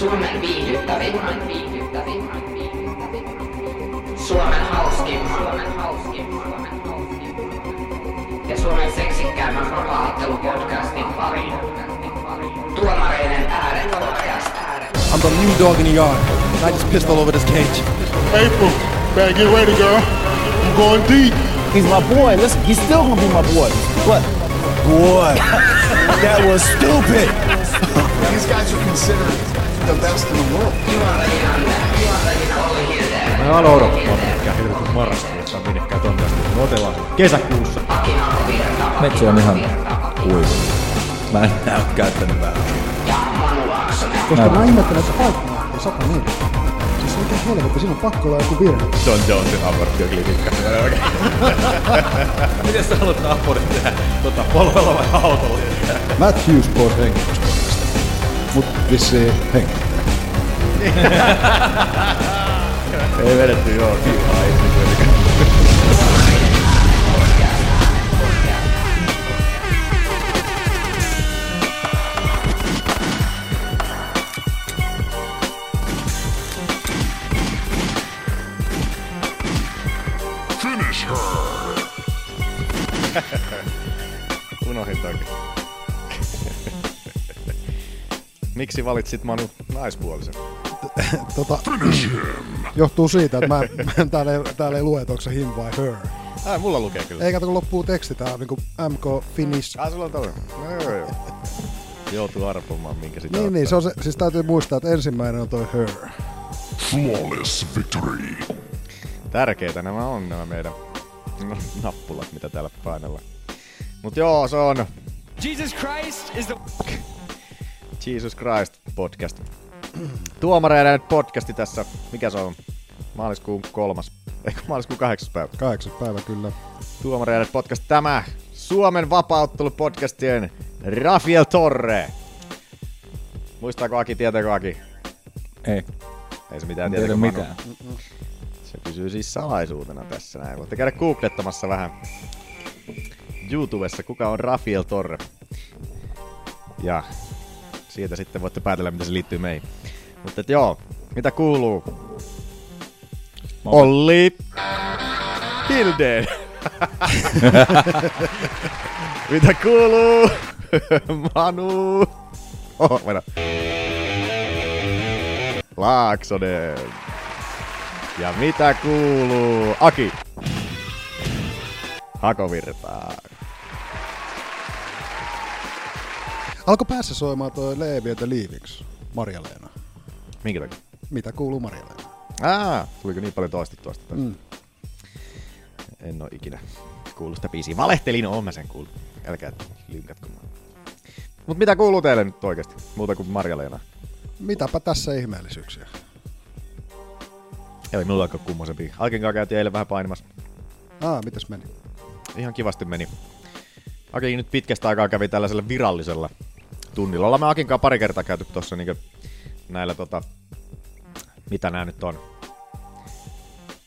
Suomen viihdyttävin, viihdyttävin, Suomen hauskin, Suomen hauskin, Suomen hauskin. Ja Suomen seksikkäämmän vapaa-ottelupodcastin pariin. Tuomareiden ääret podcast. I'm the new dog in the yard. And I just pissed all over this cage. April, better get ready, girl. I'm going deep. He's my boy. Listen, he's still gonna be my boy. What? Boy, that was stupid. These guys are considered the best in the world. Mä aloin odottaa minnekään helvetin marraskuussa minnekään tonne asti. Me otellaan kesäkuussa. Metsi on ihan kuiva. Mä en näy käyttänyt vähän. Koska mä ihmettelen, että paikka lähtee 104. Siis oikein helvetti, siinä on pakko olla joku virhe. John Jonesin aborttioklinikka. Miten sä haluat abortin tehdä? Tota, polvella vai autolla? Matt Hughes pois hengityskoneesta. Mut vissiin hengi. Ei vedetty joo, kivaa Miksi valitsit Manu naispuolisen? Tota, johtuu siitä, että mä, mä täällä, ei, täällä ei lue, että onko se him vai her. Ai, mulla lukee kyllä. Ei kato, kun loppuu teksti, tää on niinku MK Finish. Ai, sulla on toinen. No, joo, joo. Joutuu arpomaan, minkä sitä Niin, niin, se on se, siis täytyy muistaa, että ensimmäinen on toi her. Flawless victory. Tärkeitä nämä on nämä meidän nappulat, mitä täällä painellaan. Mut joo, se on Jesus Christ is the. Jesus Christ podcast. Tuomareiden podcasti tässä. Mikä se on? Maaliskuun kolmas. Eikö maaliskuun kahdeksas päivä? Kahdeksas päivä kyllä. Tuomareiden podcast tämä. Suomen vapauttelupodcastien Rafael Torre. Muistaako Aki, tietääkö Aki? Ei. Ei se mitään tiedä mitään. Se pysyy siis salaisuutena tässä näin. Voitte käydä googlettamassa vähän YouTubessa, kuka on Rafael Torre. Ja siitä sitten voitte päätellä, miten se liittyy meihin. Mutta joo, mitä kuuluu? Olli Hildeen. mitä kuuluu? Manu. Oho, mennä. Laaksonen. Ja mitä kuuluu? Aki. Hakovirtaa. Alko päässä soimaan toi Leevi the Leavings, Marja-Leena. Minkä takia? Mitä kuuluu Marja-Leena? Aa, tuliko niin paljon toistettua sitä? Mm. En oo ikinä kuullut sitä biisiä. Valehtelin, oon mä sen kuullut. Älkää lynkatko mua. Mut mitä kuuluu teille nyt oikeesti? Muuta kuin Marja-Leena. Mitäpä tässä ihmeellisyyksiä? Ei mulla aika kummosempi. Alkin kanssa käytiin eilen vähän painimassa. Aa, mitäs meni? Ihan kivasti meni. Aki nyt pitkästä aikaa kävi tällaisella virallisella tunnilla. Ollaan me Akin kanssa pari kertaa käyty tuossa niinku näillä tota, mitä nämä nyt on.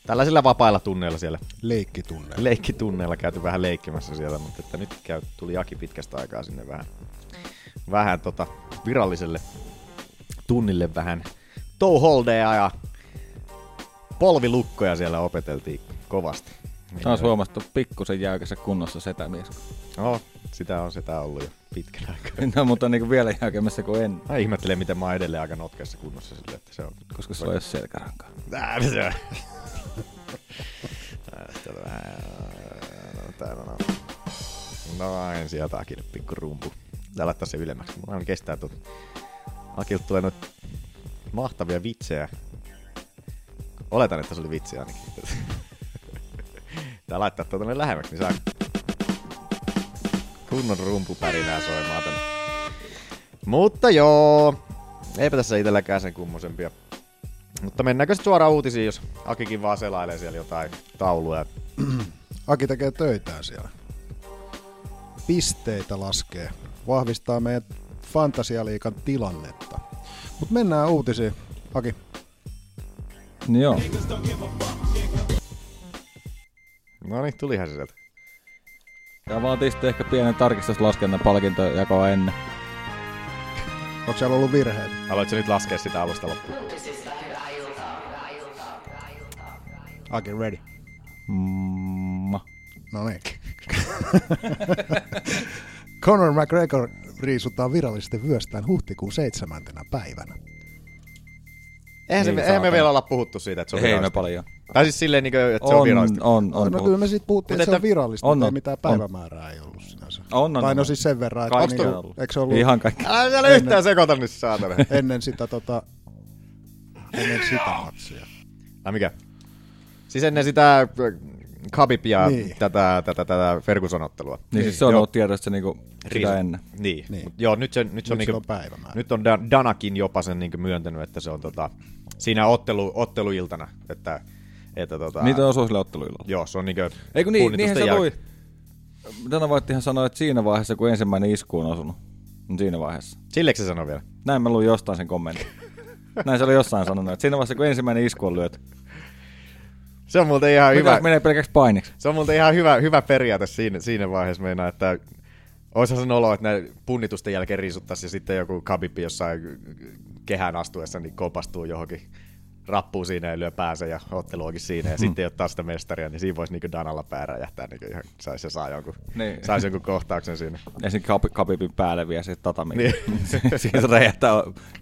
Tällaisilla vapailla tunneilla siellä. Leikkitunne. Leikkitunneilla käyty vähän leikkimässä siellä, mutta että nyt käy, tuli Aki pitkästä aikaa sinne vähän, vähän tota viralliselle tunnille vähän touholdea ja polvilukkoja siellä opeteltiin kovasti. Taas huomattu pikkusen jäykässä kunnossa setämies. No, sitä on sitä ollut jo pitkän aikaa. No, mutta niin vielä jäykemmässä kuin ennen, Mä ihmettelen, miten mä oon edelleen aika notkeassa kunnossa sille, että se on... koska se on edes selkärankaa. Tää, se on. Vähän... No, on... No, en sieltä Akille pikku rumpu. Tää laittaa se ylemmäksi. Mulla on kestää tuot... Akilta tulee noit mahtavia vitsejä. Oletan, että se oli vitsi ainakin. Tää laittaa tonne lähemmäksi, niin saa kunnon rumpupärinää soimaan tänne. Mutta joo, eipä tässä itselläkään sen kummosempia. Mutta mennäänkö sitten suoraan uutisiin, jos Akikin vaan selailee siellä jotain tauluja. Aki tekee töitään siellä. Pisteitä laskee. Vahvistaa meidän fantasialiikan tilannetta. Mutta mennään uutisiin. Aki, Niin joo. No niin, tulihan se sieltä. Tämä vaatii sitten ehkä pienen tarkistuslaskennan palkintojakoa ennen. Onko siellä ollut virheitä? Aloitko nyt laskea sitä alusta loppuun? Aki, ready? Mm, No niin. Conor McGregor riisutaan virallisesti vyöstään huhtikuun seitsemäntenä päivänä. Eihän, se, Niin, eihän me vielä olla puhuttu siitä, että se on ei me paljon. Tai siis silleen, niin kuin, että se on On, virallista. on, on. no on. kyllä me siitä puhuttiin, Mutta että se on että- virallista, on, mutta ei on, mitään on. päivämäärää ei ollut sinänsä. On, on, tai no on. siis sen verran, että Kaikki onko on ollut, eikö se ollut Ihan kaikki. Älä vielä yhtään sekoita nyt, saatana. ennen sitä tota, ennen sitä matsia. Ai mikä? Siis ennen sitä Khabib ja Niin. tätä, tätä, tätä Ferguson-ottelua. Niin, siis se on Joo. ollut tiedossa niinku sitä ennen. Niin. Niin. niin. Mut joo, nyt se, nyt se on, Nyt niinku, sillä on päivämäärä. nyt on Dan- Danakin jopa sen niinku myöntänyt, että se on tota, siinä ottelu, otteluiltana. Että, että tota, Niitä osuu sille otteluilla. Joo, se on niinku Eikö niin, punnitusten niinhän se jäl- lui. Tänä voittihan sanoa, että siinä vaiheessa, kun ensimmäinen isku on osunut. Niin siinä vaiheessa. Silleksi se sanoi vielä. Näin mä luin jostain sen kommentin. Näin se oli jossain sanonut, että siinä vaiheessa, kun ensimmäinen isku on lyöty. Se on muuten ihan Hyvä. hyvä. menee pelkäksi painiksi. Se on muuten ihan hyvä, hyvä periaate siinä, siinä vaiheessa meinaa, että olisihan sen olo, että ne punnitusten jälkeen riisuttaisiin ja sitten joku Khabib jossain kehään astuessa niin kopastuu johonkin rappuu siinä ja lyö päänsä ja ottelu onkin siinä ja sitten ei ole taas sitä mestaria, niin siinä voisi niin Danalla pää räjähtää, niin ihan saisi ja saa jonkun, Niin. saisi jonkun kohtauksen siinä. Ja sitten Khabib- Khabibin päälle vielä se tatami. Niin. Siitä räjähtää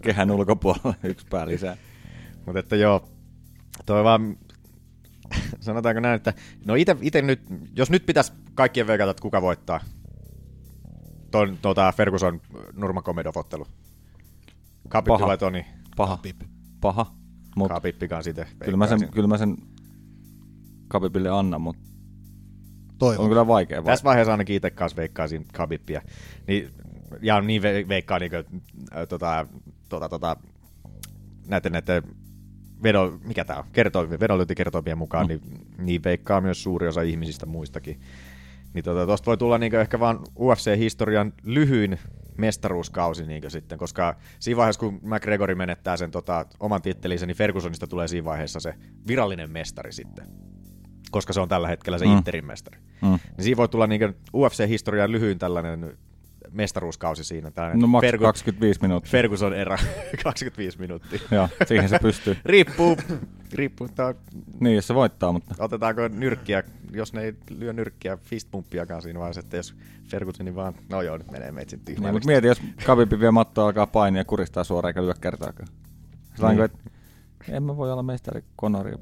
kehän ulkopuolella yksi pää lisää. Mutta että joo, toi vaan, sanotaanko näin, että no ite, ite nyt, jos nyt pitäisi kaikkien veikata, että kuka voittaa ton, tota Ferguson Nurmagomedov-ottelu. Khabib Paha. vai Toni? Paha. Paha. Mut Khabibbikaan sitten. kyllä mä sen, veikkaisin. kyllä mä sen Khabibille annan, mutta Toivon. on kyllä vaikea. Tässä vaiheessa ainakin itse kanssa veikkaisin Khabibia. Niin, ja niin ve- veikkaa niin kuin, äh, tota, tota, tota, näiden, näiden vedo, mikä tää on, kertoo, vedonlyöntikertoimien mukaan, mm. niin, niin veikkaa myös suuri osa ihmisistä muistakin. Niin tota, tosta voi tulla niin ehkä vaan UFC-historian lyhyin mestaruuskausi niin sitten, koska siinä vaiheessa, kun McGregori menettää sen tota, oman tittelinsä, niin Fergusonista tulee siinä vaiheessa se virallinen mestari sitten, koska se on tällä hetkellä se Mm. mm. Interin mestari. Mm. Niin siinä voi tulla niin UFC-historian lyhyin tällainen mestaruuskausi siinä. Tällainen No maks Fergu- 25 minuuttia. Ferguson era, 25 minuuttia. Joo, siihen se pystyy. riippuu, riippuu tää, Niin, jos se voittaa, mutta otetaanko nyrkkiä, jos ne ei lyö nyrkkiä fistpumppiakaan siinä vaiheessa, että jos Fergusonin vaan, no joo, nyt menee meitsin Niin, tyhmään. mutta mieti, jos Khabib vie mattoa alkaa painia ja kuristaa suoraan eikä lyö kertaakaan. Se on Niin. niin. että en mä voi olla mestari Conoria.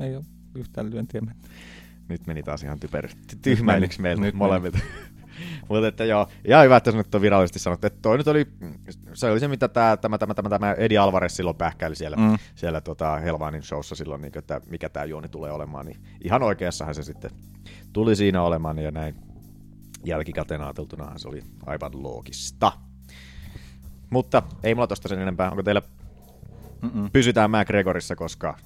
Ei ole yhtään lyöntiä mennyt. Nyt meni taas ihan typer, ty- tyhmäilyksi meiltä Nyt molemmilta. Mutta että joo, ihan hyvä, että se nyt on virallisesti sanottu, että toi nyt oli, se oli se, mitä tämä, tämä, tämä, tämä, tämä Eddie Alvarez silloin pähkäili siellä, Mm. siellä tota Helvanin showssa silloin, niin, että mikä tämä juoni tulee olemaan, niin ihan oikeassahan se sitten tuli siinä olemaan ja näin jälkikäteen ajateltuna se oli aivan loogista. Mutta ei mulla tosta sen enempää. Onko teillä, Mm-mm. pysytään McGregorissa, koska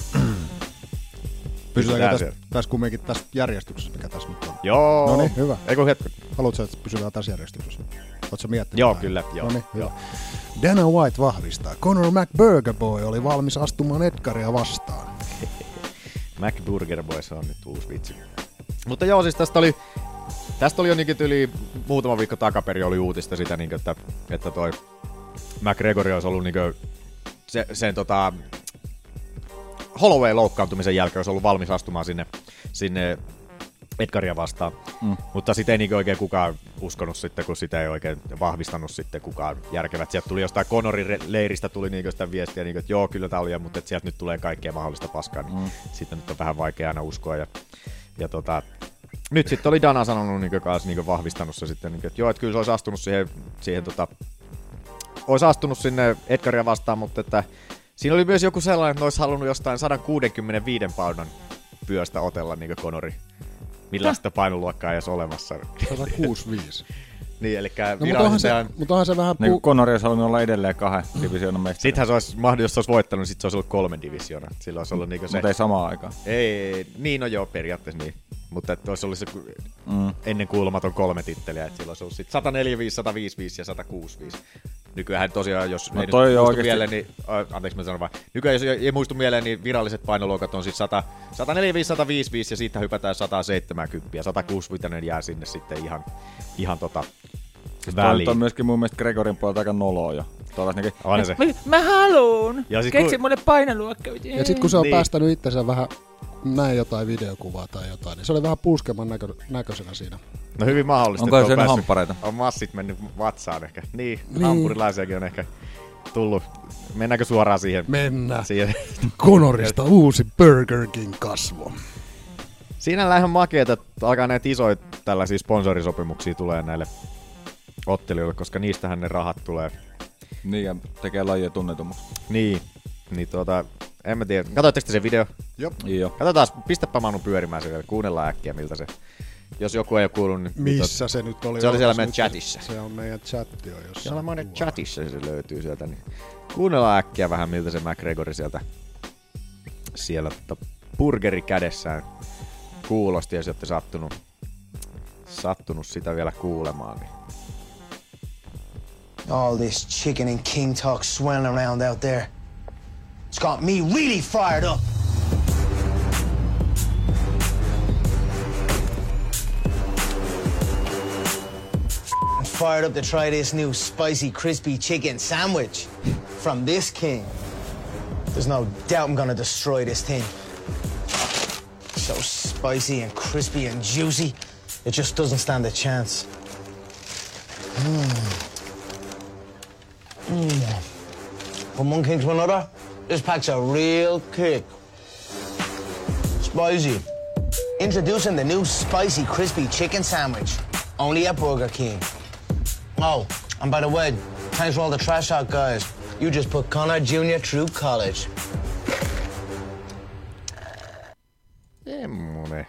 Pysytäänkö Pysytään tässä, tässä kumminkin tässä järjestyksessä, mikä tässä nyt on? Joo. No niin, hyvä. Eikö hetki? Haluatko, että pysytään tässä järjestyksessä? Oletko miettinyt? Joo, vähän? kyllä, joo, No niin, joo. hyvä. Dana White vahvistaa. Conor McBurgerboy oli valmis astumaan Edgaria vastaan. McBurger Boys on nyt uusi vitsi. Mutta joo, siis tästä oli, tästä oli jo niin yli muutama viikko takaperi oli uutista sitä, niin että, että toi McGregor olisi ollut niin se, sen tota, Holloway loukkaantumisen jälkeen olisi ollut valmis astumaan sinne, sinne Edgaria vastaan. Mm. Mutta sitä ei niin oikein kukaan uskonut sitten, kun sitä ei oikein vahvistanut sitten kukaan järkevät. Sieltä tuli jostain Conorin leiristä tuli niin sitä viestiä, niin että joo, kyllä tämä oli, mutta että sieltä nyt tulee kaikkea mahdollista paskaa, niin Mm. sitten nyt on vähän vaikea aina uskoa. Ja, ja tota, nyt sitten oli Dana sanonut niin kanssa niin vahvistanut se sitten, niin että joo, että kyllä se olisi astunut siihen, siihen tota, olisi astunut sinne Edgaria vastaan, mutta että siinä oli myös joku sellainen, että ne olisi halunnut jostain 165 paunan pyöstä otella niin Conori. Millaista painoluokkaa ei edes olemassa. 165. niin, eli No, mutta onhan, se, mutta onhan se vähän... Niin kuin Conor olisi halunnut olla edelleen kahden divisioonan mestari. Sittenhän se olisi mahdollista, jos se olisi voittanut, niin sitten se olisi ollut kolmen divisioona. Silloin olisi ollut niinku se... Mutta ei samaan aikaan. Ei, niin no joo, periaatteessa niin. Mutta että olisi ollut se Mm. ennen kuulumaton kolme titteliä, että silloin olisi ollut sit 145, 155 ja 165. Nykyään tosiaan, jos No ei toi nyt muistu oikeesti- mieleen, niin, äh, anteeksi mä sanon vaan, nykyään jos ei, ei muistu mieleen, niin viralliset painoluokat on siis 100, 145, 155 ja siitä hypätään 170 ja 165 jää sinne sitten ihan, ihan tota Siis väliin. on myöskin mun mielestä Gregorin puolelta aika noloa jo. On se. Mä, mä haluun. Ja sit Keksi kun- mulle painoluokka. Ja sitten kun se on Niin. niin. päästänyt itsensä vähän näin jotain videokuvaa tai jotain, niin se oli vähän puskeman näkö, näköisenä siinä. No hyvin mahdollista. Onko että se päässyt- hamppareita? On massit mennyt vatsaan ehkä. Niin, Niin. niin. hampurilaisiakin on ehkä tullut. Mennäänkö suoraan siihen? Mennään. siihen? Konorista uusi Burger King kasvo. Siinä ihan makeeta, että alkaa näitä isoja tällaisia sponsorisopimuksia tulee näille ottelijoille, koska niistähän ne rahat tulee. Niin, ja tekee lajia tunnetummaksi. Niin, niin tuota, en mä tiedä. Katoitteko te sen video? Joo. Katsotaan, pistäpä Manu pyörimään se vielä, kuunnellaan äkkiä miltä se. Jos joku ei ole kuullut, niin... Missä se nyt oli? Se oli siellä meidän chatissa. Se on meidän chatti on jossain. Siellä meidän chatissa se löytyy sieltä, niin kuunnellaan äkkiä vähän miltä se McGregori sieltä, siellä tota, burgeri kädessään kuulosti, jos olette sattunut, sattunut sitä vielä kuulemaan. Niin. All this chicken and king talk swirling around out there. It's got me really fired up. I'm fired up to try this new spicy crispy chicken sandwich from this king. There's no doubt I'm gonna destroy this thing. So spicy and crispy and juicy, it just doesn't stand a chance. From one king to another, this packs a real kick. Spicy. Introducing the new spicy crispy chicken sandwich. Only at Burger King. Oh, and by the way, thanks for all the trash out, guys. You just put Connor Jr. through college. Semmonen.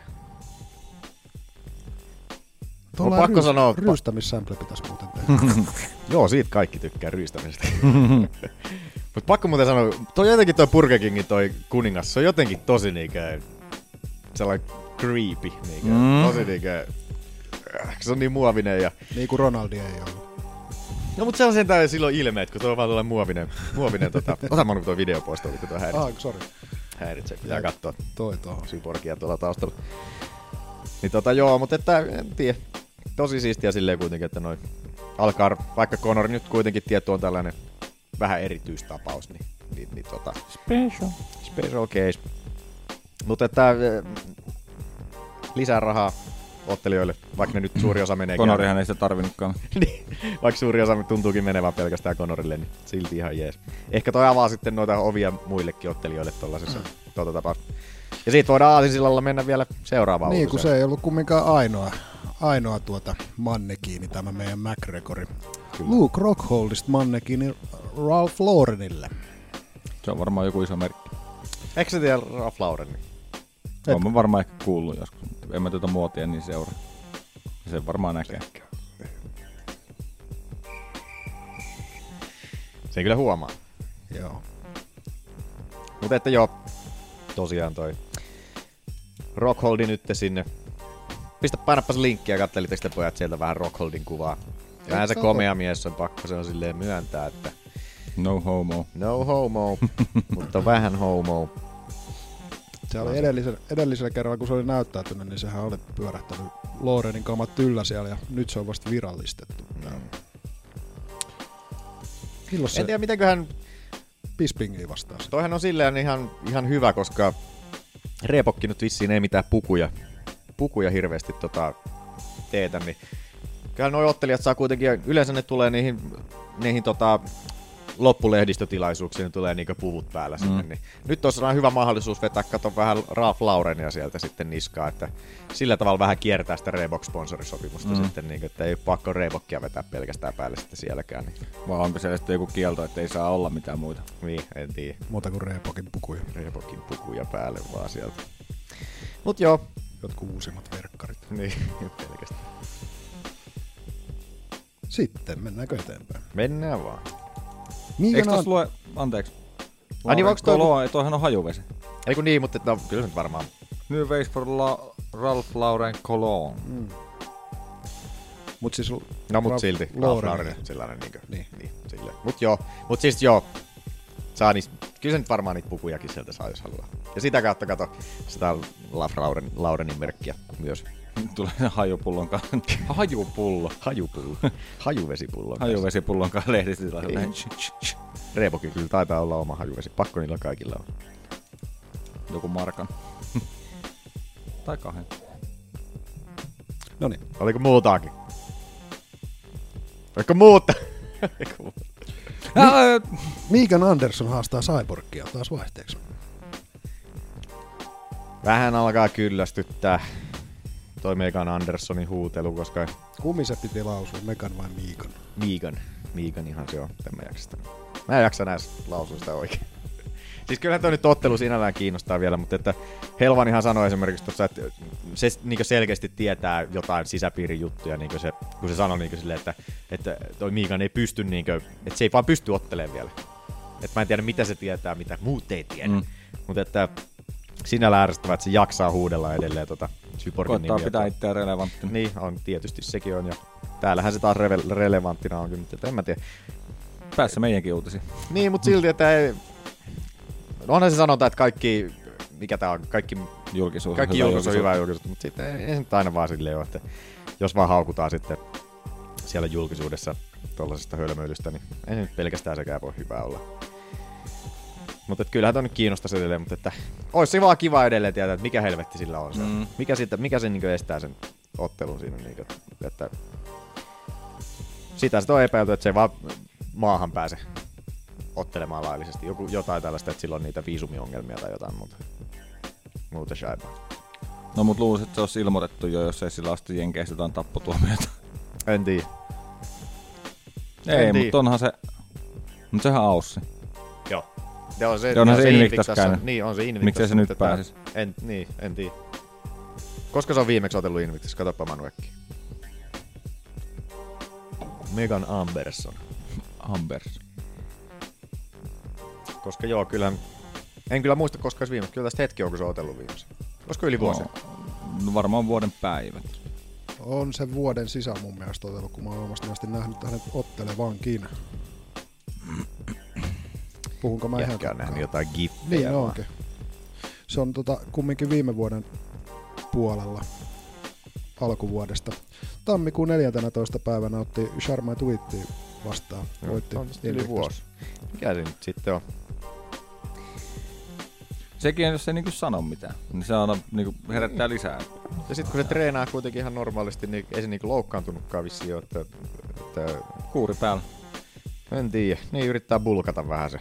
Tuolla On pakko sanoa- Ryystämissample pitäisi muuten tehdä. Joo, siitä kaikki tykkää ryystämisestä. Mutta pakko muuten sanoa, toi jotenkin toi Burger Kingin toi kuningas, se on jotenkin tosi niinkö sellainen creepy, niinkö, mm. tosi niinkö, äh, se on niin muovinen ja niin kuin Ronaldi ei ollut. No mutta se on sentään silloin ilmeet, kun tuo on vaan tuollainen muovinen, muovinen tota, ota Manu tuo video pois, tuo, kun tuo häiritsee. Ah, sorry. häiritsee, pitää katsoa Toi tohon. syborgia tuolla taustalla. Niin tota joo, mutta että en tiedä, tosi siistiä silleen kuitenkin, että noin alkaa, vaikka Conor nyt kuitenkin tietty on tällainen vähän erityistapaus, niin, niin, niin tota, Special. special case. Mutta että äh, lisää rahaa ottelijoille, vaikka ne nyt suuri osa menee Konorihan ei sitä tarvinnutkaan. niin, vaikka suuri osa tuntuukin menevän pelkästään Conorille, niin silti ihan jees. Ehkä toi avaa sitten noita ovia muillekin ottelijoille tollasessa mm. tuota tapauksessa. Ja siitä voidaan aasisillalla mennä vielä seuraavaan Niin, kun se ei ollut kumminkaan ainoa, ainoa tuota mannekiini tämä meidän McGregori. Kyllä. Luke Rockholdista mannekiini Ralph Laurenille. Se on varmaan joku iso merkki. Eikö se tiedä Ralph Lauren? Niin? Olen mä varmaan ehkä kuullut joskus, mutta en mä tätä muotia niin seuraa. Sen varmaan näkee. Sen kyllä huomaa. Joo. Mutta että joo, tosiaan toi Rockholdi nyt sinne. Pistä painappas linkkiä, kattelitte sitten pojat sieltä vähän Rockholdin kuvaa. Vähän se komea mies on pakko se on silleen myöntää, että No homo. no homo, mutta vähän homo. Se oli edellisen, edellisellä kerralla, kun se oli näyttäytynyt, niin sehän oli pyörähtänyt Lorenin kamat yllä siellä ja nyt se on vasta virallistettu. Mm. Milloin se En tiedä mitenköhän, Bispingiin vastaa se? toihan on silleen ihan, ihan hyvä, koska Reebokki nyt vissiin ei mitään pukuja, pukuja hirveästi tota, teetä, niin kyllä nuo ottelijat saa kuitenkin, yleensä ne tulee niihin, niihin tota, loppulehdistötilaisuuksiin, tulee niinku puvut päällä sinne, Mm. niin nyt olisi hyvä mahdollisuus vetää, kato vähän Ralph Laurenia sieltä sitten niskaa, että sillä tavalla vähän kiertää sitä Reebok-sponsorisopimusta Mm. sitten, niin, että ei ole pakko Reebokkia vetää pelkästään päälle sitten sielläkään, niin, Vai onko siellä sitten joku kielto, että ei saa olla mitään muita? niin en tiedä. Muuta kuin Reepokin pukuja. Reebokin pukuja päälle vaan sieltä. Mut joo, Jotkut uusimmat verkkarit. niin pelkästään. Sitten, mennäänkö eteenpäin? Mennään vaan. Minkä Eikö on... tossa lue, anteeksi. Ai niin, onks toi- Kolo, toihan on hajuvesi. Ei kun niin, mutta no, kyllä se nyt varmaan. New Ways for La- Ralph Lauren Cologne. Mm. Mut siis... No mut Ralph silti, Ralph. Lauren sellainen niinkö. Niin. niin sille. Mut joo, mut siis joo. Saa niis, kyllä se nyt varmaan niitä pukujakin sieltä saa, jos haluaa. Ja sitä kautta kato sitä Ralph Lauren, Laurenin merkkiä myös Tulee hajupullon kanssa. Hajupullo. Hajupullo. Hajuvesipullo. Hajuvesipullon kanssa lehdistöllä. Ei. Reepokin kyllä taitaa olla oma hajuvesi. Pakko niillä kaikilla on. Joku markan. tai kahden. No niin. Oliko muutakin? Oliko muuta? Oliko muuta? Megan Anderson haastaa Cyborgia taas vaihteeksi. Vähän alkaa kyllästyttää toi Megan Andersonin huutelu, koska Kummi se piti lausua, Megan vai Megan? Megan. Meganihan se on, en mä jaksa sitä. Mä en jaksa näissä lausua sitä oikein. Siis kyllähän toi nyt ottelu sinällään kiinnostaa vielä, mutta että Helvanihan sanoi esimerkiksi tuossa, että se niin selkeästi tietää jotain sisäpiirin juttuja, niin se, kun se sanoi niin silleen, että, että toi Megan ei pysty, niin kuin, että se ei vaan pysty ottelemaan vielä. Että mä en tiedä, mitä se tietää, mitä muut ei tiedä. Mm. Mutta että sinällään ärsyttävää, että se jaksaa huudella edelleen tota Cyborgin Koittaa nimiä. pitää itseään relevanttina. Niin, on tietysti sekin on. Ja täällähän se taas reve- relevanttina on, mutta en mä tiedä. Päässä meidänkin uutisiin. Niin, mutta silti, että ei... Onhan se sanonta, että kaikki, mikä tää on, kaikki, Julkisuus kaikki hyvä julkisuus on hyvä julkisuus, mutta sitten ei, ei aina vaan silleen ole, että jos vaan haukutaan sitten siellä julkisuudessa tollasesta hölmöilystä, niin ei se nyt pelkästään sekään voi hyvä olla. Mutta kyllähän toi nyt kiinnostaisi edelleen, mutta että olisi se vaan kiva edelleen tietää, että mikä helvetti sillä on se. Mm. Mikä, siitä, mikä sen niin estää sen ottelun siinä, niin kuin, että sitä sitten on epäilty, että se ei vaan maahan pääse ottelemaan laillisesti. Joku, jotain tällaista, että sillä on niitä viisumiongelmia tai jotain muuta. Muuta shaibaa. No mut luulisin, että se olisi ilmoitettu jo, jos ei sillä asti jenkeistä jotain tappotuomiota. En tiedä. Ei, mutta onhan se... Mut sehän on Aussi. Joo. Ja on se, Ja onhan on se Invictus käynyt. Niin, on se Invictus. Miksei se nyt mutta että- pääsis? En, niin, en tiedä. Koska se on viimeksi otellut Invictus? Katoppa Manuekki. Megan Amberson. Ambers. Koska joo, kyllä... En kyllä muista, koska olisi viimeksi. Kyllä tästä hetki on, kun se on otellut viimeksi. Olisiko yli vuosi? No, no varmaan vuoden päivät. On se vuoden sisään mun mielestä otellut, kun mä oon omasta nähnyt hänet ottelevankin. Puhunko mä ihan Jätkä on tarkkaan? nähnyt jotain giffejä. Niin vaan. onkin. Se on tota, kumminkin viime vuoden puolella alkuvuodesta. Tammikuun 14. päivänä otti Sharma Twitti vastaan. Joo, Voitti on yli vuosi. Mikä se nyt sitten on? Sekin, jos ei niinku sano mitään, niin se aina niinku herättää lisää. Ja sitten kun se treenaa kuitenkin ihan normaalisti, niin ei se niinku loukkaantunutkaan vissiin ole, että, että Kuuri päällä. en tiedä. Niin yrittää bulkata vähän se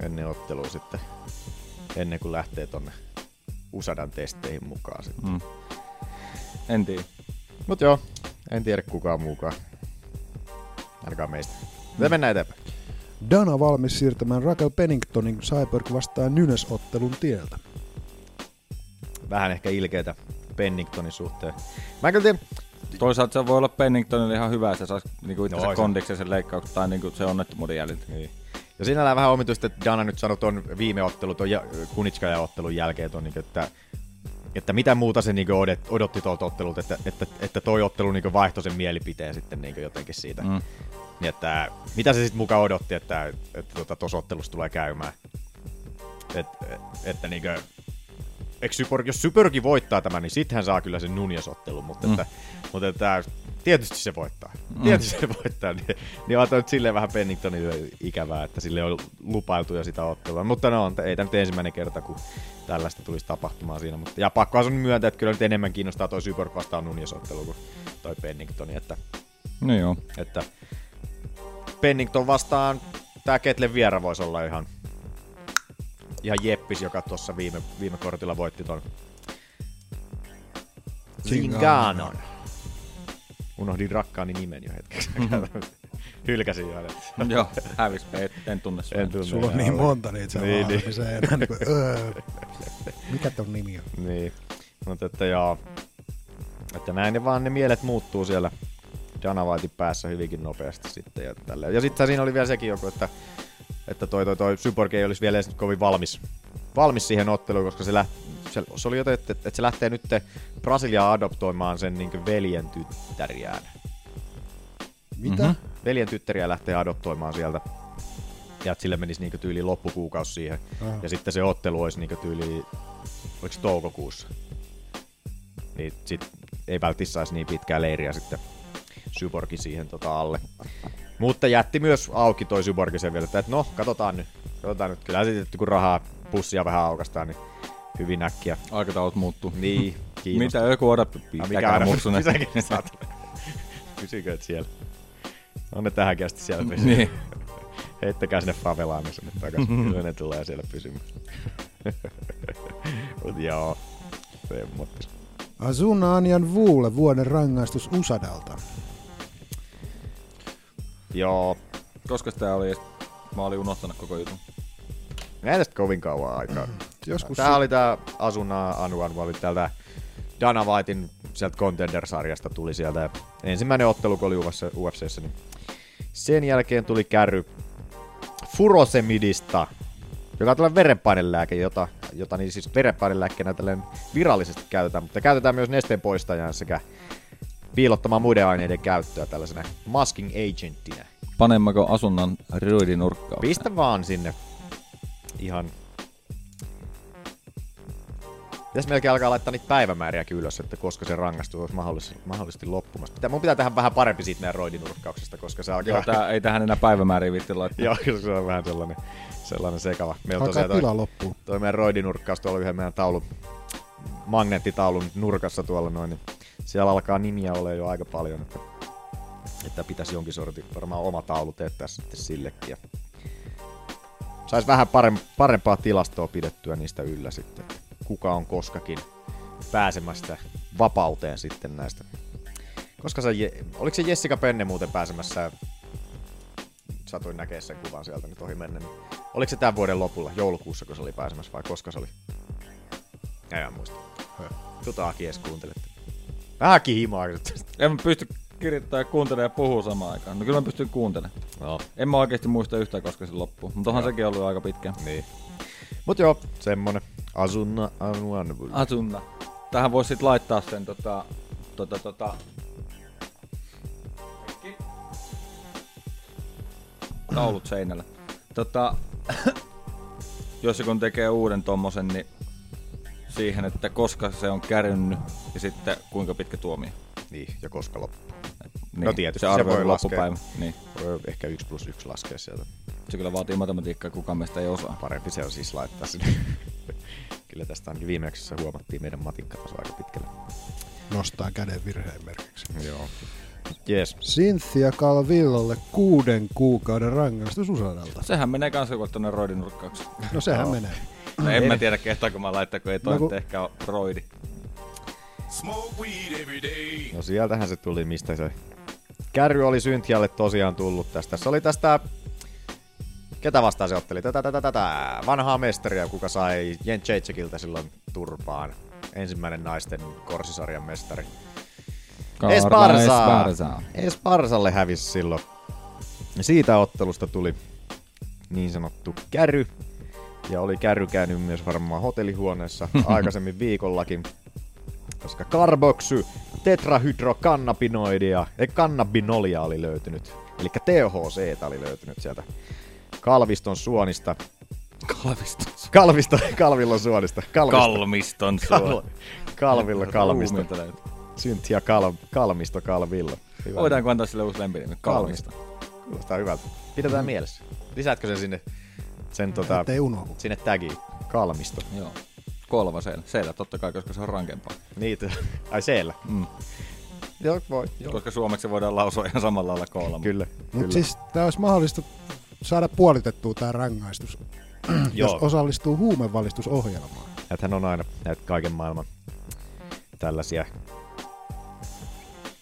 ennen ottelua sitten, ennen kuin lähtee tonne Usadan testeihin mukaan sitten. Mm. En tiedä. Mut joo, en tiedä kukaan muukaan. Ainakaan meistä. Mutta mennään eteenpäin. Dana valmis siirtämään Raquel Penningtonin Cyborg vastaan Nynes-ottelun tieltä. Vähän ehkä ilkeitä Penningtonin suhteen. Mä kyllä tiedä, Toisaalta se voi olla Penningtonille ihan hyvä, että se saisi niinku itse No, se- kondiksen sen leikkauksen tai niinku se onnettomuuden jäljiltä. Niin. Ja sinällään vähän omituista, että Dana nyt sanoi tuon viime ottelu, tuon Kunitskajan ottelun jälkeen, ton, niin, että, että mitä muuta se niin odotti, tuolta ottelulta, että, että, että toi ottelu niin vaihtoi sen mielipiteen sitten niin jotenkin siitä. Mm. Niin, että mitä se sitten mukaan odotti, että tuossa että, että tuossa ottelussa tulee käymään. Et, et, että niin eikö jos Syborgi voittaa tämän, niin sitten hän saa kyllä sen Nunez-ottelun, mutta, mm. että, mutta että, tietysti se voittaa. Mm. Tietysti se voittaa, niin, niin on nyt silleen vähän Penningtonille ikävää, että sille on lupailtu jo sitä ottelua. Mutta no, on, ei tämä nyt ensimmäinen kerta, kun tällaista tulisi tapahtumaan siinä. Mutta, ja pakkohan se on myöntää, että kyllä nyt enemmän kiinnostaa toi Syborg vastaan Nunez-ottelu kuin toi Penningtoni, että, No joo. että Pennington vastaan tää Ketlen viera voisi olla ihan, ihan jeppis, joka tuossa viime, viime kortilla voitti ton Zinganon. Unohdin rakkaani nimen jo hetkeksi. Hylkäsin jo. hänet. joo, hävis. En, en tunne sua. En tunne Sulla on niin monta niitä Niin, niin, se enää niin kuin, öö, mikä ton nimi on? Niin, mutta että joo. Että näin ne vaan ne mielet muuttuu siellä Dana Whitein päässä hyvinkin nopeasti sitten. Ja, ja sitten siinä oli vielä sekin joku, että, että toi, toi, toi Cyborg ei olisi vielä edes kovin valmis, valmis siihen otteluun, koska se, läht, se, se oli jotain, että, että se lähtee nyt Brasiliaan adoptoimaan sen niin veljen tyttäriään. Mitä? Mhm. Mm-hmm. Veljen tyttäriä lähtee adoptoimaan sieltä. Ja että sille menisi niinku tyyli loppukuukausi siihen. Ah. Ja sitten se ottelu olisi niinku tyyli, oliko toukokuussa? Niin sit ei välttämättä saisi niin pitkää leiriä sitten Syborgi siihen tota alle. Mutta jätti myös auki toi Syborgi sen vielä, että no, katsotaan nyt. Katsotaan nyt. Kyllä sitten kun rahaa pussia vähän aukastaan, niin hyvin äkkiä. Aikataulut muuttuu. Niin, kiinnostaa. Mitä joku odottaa? Ah, mikä aina. Pysykö et siellä? On ne tähänkin asti siellä pysyy. Niin. Heittäkää sinne favelaan, niin sinne takaisin. Kyllä ne tulee siellä pysymään. Mut joo, semmottis. Azuna Anjan Vuule vuoden rangaistus Usadalta. Joo, Koska tää oli. Mä olin unohtanut koko jutun. ei tästä kovin kauan aikaa. Joskus Tää oli tää Asuna Anuan, oli täältä Dana Whitein sieltä Contender-sarjasta tuli sieltä ensimmäinen ottelu, kun oli UFCssä, niin sen jälkeen tuli kärry Furosemidista, joka on tällainen verenpainelääke, jota, jota niin siis verenpainelääkkeenä virallisesti käytetään, mutta käytetään myös nesteen poistajan sekä piilottamaan muiden aineiden käyttöä tällaisena masking agenttina. Panemmeko asunnan ryydinurkkaan? Pistä vaan sinne ihan... Pitäis melkein alkaa laittaa niitä päivämääriäkin ylös, että koska se rangaistus olisi mahdollisesti, mahdollisesti loppumassa. Pitää, mun pitää tehdä vähän parempi siitä meidän roidinurkkauksesta, koska se alkaa... Joo, tää, ei tähän enää päivämääriä vitti laittaa. Joo, se on vähän sellainen, sellainen sekava. Meillä alkaa tosiaan tila toi, loppuu. toi meidän roidinurkkaus tuolla yhden meidän taulun, magneettitaulun nurkassa tuolla noin, niin siellä alkaa nimiä ole jo aika paljon, että, että pitäisi jonkin sortin varmaan oma taulu teettää sitten sillekin. Ja sais vähän parem, parempaa tilastoa pidettyä niistä yllä sitten, kuka on koskakin pääsemästä vapauteen sitten näistä. Koska se, oliko se Jessica Penne muuten pääsemässä satuin näkee sen kuvan sieltä nyt ohi mennä. Niin oliko se tämän vuoden lopulla, joulukuussa, kun se oli pääsemässä vai koska se oli? En muista. Aki edes kuuntelette. Vähän kihimaa. En mä pysty kirjoittamaan ja kuuntelemaan ja puhua samaan aikaan. No kyllä mä pystyn kuuntelemaan. No, En mä oikeesti muista yhtään, koska se loppuu. Mutta onhan sekin ollut aika pitkään. niin. Mut joo, semmonen. Asunna Anuanvul. Asunna. Tähän voisi sit laittaa sen tota... tota, tota taulut seinällä. Tota, jos joku tekee uuden tommosen, niin siihen, että koska se on kärynnyt ja sitten kuinka pitkä tuomio. Niin, ja koska loppuu. Niin, No tietysti, se, se voi loppupäivä. laskea. Niin. Voi ehkä 1 plus 1 laskea sieltä. Se kyllä vaatii matematiikkaa, kukaan meistä ei osaa. Parempi se on siis laittaa sinne. Kyllä tästä ainakin viimeksi huomattiin meidän matikkataso aika pitkälle. Nostaa käden virheen merkiksi. Joo. Jees. Cynthia Calvillolle kuuden kuukauden rangaistus Usadalta. Sehän menee kanssa joku tonne roidinurkkaukseen. No sehän menee. No en mä tiedä kehtaanko mä laittaa, kun ei toi No no, kun- ehkä ole roidi. No sieltähän se tuli, mistä se kärry oli Synthialle tosiaan tullut tästä. Se oli tästä... Ketä vastaan se otteli? Tätä, tätä, tätä. Vanhaa mestaria, kuka sai Jen Jacekiltä silloin turpaan. Ensimmäinen naisten korsisarjan mestari. Esparza. Esparza. Esparzalle hävisi silloin. Ja siitä ottelusta tuli niin sanottu käry. Ja oli käry käynyt myös varmaan hotellihuoneessa aikaisemmin viikollakin. Koska karboksy, tetrahydrokannabinoidia ja kannabinolia oli löytynyt. Eli THC oli löytynyt sieltä kalviston suonista. Kalmiston. Kalvisto, kalvillon suonista. Kalvisto. Kalmiston Kal, suo. kalvilla kalmisto. Kal, kalmisto kalvilla. Hyvä. Voidaanko antaa sille uusi lempinimi? Kalmisto. Kuulostaa hyvältä. Pidetään mielessä. Lisäätkö sen sinne, sen tota, sinne tagiin? Kalmisto. Joo. Kolva siellä. Siellä totta kai, koska se on rankempaa. Niitä. Ai siellä. Mm. Joo, voi. Joo. Koska suomeksi voidaan lausua ihan samalla lailla kolma. Kyllä. Mutta siis tämä olisi mahdollista saada puolitettua tämä rangaistus, jos osallistuu huumevalistusohjelmaan. Näethän on aina näitä kaiken maailman tällaisia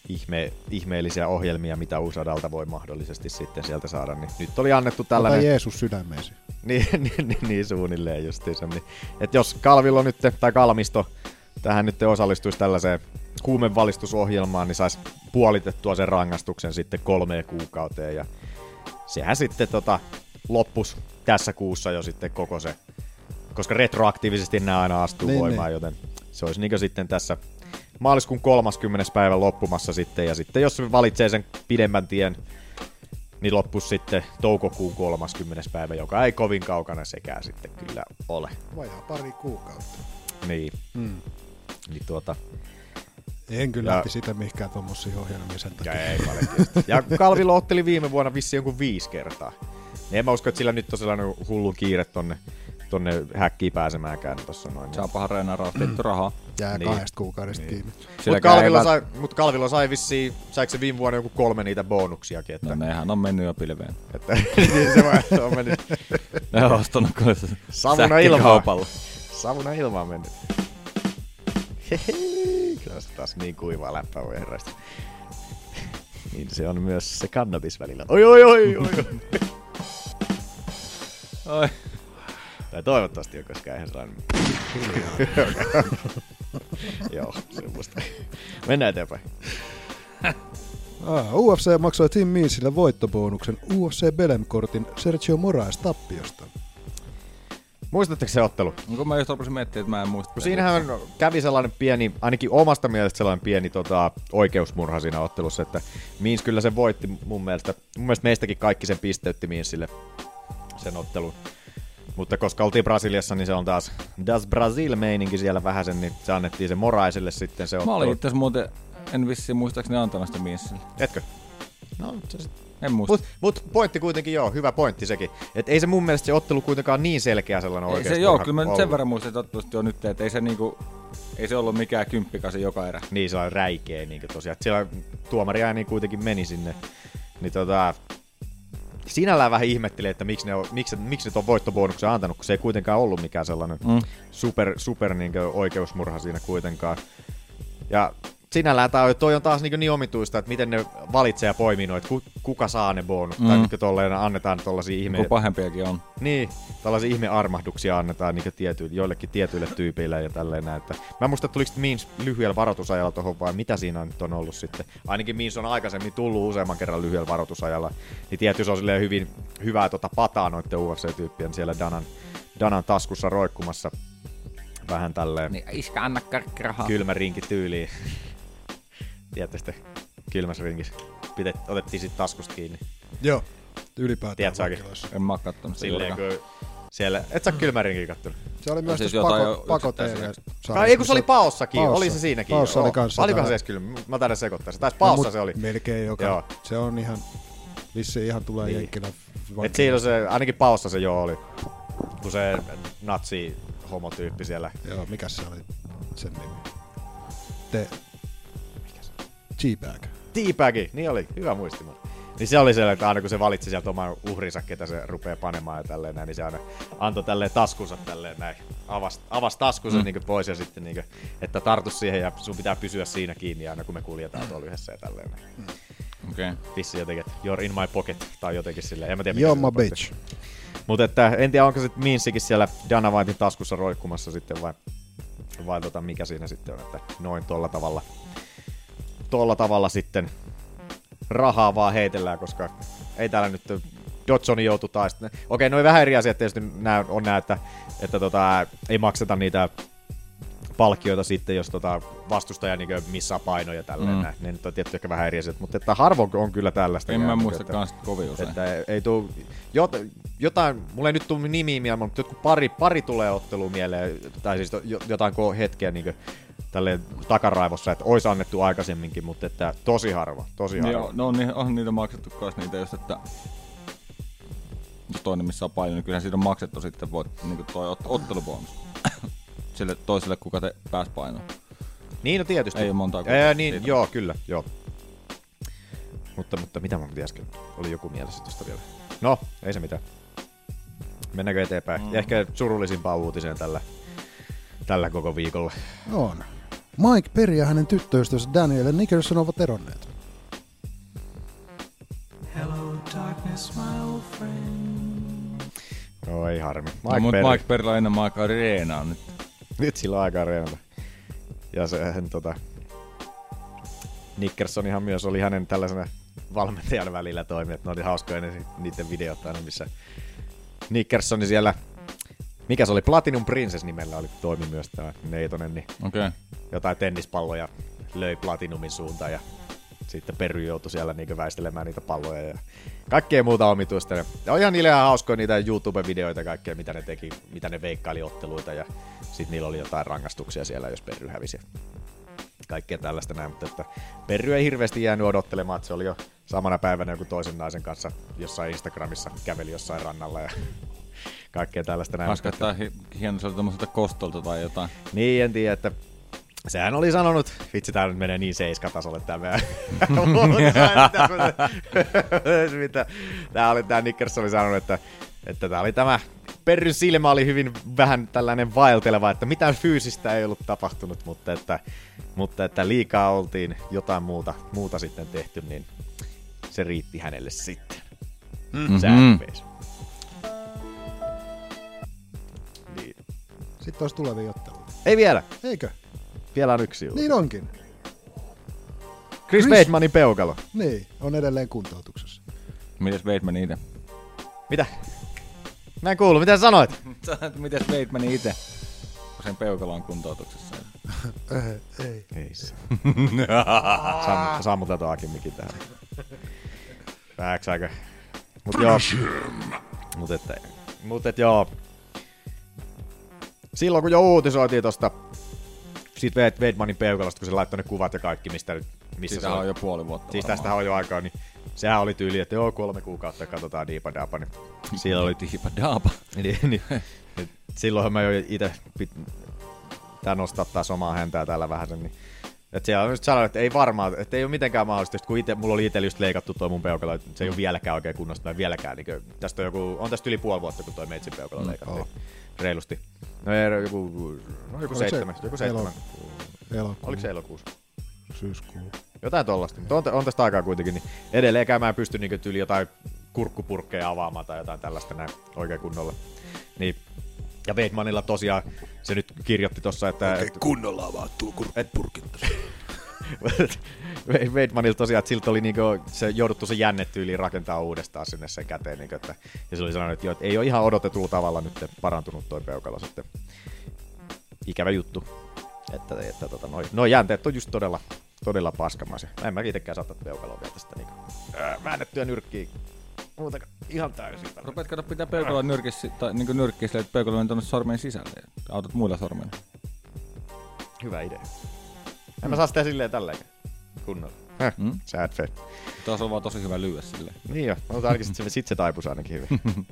ihme, ihmeellisiä ohjelmia, mitä Usadalta voi mahdollisesti sitten sieltä saada. Niin nyt oli annettu Tällainen... tällainen... Jeesus sydämeesi. niin, niin, niin, niin suunnilleen justiinsa. Niin, että jos Kalvilo nyt, tai Kalmisto tähän nyt osallistuisi tällaiseen huumevalistusohjelmaan, niin saisi puolitettua sen rangaistuksen sitten kolmeen kuukauteen. Ja sehän sitten tota, loppus tässä kuussa jo sitten koko se, koska retroaktiivisesti nämä aina astuu niin, voimaan, niin. joten se olisi niin sitten tässä maaliskuun 30. päivä loppumassa sitten, ja sitten jos se valitsee sen pidemmän tien, niin loppuisi sitten toukokuun 30. päivä, joka ei kovin kaukana sekään sitten kyllä ole. Vajaa pari kuukautta. Niin, Mm. niin tuota, En kyllä Ja- lähti sitä mihinkään tuommoisiin ohjelmiin sen takia. Ja ei paljon tietysti. Ja Kalvilo otteli viime vuonna vissiin jonkun viisi kertaa. Niin en mä usko, että sillä nyt on sellainen hullu kiire tonne, tonne häkkiin pääsemäänkään tossa noin. Saapahan reenaa vittu rahaa. Jää Niin. kahdesta kuukaudesta kiinni. Mutta Kalvilo, ei sai, mut Kalvilo sai vissiin, saiko se viime vuonna joku kolme niitä bonuksiakin, että, No nehän on mennyt jo pilveen. että niin se, vaan- se on mennyt Ne on ostanut kyllä savuna ilmaan. kaupalla. Savuna ilmaan mennyt. Kyllä se taas niin kuivaa läppää voi herraista. Niin se on myös se kannabis välillä. Oi oi oi oi. oi. Oi. Tai toivottavasti on, koska eihän sellainen... Joo, semmoista. Mennään eteenpäin. Ah, UFC maksoi Tim Meansille voittobonuksen UFC Belem-kortin Sergio Moraes tappiosta. Muistatteko se ottelu? No, kun mä just rupesin miettimään, että mä en muista. Kun siinähän kävi sellainen pieni, ainakin omasta mielestä sellainen pieni tota, oikeusmurha siinä ottelussa, että Means kyllä se voitti mun mielestä. Mun mielestä meistäkin kaikki sen pisteytti Meansille sen ottelun. Mutta koska oltiin Brasiliassa, niin se on taas Das Brasil-meininki siellä vähäsen, niin se annettiin se Moraiselle sitten se Mä olin itse asiassa muuten, en vissiin muistaakseni antanut sitä miessille. Etkö? No, se sit En muista. Mut, mut pointti kuitenkin joo, hyvä pointti sekin. Et ei se mun mielestä se ottelu kuitenkaan niin selkeä sellainen ei oikeasti. se, joo, kyllä mä nyt sen verran muistan, että ottelusta jo nyt, että ei se niinku, ei se ollut mikään kymppikasi joka erä. Niin, se on räikeä niin tosiaan. Siellä tuomari ääni kuitenkin meni sinne. Niin tota, sinällään vähän ihmetteli, että miksi ne, on, miksi, miksi ne ton voittobonuksen antanut, kun se ei kuitenkaan ollut mikään sellainen Mm. super, super niin oikeusmurha siinä kuitenkaan. Ja sinällään tää on, toi on taas niin, niin omituista, että miten ne valitsee ja poimii noita, ku, kuka saa ne bonus. Mm. Tai niin tolleen annetaan tollasia ihme... Kun pahempiakin on. Niin, tällaisia ihmearmahduksia annetaan niin tiety, joillekin tietyille tyypeille ja tälleen näin. Että mä en muista, että tuliko Means lyhyellä varoitusajalla tuohon vai mitä siinä nyt on ollut sitten. Ainakin Means on aikaisemmin tullut useamman kerran lyhyellä varoitusajalla. Niin tietysti se on silleen hyvin hyvää tota pataa noiden UFC-tyyppien siellä Danan, Danan taskussa roikkumassa. Vähän tälleen Niin iskä anna karkkirahaa. kylmä rinki tyyliin. Tiedätte sitten, kylmässä rinkissä. Pidet, otettiin sitten taskusta kiinni. Joo, ylipäätään vankiloissa. En mä kattonut sitä Silleen kun siellä, et sä mm. kylmä rinkiä kattonut? Se oli myös siis siis pako, pako. TV. Ei kun se oli paossakin, Paossa. oli se siinäkin. Paossa oli kanssa Olikohan se edes kyllä? Mä taidan sekoittaa se. Taisi No, paossa mut se oli. Melkein joka. Joo. Se on ihan, vissiin ihan tulee Niin. jenkkilä. Et siinä se, ainakin paossa se joo oli. Kun se natsi homotyyppi siellä. Joo, mikä se oli sen nimi? Te... G-Bag. Teabagi, niin oli, hyvä muistimaan. Niin se oli sellainen, että aina kun se valitsi sieltä oman uhrinsa, ketä se rupeaa panemaan ja tälleen näin, niin se aina antoi tälleen taskunsa tälleen näin. Avasi, avasi taskunsa mm. niin pois ja sitten niin kuin, että tartu siihen ja sun pitää pysyä siinä kiinni aina kun me kuljetaan tuolla yhdessä ja tälleen näin. Okei. Okay. Vissi jotenkin, että you're in my pocket tai jotenkin silleen, en mä tiedä mikä Yo, se my bitch. Mutta että en tiedä, onko se Minsikin siellä Dana Whitein taskussa roikkumassa sitten vai, vai tota, mikä siinä sitten on, että noin tolla tavalla, tolla tavalla sitten rahaa vaan heitellään, koska ei täällä nyt Dodsoni joutu taista. Okei, noin vähän eri asiat tietysti on nää, että, että tota, ei makseta niitä palkkioita sitten, jos tota vastustaja niin missaa painoja ja tälleen Mm. mm. Ne nyt on tietty ehkä vähän eri asiat, mutta että harvoin on kyllä tällaista. En mä käynyt, muista että- kans kovin usein. että ei, ei tuu, jot, jotain, mulla ei nyt tuu nimiä mieleen, mutta jotkut pari, pari tulee otteluun mieleen, tai siis jo- jotain hetkeä niin tälleen takaraivossa, että olisi annettu aikaisemminkin, mutta että tosi harva, tosi harva. Joo, no on, on niitä maksettu kans niitä just, että jos toinen missä on paljon, niin kyllähän siitä on maksettu sitten voit, niin toi ot- ottelubonus. Sille toiselle, kuka te pääs painoon. Niin, no tietysti. Ei ole montaa Ää, niin, siitä. joo, kyllä, joo. Mutta, mutta mitä mä äsken? Oli joku mielessä tuosta vielä. No, ei se mitään. Mennäänkö eteenpäin? Mm. Ehkä surullisimpaan uutiseen tällä, tällä koko viikolla. On. Mike Perry ja hänen tyttöystävänsä Daniel Nickerson ovat eronneet. Oi harmi. Mike no, mutta Perry. Mike Perillä on enemmän aikaa reenaa nyt. Nyt sillä on aikaa reenata. Ja sehän tota... Nickersonihan myös oli hänen tällaisena valmentajan välillä toimi, että ne oli hauskoja ne, niiden videot aina, missä Nickersoni siellä, mikä se oli, Platinum Princess nimellä oli toimi myös tämä Neitonen, niin. Okay. jotain tennispalloja löi Platinumin suuntaan ja sitten Perry joutui siellä niinku väistelemään niitä palloja ja kaikkea muuta omituista. Ja on ihan niille ihan hauskoja niitä YouTube-videoita ja kaikkea, mitä ne teki, mitä ne veikkaili otteluita ja sitten niillä oli jotain rangaistuksia siellä, jos Perry hävisi. kaikkea tällaista näin, mutta että Perry ei hirveästi jäänyt odottelemaan, että se oli jo samana päivänä joku toisen naisen kanssa jossain Instagramissa käveli jossain rannalla ja kaikkea tällaista näin. Hauska, että hi- hieno se oli tommoselta kostolta tai jotain. Niin, en tiedä, että sehän oli sanonut, vitsi tää nyt menee niin seiskatasolle tää meidän. mitä, tää oli tää Nickers oli sanonut, että, että tää oli tämä Perryn silmä oli hyvin vähän tällainen vaelteleva, että mitään fyysistä ei ollut tapahtunut, mutta että, mutta että liikaa oltiin jotain muuta, muuta sitten tehty, niin se riitti hänelle sitten. Mm. Sad face. Niin. Sitten olisi tulevia otteluita. Ei vielä. Eikö? Vielä on yksi juttu. Niin onkin. Chris, Chris- Weidmanin peukalo. Niin, on edelleen kuntoutuksessa. Mites Weidman itse? Mitä? Mä en kuulu, mitä sanoit? Mites Weidman itse? Kun sen peukalo on kuntoutuksessa. Ei, ei. Ei se. Samm, sammutaan tuo mikin tähän. Vähäks aika. Mut joo. Mut että, mut et joo. Silloin kun jo uutisoitiin tosta siitä Weidmanin peukalosta, kun se laittoi ne kuvat ja kaikki, mistä, nyt- missä Siitä se on jo puoli vuotta Siis varmaan. tästä on jo aikaa, niin sehän oli tyyli, että joo, kolme kuukautta katsotaan Diipa Daapa, niin siellä oli Diipa Daapa. niin, niin, niin, silloinhan mä jo itse pit, tää nostaa taas omaa häntää täällä vähän sen, niin että siellä on just sanonut, että ei varmaan, että ei ole mitenkään mahdollista, kun ite, mulla oli itsellä just leikattu toi mun peukalo, että se ei ole vieläkään oikein kunnossa, tai vieläkään, niin kuin, tästä on joku, on tästä yli puoli vuotta, kun toi meitsin peukalo Mm, leikattiin. oo. Reilusti. No ei, joku, no, joku Oliko se seitsemän, joku seitsemän. Elokuu. Oliko se elokuussa? Syyskuu. Jotain tollasta. Mutta on, on tästä aikaa kuitenkin, niin edelleenkään mä en pysty niin tyyli jotain kurkkupurkkeja avaamaan tai jotain tällaista näin oikein kunnolla. Niin. Ja Weidmanilla tosiaan se nyt kirjoitti tossa, että... Oikein kunnolla avaattuu kurkkupurkit. Weidmanilla tosiaan, että siltä oli niinku, se jouduttu se jännetyyli rakentaa uudestaan sinne sen käteen. Niinku, että, ja se oli sanonut, että, joo, että ei ole ihan odotetulla tavalla nyt parantunut toi peukalo sitten. Ikävä juttu. Että, että tota, noi, noi jänteet on just todella, todella paskamaisia. Mä en mä itsekään saata peukaloa vielä tästä niinku, ää, väännettyä nyrkkiä. Muuta ihan täysin. Rupeat kato pitää peukaloa nyrkissä, tai niinku nyrkkiä silleen, että peukalo on tuonne sormen sisälle. ja Autat muilla sormilla. Hyvä idea. En mä saa sitä silleen tälleen kunnolla. Häh, Mm? sad face. Tuossa on vaan tosi hyvä lyödä silleen. Niin jo, mutta ainakin sit se, sit se taipus ainakin hyvin.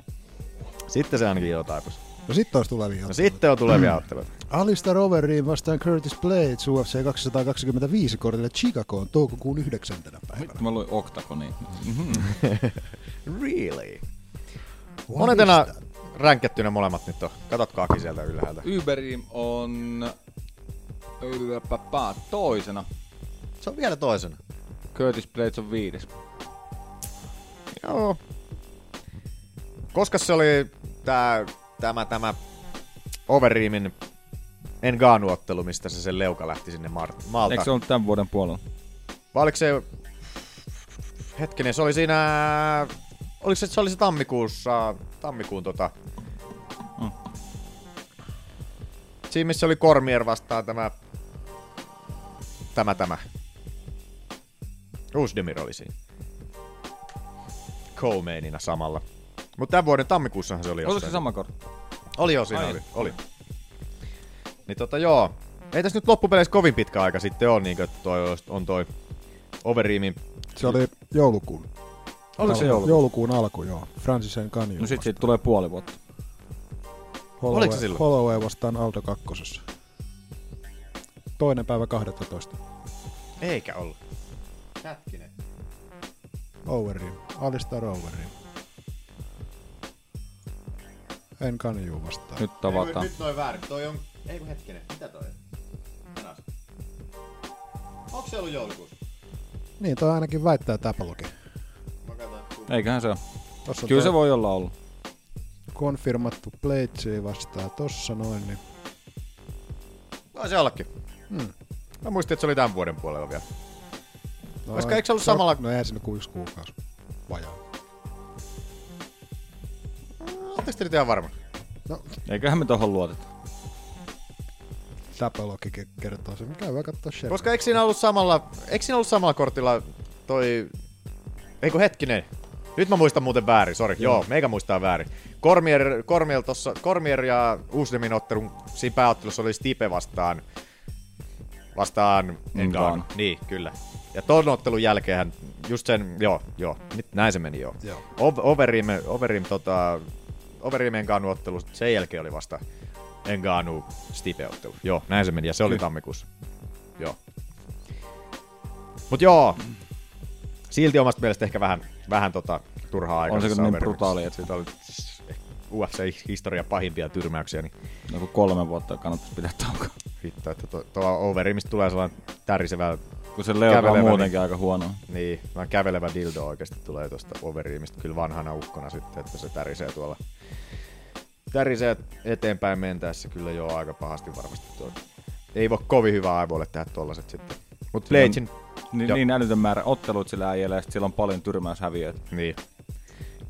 sitten se ainakin jo taipus. No sitten olisi tulevia No sitten on tulevia otteluita. Alistair Overeem vastaan Curtis Blades UFC 225 kortille Chicagoon toukokuun 9. päivänä. Vittu mä luin Octagoniin. really? What Monetena ränkättynä molemmat nyt on. Katotkaakin sieltä ylhäältä. Uberim on Ylläpäpää toisena. Se on vielä toisena. Curtis Blades on viides. Joo. Koska se oli tää, tämä, tämä Overeemin Enganu-ottelu, mistä se sen leuka lähti sinne Mar- maalta. Eikö se ollut tämän vuoden puolella? Vai oliko se... Hetkinen, se oli siinä... Oliko se, se oli se tammikuussa... Tammikuun tota... Mm. Siinä missä oli Kormier vastaan tämä... Tämä, tämä. Uusdemir oli siinä. Co-mainina samalla. Mutta tämän vuoden tammikuussahan se oli Oliko se jossain. sama kortti? Oli jo, siinä Ai. oli. oli. Niin tota joo. Ei tässä nyt loppupeleissä kovin pitkä aika sitten ole, niin että toi olisi- on toi Overeemin... Se oli joulukuun. Oliko se joulukuun? Joulukuun alku, joo. Francis Ngannou. No sit siitä tulee puoli vuotta. Holloway, Oliko se silloin? Holloway vastaan Aldo kakkosessa. Toinen päivä 12. Eikä ollut. Overeem. Alistair Overeem. Ngannou vastaan. Nyt tavataan. Nyt noin väärin. Toi on... Ei kun hetkinen. Mitä toi on? Tänään. Onko se ollut joulukuussa? Niin, toi ainakin väittää katsoin. Eiköhän se ole. Tossa Kyllä toi se voi olla ollut. konfirmattu Bladesi vastaan tossa noin, niin Voi se ollakin. Hmm. Mä muistin, että se oli tämän vuoden puolella vielä. No, Koska eikö se ollut samalla- No eihän sinne kuin yksi kuukausi. Vajaa. Oletteko te nyt ihan varma? No, Eiköhän me tohon luoteta. Tapologi ke- kertoo sen. Käydään katsoa Sheriff. Koska eikö siinä ollut samalla, eikö siinä ollut samalla kortilla toi... Eikö hetkinen? Nyt mä muistan muuten väärin, sori. Joo, Joo meikä muistaa väärin. Kormier, Kormier, tossa, Kormier ja Uusdemin ottelun siinä pääottelussa oli Stipe vastaan vastaan Engano. Niin, kyllä. Ja ton ottelun jälkeen just sen, joo, joo, nyt näin se meni joo. Joo. O- Overeem, Overeem, tota, Overeem Engano ottelu, sen jälkeen oli vasta Engano Stipe ottelu. Joo, näin se meni ja se oli tammikuussa. Joo. Mut joo, silti omasta mielestä ehkä vähän, vähän tota, turhaa aikaa. On se kyllä niin brutaali, että- Siitä oli UFC-historian pahimpia tyrmäyksiä, niin Joku kolme vuotta kannattaisi pitää taukoa. hitto, että tuo, tuo Overeemista tulee sellainen tärisevä Kun se leuka on muutenkin aika huono. Niin, vaan kävelevä dildo oikeasti tulee tuosta Overeemista kyllä vanhana ukkona sitten, että se tärisee tuolla. Tärisee eteenpäin mentäessä kyllä jo aika pahasti varmasti tuo. Ei voi kovin hyvää aivoille tehdä tollaset sitten. Mut Bladein, Niin, niin älytön määrä ottelut sillä äijällä ja sillä on paljon tyrmäyshäviöitä. niin.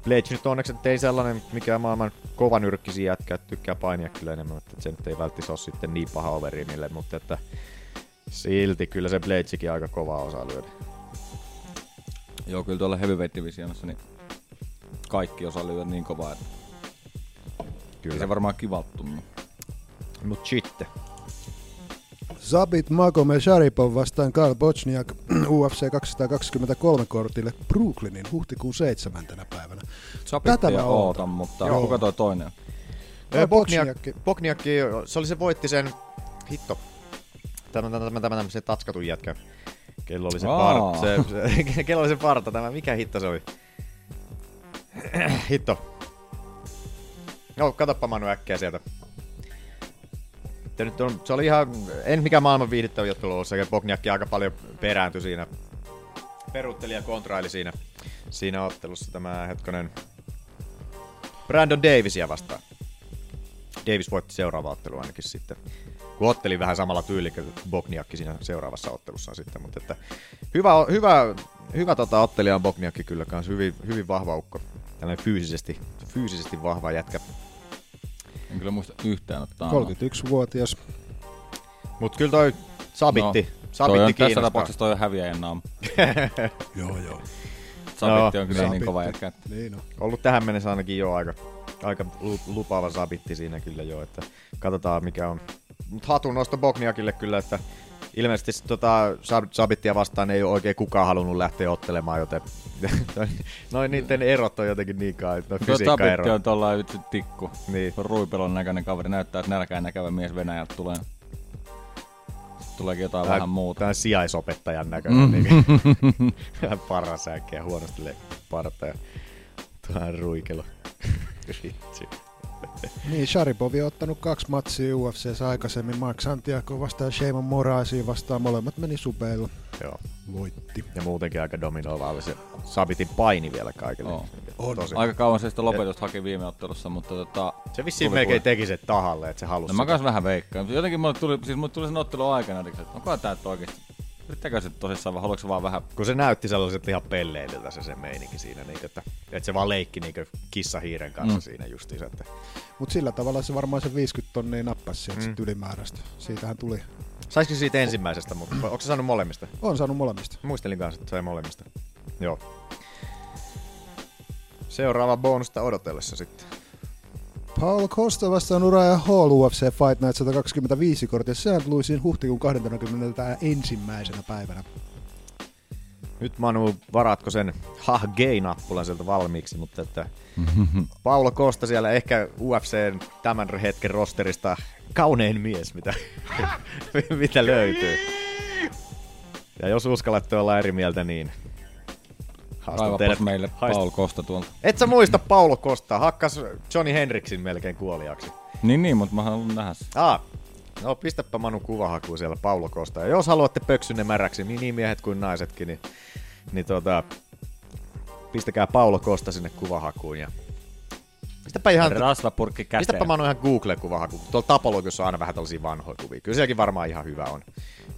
Blade nyt onneksi ei sellainen mikä maailman kovan yrkkisiä jätkä, tykkää painia kyllä enemmän, että se nyt ei välttämättä ole sitten niin paha Overeemille, mutta että silti kyllä se Bladesikin aika kovaa osaa lyödä. Joo, kyllä tuolla heavyweight divisionissa niin kaikki osaa lyödä niin kovaa, että Kyllä. se varmaan kivalta tunnu. Mut sitten. Zabit Magome Sharipov vastaan Karl Bochniak UFC 223 kortille Brooklynin huhtikuun 7. päivänä. Sapittia mä ootan, mutta Joo. kuka toi toinen Bochniakki. Bokniakki, se oli se voitti sen, hitto, tämä, tämä, tämä, tämä, tämä se tatskatun jätkä. Kello oli se Aa. parta, se, se, kello oli se parta, tämä, mikä hitto se oli? hitto. No, katoppa Manu äkkiä sieltä. Te nyt on, se oli ihan, en mikään maailman viihdyttävä ottelu ollut, se Bokniakki aika paljon perääntyi siinä. Peruutteli ja kontraili siinä, siinä ottelussa tämä hetkonen Brandon Davisia vastaan. Davis voitti seuraava ottelu ainakin sitten. Kun otteli vähän samalla tyylillä kuin Bokniakki siinä seuraavassa ottelussa sitten. Mutta että hyvä, hyvä, hyvä tota ottelija on Bokniakki kyllä kanssa. Hyvin, hyvin vahva ukko. Tällainen fyysisesti, fyysisesti vahva jätkä. En kyllä muista yhtään ottaa. 31-vuotias. Mutta kyllä toi Sabitti, No, Sabitti toi on, tässä tapauksessa toi on häviäjän naama. Joo, joo. Sabitti No, on kyllä niin. niin kova jätkä. että- Niin on. ollut tähän mennessä ainakin jo aika, aika lu- lupaava sabitti siinä kyllä jo, että katsotaan mikä on. Mutta hatun nosto Bokniakille kyllä, että ilmeisesti tota Sab- Sabittia vastaan ei ole oikein kukaan halunnut lähteä ottelemaan, joten noin niiden erot on jotenkin niin kai, noin Tuo Sabitti on tollain vitsi tikku. Niin. Ruipelon näköinen kaveri näyttää, että nälkään näkevä mies Venäjältä tulee. Tuleekin jotain vähän muuta. Tämä sijaisopettajan näköinen. Mm. Niin, vähän parasäkkiä huonosti le- parta ja tuohan ruikelo. Vitsi. Niin, Sharipov on ottanut kaksi matsia UFCssä aikaisemmin. Mark Santiago vastaan Shayman Moraisiin vastaan. Molemmat meni subeilla. Joo. Voitti. Ja muutenkin aika dominoiva oli se Sabitin paini vielä kaikille. Joo. On. Tosi. Aika kauan se sitä lopetusta haki viime ottelussa, mutta tota... Se vissiin tuli melkein teki se tahalle, että se halusi No mä sitä. kans vähän veikkaan. Jotenkin mulle tuli, siis mulle tuli sen ottelun aikana, että onko tää nyt oikeesti... Yrittäkö se tosissaan vai haluatko vaan vähän... Kun se näytti sellaiset ihan pelleililtä se, se meininki siinä, niin, että, että se vaan leikki niin kissahiiren kanssa Mm. siinä justiinsa. Että. Mutta sillä tavalla se varmaan se 50 tonnia nappasi sieltä Mm. mm. ylimääräistä. Siitähän tuli. Saisiko siitä ensimmäisestä, mutta onko se saanut molemmista? On saanut molemmista. Muistelin kanssa, että sai molemmista. Joo. Seuraava bonusta odotellessa sitten. Paul Costa vastaan Uriah Hall UFC Fight Night 125 kortin St. Louisin huhtikuun 21. päivänä. Nyt Manu, varaatko sen ha gay-nappulan sieltä valmiiksi, mutta että Paulo Kosta siellä ehkä UFCn tämän hetken rosterista kaunein mies, mitä, mitä löytyy. Ja jos uskallatte olla eri mieltä, niin haastan teidät. meille haist- Paul Kosta tuolta. Et sä muista Paulo Kostaa, hakkas Johnny Hendrixin melkein kuoliaksi. Niin, niin, mutta mä haluan nähdä sen. Ah, no pistäpä Manu kuvahakuun siellä Paulo Kosta. Ja jos haluatte pöksynne märäksi, niin niin miehet kuin naisetkin, niin, niin tota, pistäkää Paulo Kosta sinne kuvahakuun ja Pistäpä ihan... Rasvapurkki käteen. Pistäpä Manu ihan Google kuvahaku. Tuolla Tapologissa on aina vähän tällaisia vanhoja kuvia. Kyllä sielläkin varmaan ihan hyvä on.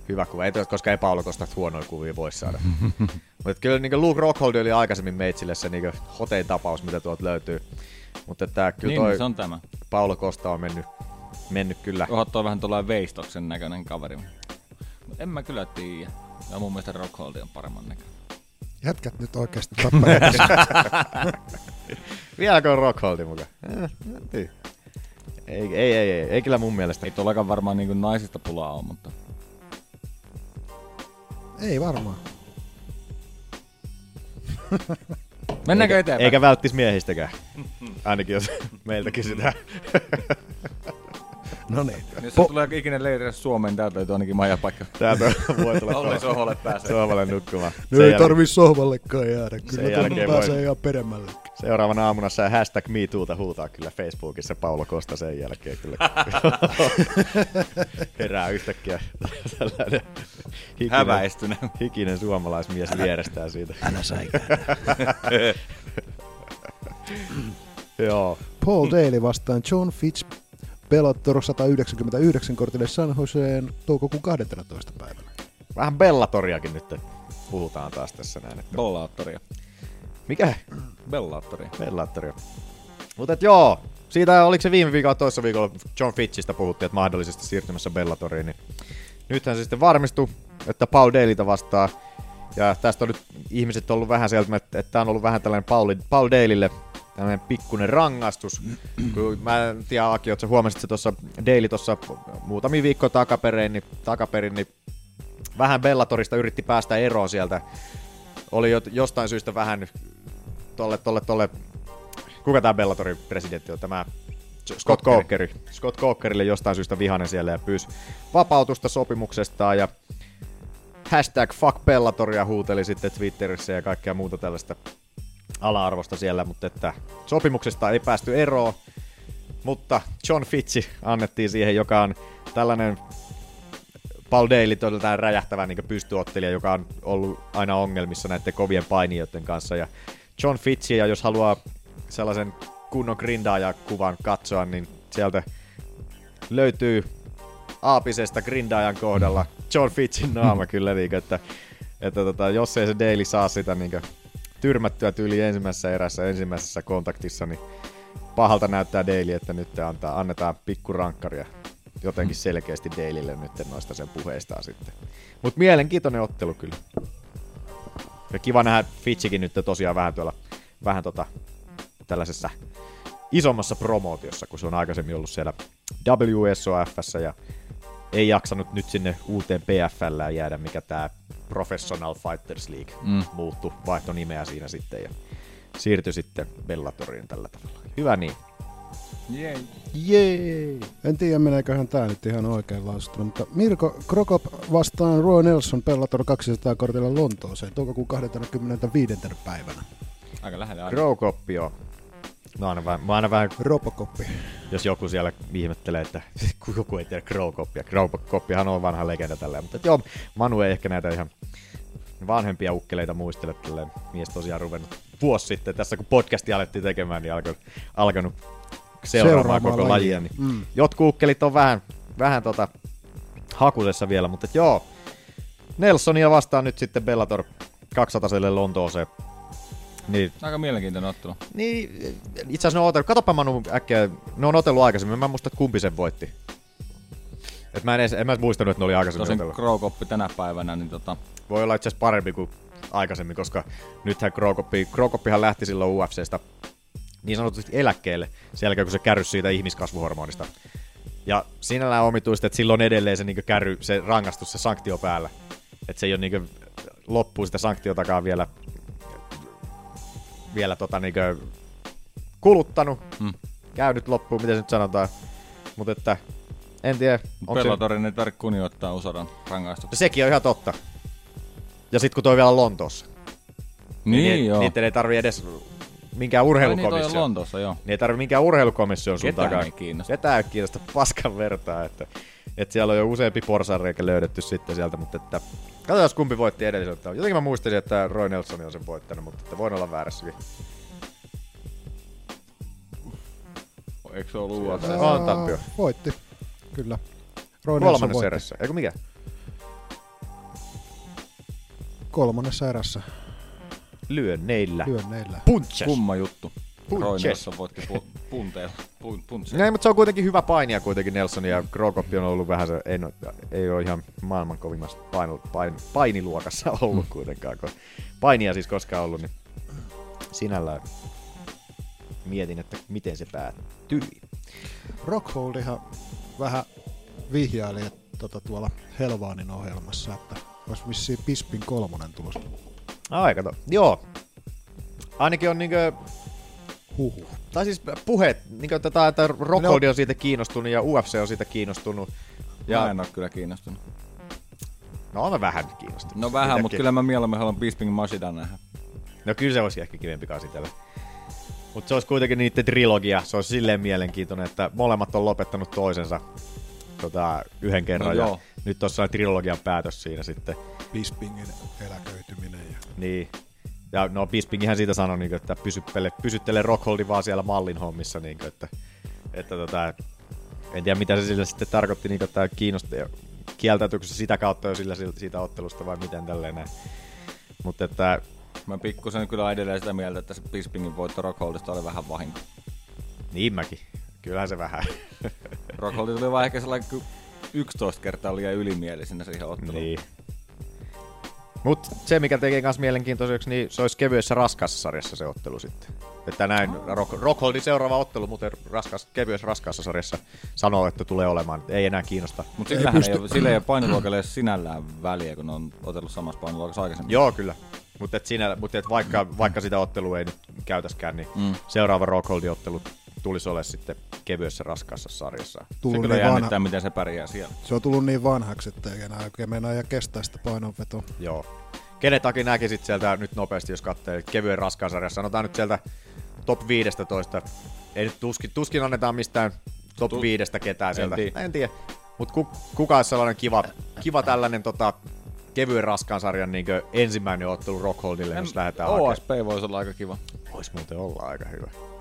Hyvä kuva. Ei, koska ei Paulo Kosta huonoja kuvia voi saada. Mutta kyllä niin Luke Rockhold oli aikaisemmin meitsille se niin hotein tapaus, mitä tuolta löytyy. Mutta että kyllä Niin, toi se on tämä. Paulo Kosta on mennyt, mennyt kyllä. Onhan toi vähän tuollainen veistoksen näköinen kaveri. Mut en mä kyllä tiedä. Ja mun mielestä Rockholdi on paremman näköinen. Jätkät nyt oikeasti tappaneet. Vieläkö on Rockholdi mukaan? Eh, tiedä. Ei, ei, ei, ei, ei, kyllä mun mielestä. Ei tuollakaan varmaan niin naisista pulaa ole, mutta... Ei varmaan. Mennäänkö eikä, eteenpäin? Eikä välttis miehistäkään. Ainakin jos meiltä kysytään. No niin. Jos se tulee ikinä leirille Suomeen, täältä löytyy ainakin majapaikka. Täältä voi tulla Olli sohvalle pääsee. sohvalle nukkumaan. No ei jäl- tarvii sohvallekaan jäädä. Kyllä sen tuonne jälkeen pääsee voi- ihan peremmälle. Seuraavana aamuna saa hashtag MeToota huutaa kyllä Facebookissa Paulo Kosta sen jälkeen kyllä. Herää yhtäkkiä tällainen hikinen, Häväistynyt. hikinen suomalaismies vierestään siitä. Älä säikää. Joo. Paul Daly vastaan John Fitch Bellator 199 kortille San Joseen toukokuun 12. päivänä. Vähän Bellatoriakin nyt puhutaan taas tässä näin. Että Bellaattoria. mikä? Bellaattoria. Bellatoria. Mutta joo, siitä oliko se viime viikolla toisessa viikolla John Fitchistä puhuttiin, että mahdollisesti siirtymässä Bellatoriin, niin nythän se sitten varmistui, että Paul Dailytä vastaa. Ja tästä on nyt ihmiset ollut vähän sieltä, että, että tämä on ollut vähän tällainen Paul, Paul Dailylle tällainen pikkuinen rangaistus. Kun mä en tiedä, Aki, että sä huomasit se tuossa Daily tuossa muutamia viikkoja takaperin, niin, takaperin, niin vähän Bellatorista yritti päästä eroon sieltä. Oli jo, jostain syystä vähän tolle, tolle, tolle, kuka tämä Bellatorin presidentti on, tämä Scott Coker. Scott Cokerille jostain syystä vihanen siellä ja pyysi vapautusta sopimuksestaan ja hashtag fuck Bellatoria huuteli sitten Twitterissä ja kaikkea muuta tällaista ala-arvosta siellä, mutta että sopimuksesta ei päästy eroon, mutta John Fitchi annettiin siihen, joka on tällainen Paul Daly todella räjähtävä niin pystyottelija, joka on ollut aina ongelmissa näiden kovien painijoiden kanssa. Ja John Fitchi, ja jos haluaa sellaisen kunnon grindaaja-kuvan katsoa, niin sieltä löytyy aapisesta grindaajan kohdalla John Fitchin naama kyllä, niin kuin, että, että tota, jos ei se Daily saa sitä niin kuin, tyrmättyä tyyli ensimmäisessä erässä, ensimmäisessä kontaktissa, niin pahalta näyttää Daily, että nyt antaa, annetaan pikku rankkaria jotenkin selkeästi Dailylle nyt noista sen puheistaan sitten. Mutta mielenkiintoinen ottelu kyllä. Ja kiva nähdä Fitchikin nyt tosiaan vähän tuolla, vähän tota, tällaisessa isommassa promootiossa, kun se on aikaisemmin ollut siellä WSOFssä ja ei jaksanut nyt sinne uuteen PFL jäädä, mikä tämä Professional Fighters League Mm. muuttu, vaihto nimeä siinä sitten ja siirtyi sitten Bellatoriin tällä tavalla. Hyvä niin. Jei. Jee! En tiedä, meneeköhän tää nyt ihan oikein lausuttuna, mutta Mirko Krokop vastaan Roy Nelson Bellator 200 kortilla Lontooseen toukokuun 25. päivänä. Aika lähellä. Growcoppi on. Mä aina vähän, mä aina vähän, Robocoppi. jos joku siellä ihmettelee, että joku ei tiedä Growcoppia. Growcoppihan on vanha legenda tällä, mutta joo, Manu ei ehkä näitä ihan vanhempia ukkeleita muistele tälleen. Mies tosiaan ruvennut vuosi sitten, tässä kun podcasti alettiin tekemään, niin alkoi, alkanut seuraamaan, Seuraamaan koko lajia. lajia. Niin Mm. Jotkut ukkelit on vähän, vähän tota, hakusessa vielä, mutta joo. Nelsonia vastaan nyt sitten Bellator 200 Lontooseen. Niin Aika mielenkiintoinen ottelu. niin, itse asiassa ne on otellut. Katoppa Manu äkkiä, ne on otellut aikaisemmin. Mä en muista, kumpi sen voitti. Et mä en, edes, en mä muistanut, että ne oli aikaisemmin Tosin otellut. Krokoppi tänä päivänä, niin tota, Voi olla itse asiassa parempi kuin aikaisemmin, koska nythän Krokoppi, Krokoppihan lähti silloin UFCstä niin sanotusti eläkkeelle sen jälkeen, kun se kärrys siitä ihmiskasvuhormonista. Ja sinällään omituista, että silloin edelleen se niin kärry, se rangaistus, se sanktio päällä. Että se ei ole niin loppuu sitä sanktiotakaan vielä, vielä tota niin kuluttanut. Mm. Käynyt loppuun, miten se nyt sanotaan. Mutta että en tiedä, onko se... Ei tarvitse kunnioittaa Usadan rangaistuksia. Sekin on ihan totta. Ja sitten kun toi vielä on Lontoossa. Niin, ni- joo. Niiden ei tarvi edes minkään niin, toi on urheilukomissio. Lontoossa, joo. Niin ei tarvi minkään urheilukomission sun Ketään takaa. ei kiinnosta. Ketään ei kiinnosta paskan vertaa, että, että siellä on jo useampi porsareikä löydetty sitten sieltä, mutta että katsotaan kumpi voitti edelliseltä. Jotenkin mä muistelin, että Roy Nelson on sen voittanut, mutta että voin olla väärässäkin. Eikö se ollut UFC? Se on tappio. Voitti, kyllä. Roy Kolmannessa voitti. erässä. Eikö mikä? Kolmannessa erässä Lyönneillä. lyönneillä. Punches. Kumma juttu. Punches. Roy Nelson voitti punteilla. Pun, puncheilla. Näin, mutta se on kuitenkin hyvä painia kuitenkin Nelson ja Krokoppi on ollut vähän se, ei, ei ole ihan maailman kovimmassa pain, pain, painiluokassa ollut kuitenkaan, kun painia siis koskaan ollut, niin sinällään mietin, että miten se päättyi. Rockholdihan vähän vihjaili että tota, tuolla Helvaanin ohjelmassa, että olisi vissiin Pispin kolmonen tulos. Ai, kato. Joo. Ainakin on niinkö... Huhu. Tai siis puheet, niinkö tätä, että Rockhold on siitä kiinnostunut ja UFC on siitä kiinnostunut. Ja mä en ole kyllä kiinnostunut. no on mä vähän kiinnostunut. No vähän, mutta kyllä mä mieluummin haluan Bisping Mashidan nähdä. No kyllä se olisi ehkä kivempi käsitellä. Mutta se olisi kuitenkin niiden trilogia. Se olisi silleen mielenkiintoinen, että molemmat on lopettanut toisensa tota, yhden kerran. No ja joo. nyt tuossa on trilogian päätös siinä sitten. Bispingin eläköityminen. Ja... Niin. Ja no Bispingihän siitä sanoi, niin että pysyttele, pysyttele Rockholdi vaan siellä mallin hommissa. Niin kuin, että, että tota, en tiedä mitä se sille sitten tarkoitti, niin kuin, että kiinnosti, kieltäytyykö se sitä kautta jo sillä, siitä ottelusta vai miten tälleen näin. Mutta että Mä pikkusen kyllä edelleen sitä mieltä, että se Bispingin voitto Rockholdista oli vähän vahinko. niin mäkin. Kyllähän se vähän. Rockholdi tuli vaan ehkä sellainen ky- 11 kertaa liian ylimielisenä siihen otteluun. Niin. Mut se, mikä tekee myös mielenkiintoiseksi, niin se olisi kevyessä raskaassa sarjassa se ottelu sitten. Että näin Rock, Rockholdin seuraava ottelu, muuten raskas, kevyessä raskaassa sarjassa sanoo, että tulee olemaan. että Ei enää kiinnosta. Mutta sillähän ei, pysty... sillä ei ole edes sinällään väliä, kun on otellut samassa painoluokassa aikaisemmin. Joo, kyllä. Mutta et mut et vaikka, vaikka sitä ottelua ei nyt käytäskään, niin mm. seuraava Rockholdin ottelu tulisi olla sitten kevyessä raskaassa sarjassa. Se Tullut kyllä niin jännittää, vanha, miten se pärjää siellä. se on tullut niin vanhaksi, että ei enää oikein meinaa ja kestää sitä painonvetoa. Joo. Kenen takia näkisit sieltä nyt nopeasti, jos katsoo kevyen raskaan sarjassa? Sanotaan nyt sieltä top 15. Ei nyt tuskin, tuskin annetaan mistään top Tu- 5 ketään en sieltä. tiedä. En tiedä. Mutta ku, kuka olisi sellainen kiva, kiva tällainen tota, kevyen raskaan sarjan niin ensimmäinen ottelu Rockholdille, jos lähdetään hakemaan? OSP voisi olla aika kiva. Voisi muuten olla aika hyvä.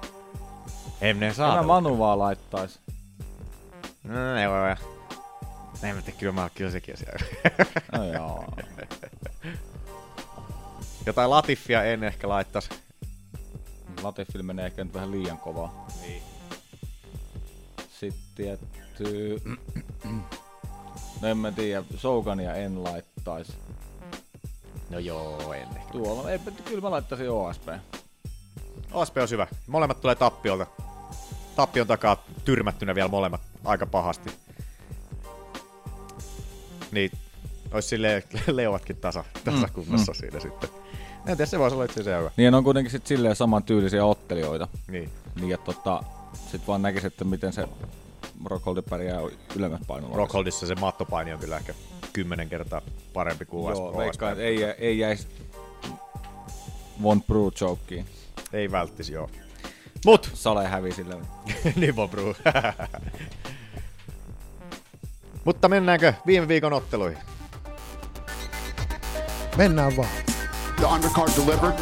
Ei ne Tämä saa. Manu vaan laittaisi. No, ei voi. Ei mä tiedä, kyllä mä kyllä sekin siellä. No joo. Jotain Latiffia en ehkä laittaisi. Latifille menee ehkä nyt vähän liian kovaa. Niin. Sitten tietty... No en mä tiedä, Sougania en laittaisi. No joo, en ehkä. Tuolla, ei, kyllä mä laittaisin OSP. OSP on hyvä. Molemmat tulee tappiolta. Tappion takaa tyrmättynä vielä molemmat aika pahasti. Niin, olisi silleen leuatkin tasa, tasakunnossa mm, siinä sitten. En tiedä, se voisi olla itse asiassa hyvä. Niin on kuitenkin sit silleen saman tyylisiä ottelijoita. Niin. Niin että tota, sit vaan näkis, että miten se Rockholdi pärjää ylemmäs painolla. Rockholdissa se mattopaini on kyllä ehkä kymmenen kertaa parempi kuin Joo, veikkaan, ei, ei jäisi Von Brew chokeen. Ei välttis, joo. Mut! Sale hävii sille. niin. Mutta mennäänkö viime viikon otteluihin? Mennään vaan. The undercard delivered.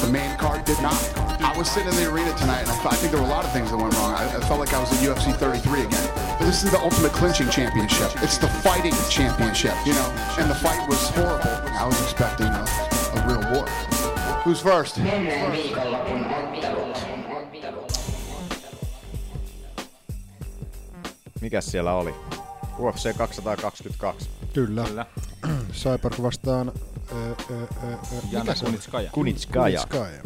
The main card did not. I was sitting in the arena tonight, and I, thought, I think there were a lot of things that went wrong. I, I felt like I was at UFC 33 again. But this is the ultimate clinching championship. It's the fighting championship, you know. And the fight was horrible. I was expecting a, a real war. Who's first? Menneen viikonlopun ottelut. Mikäs siellä oli? UFC 222. Kyllä. Kyllä. Cyborg vastaan... Ö, ö, ö, ö, Jana mikä? Kunitskaja. Kunitskaja. Kunitskaja.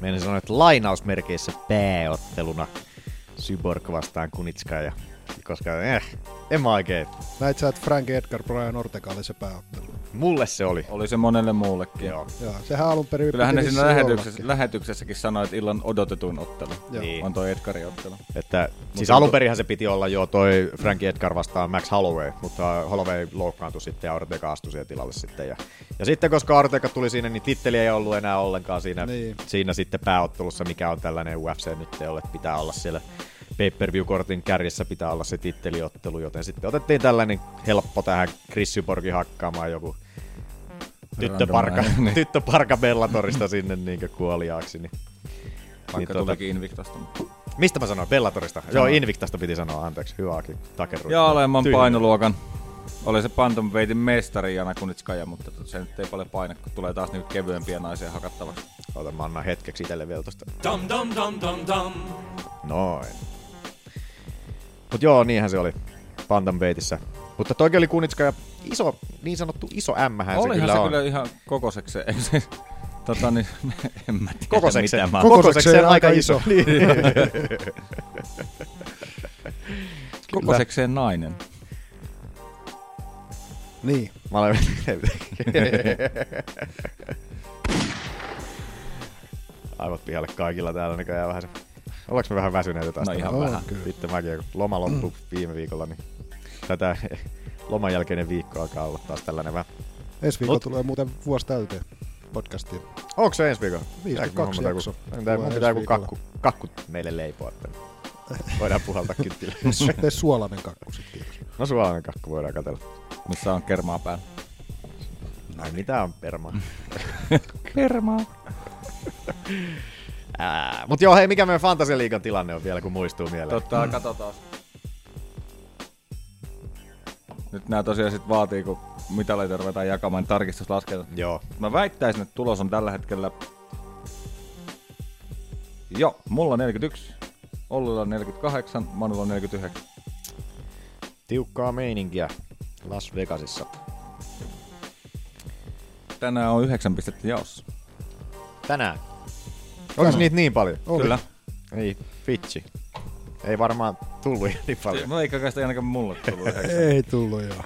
Meidän sanoa, että lainausmerkeissä pääotteluna Cyborg vastaan Kunitskaja. Koska eh, en mä oikein. Näit sä, että Frank Edgar Brian Ortega oli se pääottelu. Mulle se oli. Oli se monelle muullekin. Joo. Joo, sehän alun perin Kyllähän ne siinä lähetyksessä, lähetyksessäkin sanoi, että illan odotetuin ottelu. Joo. Niin. On toi Edgarin ottelu. Että, siis alun perinhän se piti olla jo toi Frankie Edgar vastaan Max Holloway, mutta Holloway loukkaantui sitten ja Ortega astui siihen tilalle sitten. Ja, ja sitten koska Ortega tuli siinä, niin titteli ei ollut enää ollenkaan siinä, Niin. siinä sitten pääottelussa, mikä on tällainen UFC nyt ei ole, että pitää olla siellä pay-per-view-kortin kärjessä pitää olla se titteliottelu, joten sitten otettiin tällainen helppo tähän Chris hakkaamaan joku tyttöparka, niin. tyttöparka Bellatorista sinne niin kuoliaaksi. Niin, Vaikka Niin, tota- tulikin Invictasta. mutta- Mistä mä sanoin? Bellatorista? Joo, Invictasta piti sanoa, anteeksi. Hyvä Aki, takerru. Ja alemman Tyhjä. painoluokan. Oli se Bantamweightin mestari Jana Kunitskaja, mutta tota, se nyt ei paljon paina, kun tulee taas nyt kevyempiä naisia hakattavaksi. Ota, mä annan hetkeksi itelle vielä tosta. Dum dum dum dum dum. Noin. Mut joo, niinhän se oli Bantamweightissä. Mutta toikin oli Kunitska ja iso, niin sanottu iso ämmähän se Olihan kyllä se on. kyllä ihan se, tota niin, en mä tiedä Kokosekseen. mitä mä... Kokosekseen aika iso. Niin. Kokosekseen nainen. Niin. Mä olen... Aivot pihalle kaikilla täällä näköjään vähän se... Ollaanko me vähän väsyneitä taas? No ihan On vähän. kyllä. Sitten mäkin, kun loma loppui viime viikolla, niin tätä loman jälkeinen viikko alkaa olla taas tällainen vähän. Ensi viikolla Mut- tulee muuten vuosi täyteen podcastiin. Onko se ensi viikolla? 52 Pitääkö mun jakso. mun pitää joku kakku, kakku meille leipoa, että voidaan puhaltaa kynttilä. Tee suolainen kakku sit, kiitos. No suolainen kakku voidaan katella. Missä on kermaa päällä. Ai mitä on perma? Kermaa. Ää, mut joo, hei, mikä meidän Fantasialiigan tilanne on vielä, kun muistuu mieleen? Tota, katsotaan. Nyt nää tosiaan sit vaatii, kun mitaleita ruvetaan jakamaan, niin tarkistuslaskelta. Joo. Mä väittäisin, että tulos on tällä hetkellä... Joo, mulla on 41, Ollilla on 48, Manulla on 49. Tiukkaa meininkiä Las Vegasissa. Tänään on 9 pistettä jaossa. Tänään. Onko niitä niin paljon? Oli. Kyllä. Ei, vitsi. Ei varmaan tullut ihan niin paljon. No eikä kai sitä ainakaan mulle tullut 9. Ei tullut joo.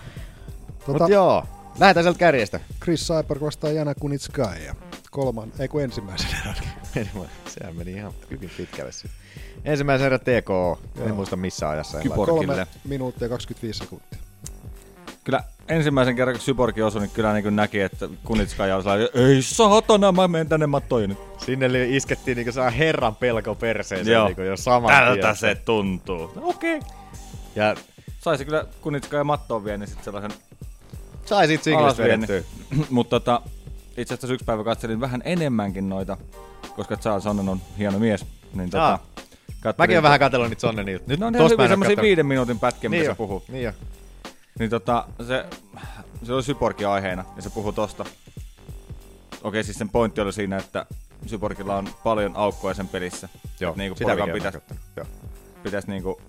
Tota, Mut joo, lähdetään sieltä kärjestä. Chris Cyborg vastaa Jana Kunitskaya. ja Kolman, ei kun ensimmäisen erän. Sehän meni ihan hyvin pitkälle sitten. Ensimmäisen erän TKO. En muista missä ajassa. laita. Kolme minuuttia 25 sekuntia. Kyllä ensimmäisen kerran, kun Syborgi osui, niin kyllä niin näki, että Kunitskaja oli sellainen, ei saatana, mä menen tänne mattoihin nyt. Sinne li- iskettiin niinku saa herran pelko perseeseen Joo. niinku jo saman Tältä tien. se tuntuu. Okei. Okay. Ja Saisi kyllä Kunitskaja mattoon vielä, niin sitten sellaisen sai sit singles alasviennin. vedettyä. Mutta tota, itse asiassa yksi päivä katselin vähän enemmänkin noita, koska Charles Sonnen on hieno mies. Niin tota, Aa. katselin- Mäkin oon vähän katsellut niitä Sonnenilta. Nyt No ne on mä hyvin kattonut. viiden minuutin pätkiä, mitä niin se jo, puhuu. Niin jo. Niin tota, se, se oli Syborgin aiheena ja se puhui tosta. Okei, siis sen pointti oli siinä, että Syborgilla on paljon aukkoja sen pelissä. Joo, Et niinku sitä pitäisi, pitäisi niinku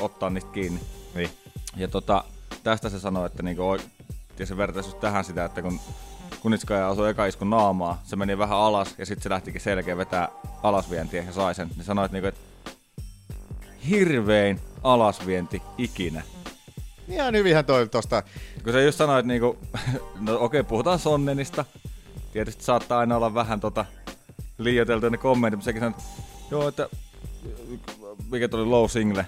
ottaa niistä kiinni. Niin. Ja tota, tästä se sanoi, että niinku, ja se vertaisi tähän sitä, että kun Kunitskaja osui eka iskun naamaa, se meni vähän alas ja sitten se lähtikin selkeä vetää alasvientiä ja sai sen. Niin sanoi, että, niinku, että hirvein alasvienti ikinä. Ihan hyvinhän toi tosta. Kun se just sanoi, että niinku, no okei, puhutaan Sonnenista. Tietysti saattaa aina olla vähän tota liioiteltu ne kommentit, mutta sekin sanoi, että joo, että mikä tuli low single.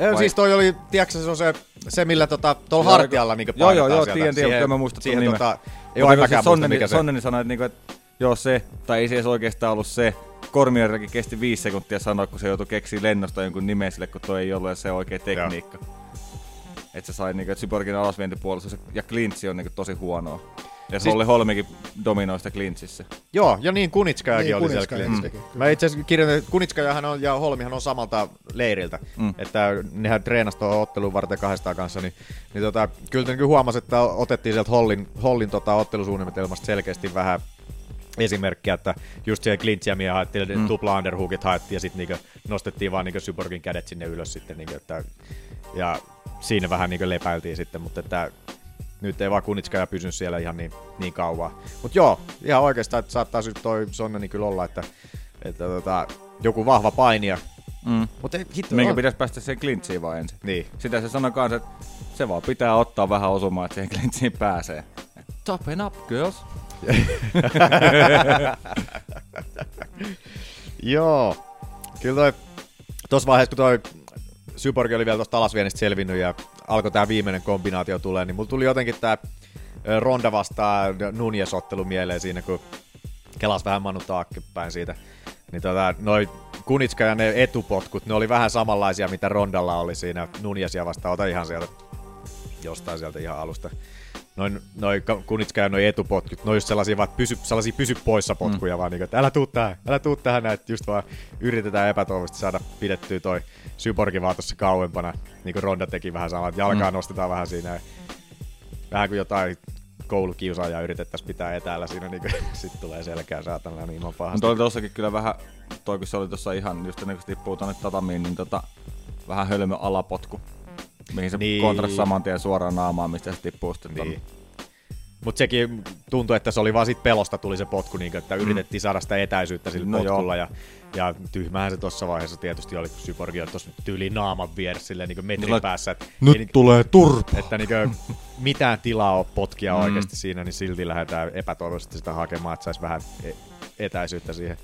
Vai? Vai- Siis toi oli, tiedätkö se on se, se millä tota, tuolla Joo, hartialla niinku joo, joo, joo, tiedän, Siihen- mutta mä muista ton siihen nimen. tota, ei se muista Sonneni, mikä se. Sonneni sanoi, että, niinku, että joo se, tai ei se edes oikeastaan ollut se. Kormierkin kesti viisi sekuntia sanoa, kun se joutui keksiä lennosta jonkun nimen sille, kun toi ei ollut se oikea tekniikka. Että se sai niinku, Cyborgin alasvientipuolustus ja klintsi on niinku tosi huonoa. Ja Siis- siis... Olli Holmikin dominoi sitä klintsissä. Joo, ja niin Kunitskajakin Niin, oli siellä Kunitskaja Klintsissä. kyllä. Mä itse asiassa kirjoitin, että Kunitskajahan on, ja Holmihan on samalta leiriltä. Mm. Että nehän treenasi tuohon otteluun varten kahdestaan kanssa, niin, niin tota, kyllä niin huomasi, että otettiin sieltä Hollin, Hollin tota, ottelusuunnitelmasta selkeästi vähän esimerkkiä, että just siellä klintsiä haettiin, mm. tupla underhookit haettiin ja sitten niinku nostettiin vaan niinku Cyborgin kädet sinne ylös sitten. Niinku, että, ja siinä vähän niinku lepäiltiin sitten, mutta että nyt ei vaan Kunitskaja pysynyt siellä ihan niin, niin kauan. Mutta joo, ihan oikeastaan, että saattaa sitten toi Sonneni kyllä olla, että, että tota, joku vahva painija. Mm. Mutta hitto, Minkä on- pitäisi päästä siihen klintsiin vaan ensin. Niin. Sitä se sanoi kanssa, että se vaan pitää ottaa vähän osumaan, että siihen klintsiin pääsee. Toughen up, girls. Joo. Kyllä toi, tossa vaiheessa, kun toi Syborg oli vielä tosta alasviennistä selvinnyt ja alkoi tää viimeinen kombinaatio tulee, niin mulla tuli jotenkin tää ö, Ronda vastaan Nunez-ottelu mieleen siinä, kun kelas vähän Manu taaksepäin siitä. Niin tota, noi Kunitska ja ne etupotkut, ne oli vähän samanlaisia, mitä Rondalla oli siinä Nunezia vastaan. Ota ihan sieltä, jostain sieltä ihan alusta. Noin, noi Kunitska ja noi etupotkut, ne on just sellaisia, vaan pysy, sellaisia pysy poissa potkuja, mm. vaan niin, että älä tuu tähän, älä tuu tähän, että just vaan yritetään epätoivoisesti saada pidettyä toi Syborgi vaan tuossa kauempana, niin kuin Ronda teki vähän samaa, että jalkaa mm. nostetaan vähän siinä, ja vähän kuin jotain koulukiusaajaa yritettäisiin pitää etäällä siinä, niin sitten tulee selkää saatana niin Mutta pahasti. oli tossakin kyllä vähän, toi kun se oli tossa ihan just ennen kuin se tippuu tonne tatamiin, niin tota, vähän hölmö alapotku. Mihin se Niin. niin. kontrasi saman tien suoraan naamaan, mistä se tippuu sitten. Niin. Mutta sekin tuntui, että se oli vaan sit pelosta tuli se potku, niin että yritettiin saada sitä etäisyyttä sillä No potkulla. Ja, ja tyhmähän se tuossa vaiheessa tietysti oli, kun Syborgi oli tuossa tyyliin naaman vieressä silleen niin metrin Sillä- päässä. Että, Nyt ei, tulee turpa! että niin mitään tilaa ole potkia Mm. mm. oikeasti siinä, niin silti lähdetään epätoivoisesti sitä hakemaan, että saisi vähän e- etäisyyttä siihen.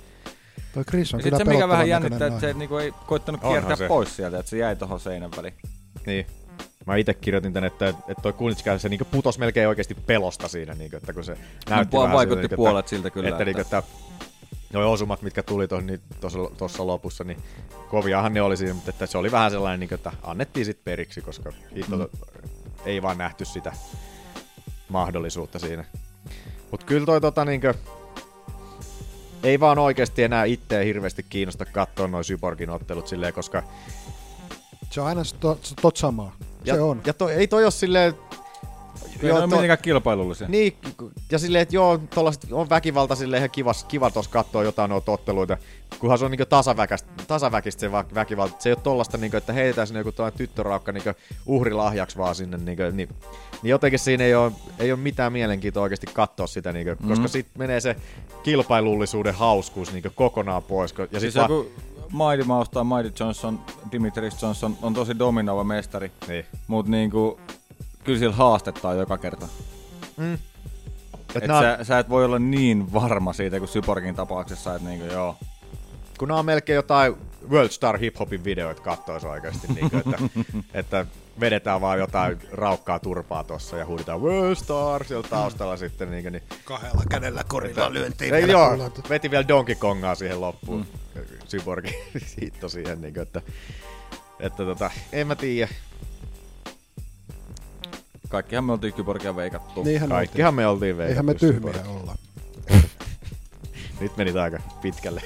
Toi Chris on Ja kyllä se, mikä vähän jännittää, että se nainen. niinku ei koittanut Onhan kiertää se. pois sieltä, että se jäi tohon seinän väliin. Niin. Mä itse kirjoitin tänne, että, että toi Kunitska, se niinku putos melkein oikeasti pelosta siinä, niinku, että kun se näytti vähän vaikutti siltä, puolet siltä kyllä, Että, että, niinku, että- että noi osumat, mitkä tuli tuossa niin, tossa- tossa lopussa, niin koviahan ne oli siinä, mutta että se oli vähän sellainen, niinku, että annettiin sit periksi, koska hitto, Mm. ei vaan nähty sitä mahdollisuutta siinä. Mutta kyllä toi tota niinkö, ei vaan oikeasti enää itseä hirveästi kiinnosta katsoa noin Syborgin ottelut silleen, koska Se on aina se to, se tot samaa. ja, se on. Ja toi, ei toi ole silleen... Kyllä ne on mitenkään kilpailullisia. Niin, ja silleen, että joo, tollaset on väkivalta silleen ihan kiva, kiva tuossa katsoa jotain noita otteluita, kunhan se on niinku tasaväkästä, tasaväkistä se va- väkivalta. Se ei ole tollasta, niinku, että heitetään sinne joku toinen tyttöraukka niinku uhrilahjaksi vaan sinne, niinku, niin, niin jotenkin siinä ei ole, ei ole mitään mielenkiintoa oikeasti katsoa sitä, niinku, Mhm. koska sitten menee se kilpailullisuuden hauskuus niinku, kokonaan pois. Ja Siis vaan, joku Mighty Mouse tai Mighty Johnson, Dimitris Johnson on tosi dominoiva mestari. Niin. Mut niinku, kyllä sillä haastetta on joka kerta. Mm. Et nää- sä, sä, et voi olla niin varma siitä kuin Syborgin tapauksessa, että niinku joo. kun nämä on melkein jotain World Star Hip Hopin videoita kattois oikeasti, niin kuin, että, että vedetään vaan jotain raukkaa turpaa tossa ja huudetaan World Star siellä taustalla sitten. Niin, niin, Kahdella kädellä korilla lyöntiin ei, joo, veti vielä Donkey Kongaa siihen loppuun. Mm. Cyborgin hitto siihen, niin kuin, että, että tota, en mä tiedä. Kaikkihan me oltiin Kyborgia veikattu. Niinhän Kaikkihan me oltiin veikattu. Eihän me tyhmiä olla. Nyt menit aika pitkälle.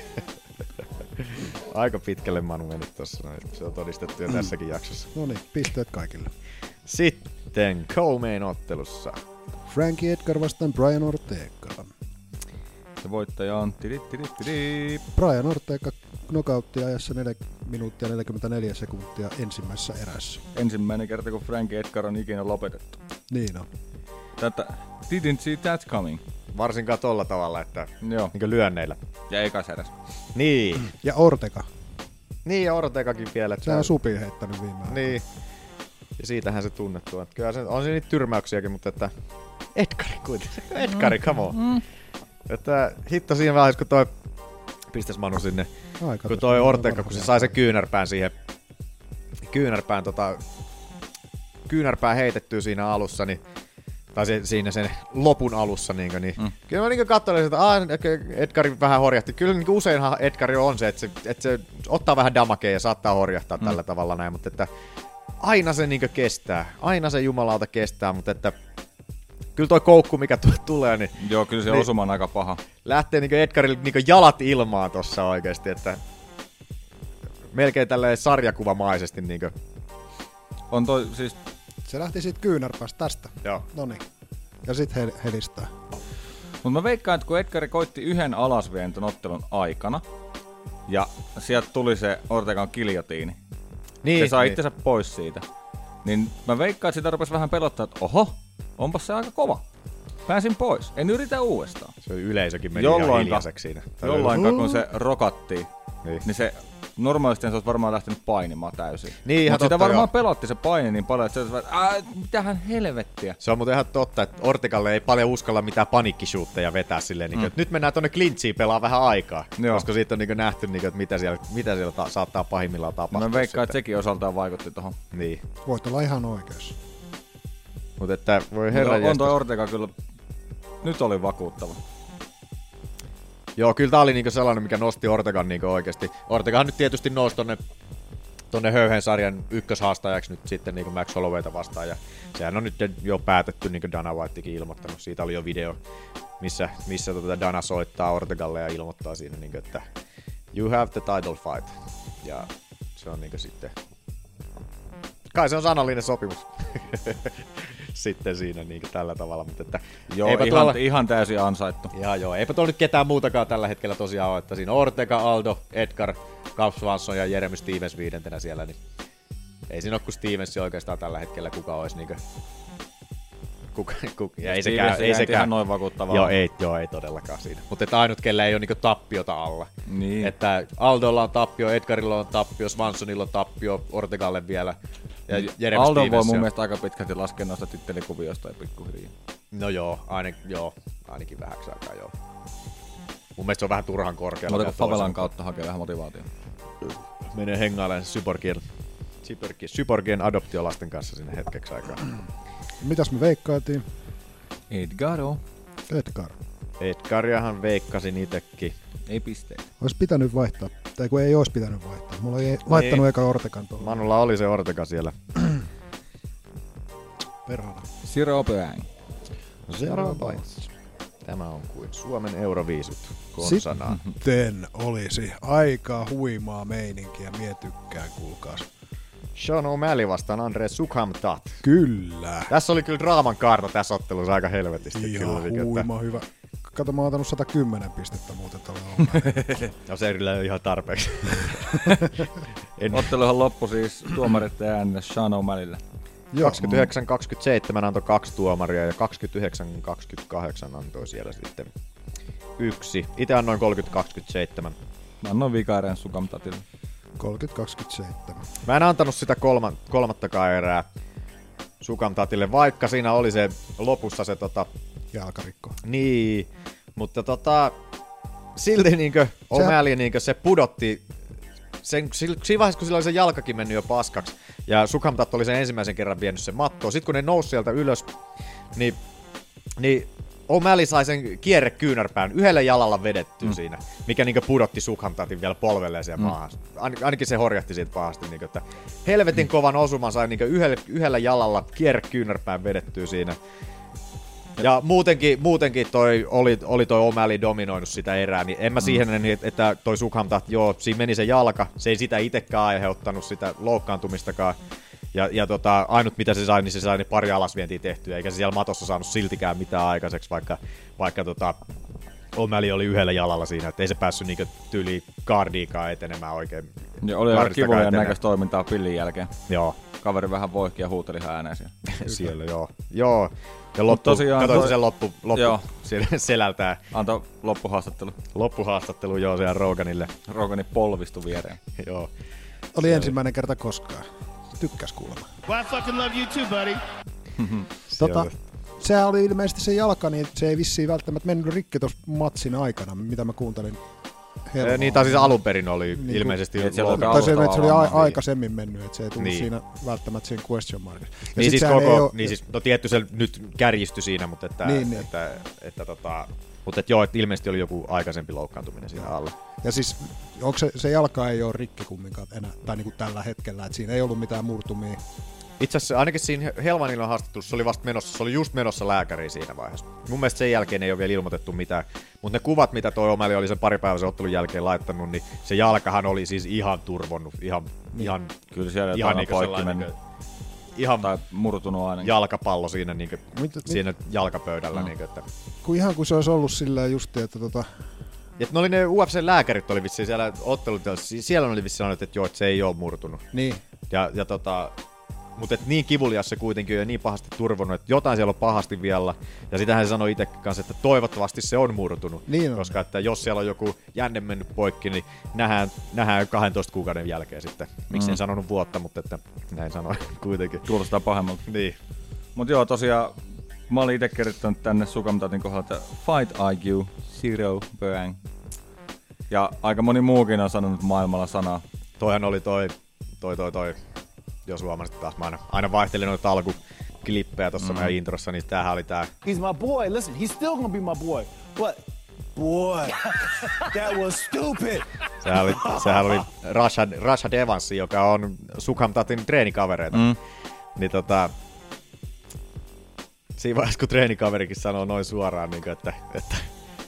Aika pitkälle Manu menit tossa. noin. Se on todistettu jo tässäkin jaksossa. No niin, pisteet kaikille. Sitten co-main ottelussa. Frankie Edgar vastaan Brian Ortega. Se voittaja on tiri, tiri, tiri. Brian Ortega knockoutti ajassa 4 minuuttia 44 sekuntia ensimmäisessä erässä. Ensimmäinen kerta, kun Frank Edgar on ikinä lopetettu. Niin on. Tätä, didn't see that coming. Varsinkaan tolla tavalla, että Joo. niin lyönneillä. Ja ekas eräs. Niin. Ja Ortega. Niin, ja Ortegakin vielä. Että Sehän on supi heittänyt viime aikoina. Niin. Ja siitähän se tunnettu on. Kyllä se, on se niitä tyrmäyksiäkin, mutta että Edgari kuitenkin. Edgari, come on. Mm. Että hitto siinä vaiheessa, kun toi pistäs Manu sinne, Aika kun toi Ortega, kun se sai se kyynärpään siihen, kyynärpään tota, kyynärpään heitettyä siinä alussa, niin tai se, siinä sen lopun alussa, niin, niin mm. kyllä mä niin katsoin, että aah, Edgari vähän horjahti. Kyllä niin useinhan Edgari on se että, se, että se ottaa vähän damakea ja saattaa horjahtaa mm. tällä tavalla näin, mutta että aina se niin kestää. Aina se jumalauta kestää, mutta että kyllä toi koukku, mikä tu- tulee, niin... Joo, kyllä se niin osuma on aika paha. Lähtee niin Edgarille niin jalat ilmaan tossa oikeasti, että melkein tälleen sarjakuvamaisesti niin kuin... On toi siis... Se lähti siitä kyynärpäästä tästä. Joo. Noniin. Ja sit hel- helistää. Mutta mä veikkaan, että kun Edgari koitti yhden alasvien ton ottelun aikana, ja sieltä tuli se Ortegan kiljotiini, Niin, se sai niin. itsensä pois siitä, niin mä veikkaan, että sitä rupesi vähän pelottaa, että oho, onpas se aika kova. Pääsin pois, en yritä uudestaan. Se yleisökin meni ihan hiljaiseksi siinä. Jolloinka oli- kun se rokattiin, Niin. niin se normaalisti se olisi varmaan lähtenyt painimaan täysin. Niin, Mutta sitä varmaan joo. pelotti se paini niin paljon, että se olisi vaan, että mitähän helvettiä. Se on muuten ihan totta, että Ortegalle ei paljon uskalla mitään panikkishuutteja vetää silleen, mm. Mm. että nyt mennään tonne clinchiin pelaa vähän aikaa. Joo. Koska siitä on niin nähty, niin kuin, että mitä siellä, mitä siellä ta- saattaa pahimmillaan tapahtua. Mä veikkaan, että sekin osaltaan vaikutti tohon. Niin. Voit olla ihan oikeassa. Mutta että voi herra on toi. Ortega kyllä, nyt oli vakuuttava. Joo, kyllä tää oli niinku sellainen, mikä nosti Ortegan niinku oikeasti. Ortegahan nyt tietysti nousi tonne Höyhen sarjan ykköshaastajaksi nyt sitten niinku Max Hollowayta vastaan. Ja sehän on nyt jo päätetty, niin kuin Dana Whitekin ilmoittanut. Siitä oli jo video, missä, missä tota Dana soittaa Ortegalle ja ilmoittaa siinä, niinku, että you have the title fight. Ja se on niinku sitten... Kai se on sanallinen sopimus. sitten siinä niinku tällä tavalla, mutta että Joo, eipä ihan, tuolla- ihan täysin ansaittu. Ihan joo, eipä tuolla nyt ketään muutakaan tällä hetkellä tosiaan ole, että siinä Ortega, Aldo, Edgar, Carl Swanson ja Jeremy Stevens viidentenä siellä, niin ei siinä ole kuin Stevens oikeastaan tällä hetkellä, kuka olisi niinkö Kuka, kuka, ja ei sekään, ei sekään. ihan noin vakuuttavaa Joo, ei, joo, ei todellakaan siinä. Mutta että ainut, kellä ei ole niinku tappiota alla. Niin. Että Aldolla on tappio, Edgarilla on tappio, Swansonilla on tappio, Ortegalle vielä. Ja Jeremy Aldo voi Stevens mun ja- mielestä aika pitkälti laskea noista tittelikuvioista ja pikkuhiljaa. No joo, ainakin, joo, ainakin vähäksi aikaa joo. Mun mielestä se on vähän turhan korkealla. Mutta favelan toisen- kautta hakee vähän motivaatiota. Menee hengailemaan Syborgien, Syborgien, Syborgien adoptiolasten kanssa sinne hetkeksi aikaa. Mitäs me veikkaatiin? Edgaro. Edgar. Edgariahan veikkasin itekin. Ei pisteitä. Olisi pitänyt vaihtaa. Tai kun ei olisi pitänyt vaihtaa. Mulla ei laittanut Niin. eka Ortegan tuolla. Manulla oli se Ortega siellä. Perhana. Siro Pöäng. Points. Tämä on kuin Suomen Euroviisut konsanaan. Sitten olisi aika huimaa meininkiä. Mie tykkään, kuulkaas. Sean O'Malley vastaan Andre Sukhamtat. Kyllä. Tässä oli kyllä draaman kaarta tässä ottelussa aika helvetisti. Ihan kyllä, niin, huima hyvä. Kato, mä oon antanut 110 pistettä muuten O'Malleylle. No se ei ole ihan tarpeeksi. Otteluhan loppu siis tuomareiden äänellä Sean O'Malleylle. Joo. 29-27 antoi kaksi tuomaria ja 29-28 antoi siellä sitten yksi. Itse annoin 30-27. Mä annoin vikaaren Sukamtatille. 30-27. Mä en antanut sitä kolma, kolmattakaan erää Sukamtatille, vaikka siinä oli se lopussa se tota, Jalkarikko. niin, mutta tota, silti niinkö O'Malley niinkö se pudotti sen, siinä vaiheessa, kun sillä oli se jalkakin mennyt jo paskaksi, ja Sukamtat oli sen ensimmäisen kerran vienyt sen mattoon, sitten kun ne nousi sieltä ylös, niin, niin O'Malley sai sen kierrekyynärpään yhdellä jalalla vedettyä mm. siinä, mikä niinkö pudotti Sukhamtatin vielä polvelleen siellä mm. maahan. Ain, ainakin se horjahti siitä pahasti, niinkö, että helvetin kovan osuman sai niinkö yhdellä, yhdellä jalalla kierrekyynärpään vedettyä siinä. Ja muutenkin, muutenkin toi oli, oli toi O'Malley dominoinut sitä erää, niin en mä siihen, mm. että toi Sukhamtat, joo, siinä meni se jalka, se ei sitä itsekään aiheuttanut sitä loukkaantumistakaan. Ja, ja tota, ainut mitä se sai, niin se sai ne pari alasvientiä tehtyä, eikä se siellä matossa saanut siltikään mitään aikaiseksi, vaikka, vaikka tota, O'Malley oli yhdellä jalalla siinä, että ei se päässyt niinku tyyli kardiikaan etenemään oikein. Ja oli aika kivoja näköistä toimintaa pillin jälkeen. Joo, Kaveri vähän voihki ja huuteli ääneen siellä. siellä joo. Joo, ja loppu, tosiaan katsoit toi- sen loppu, loppu Joo. siellä selältää. Antoi loppuhaastattelu. Loppuhaastattelu joo siellä Roganille. Rogani polvistu viereen. Joo. Oli ensimmäinen kerta koskaan. Tykkäs kuulemma. Well, I fucking love you too, buddy. Tota, sehän oli ilmeisesti se jalka, niin se ei vissiin välttämättä mennyt rikki tuossa matsin aikana, mitä mä kuuntelin. Ee, Niin, tai siis alun perin oli Niin, ilmeisesti et loukattu. oli Tai se, että se oli a- niin. aikaisemmin mennyt, että se ei tullut Niin. siinä välttämättä siinä question markissa. Ja Niin sit siis, koko, oo- niin siis, no tietty se nyt kärjistyi siinä, mutta että, Niin, niin. että, että, tota, mutta että joo, että ilmeisesti oli joku aikaisempi loukkaantuminen siinä alla. Ja siis onko se, se jalka ei ole rikki kumminkaan enää, tai niinku tällä hetkellä, että siinä ei ollut mitään murtumia. Itse asiassa ainakin siinä Helmanilla haastattelussa se oli vasta menossa, se oli just menossa lääkäriin siinä vaiheessa. Mun mielestä sen jälkeen ei ole vielä ilmoitettu mitään, mutta ne kuvat, mitä toi O'Malley oli sen paripäiväisen ottelun jälkeen laittanut, niin se jalkahan oli siis ihan turvonnut, ihan, ihan, Kyllä siellä ihan niinku poikki mennyt. niinku- ihan Tai murtunut ainakin. jalkapallo siinä, niinku, Mitä- siinä jalkapöydällä. Mm. Niinku, että, Kun ihan kuin se olisi ollut silleen justi, että tota, Ja ne oli ne UFC-lääkärit oli vissiin siellä ottelut, siellä oli vissiin sanonut, että joo, että se ei ole murtunut. niin, Ja, ja tota, mutta et niin kivulias se kuitenkin on ja niin pahasti turvonnut, että jotain siellä on pahasti vielä. Ja sitähän se sanoi itse kanssa, että toivottavasti se on murtunut. Niin on. Koska että jos siellä on joku jänne mennyt poikki, niin nähdään, nähdään 12 kuukauden jälkeen sitten. Miksi Mm. en sanonut vuotta, mutta että näin sanoin kuitenkin. Kuulostaa pahemmalta. Niin. Mut joo, tosiaan mä olin itse kirjoittanut tänne Sukamtatin kohdalla, että Fight IQ, Zero Bang. Ja aika moni muukin on sanonut maailmalla sanaa. Toihan oli toi, toi, toi, toi, jos huomasit taas, mä aina, aina vaihtelin noita alkuklippejä tuossa mm. meidän introssa, niin tämähän oli tää He's my boy. Listen, he's still gonna be my boy. But, boy, that was stupid. Sehän oli, sehän oli Rashad, Rashad Evans, joka on Sukhamtatin treenikavereita. Mm. Niin tota, siinä vaiheessa kun treenikaverikin sanoo noin suoraan, niin kuin, että, että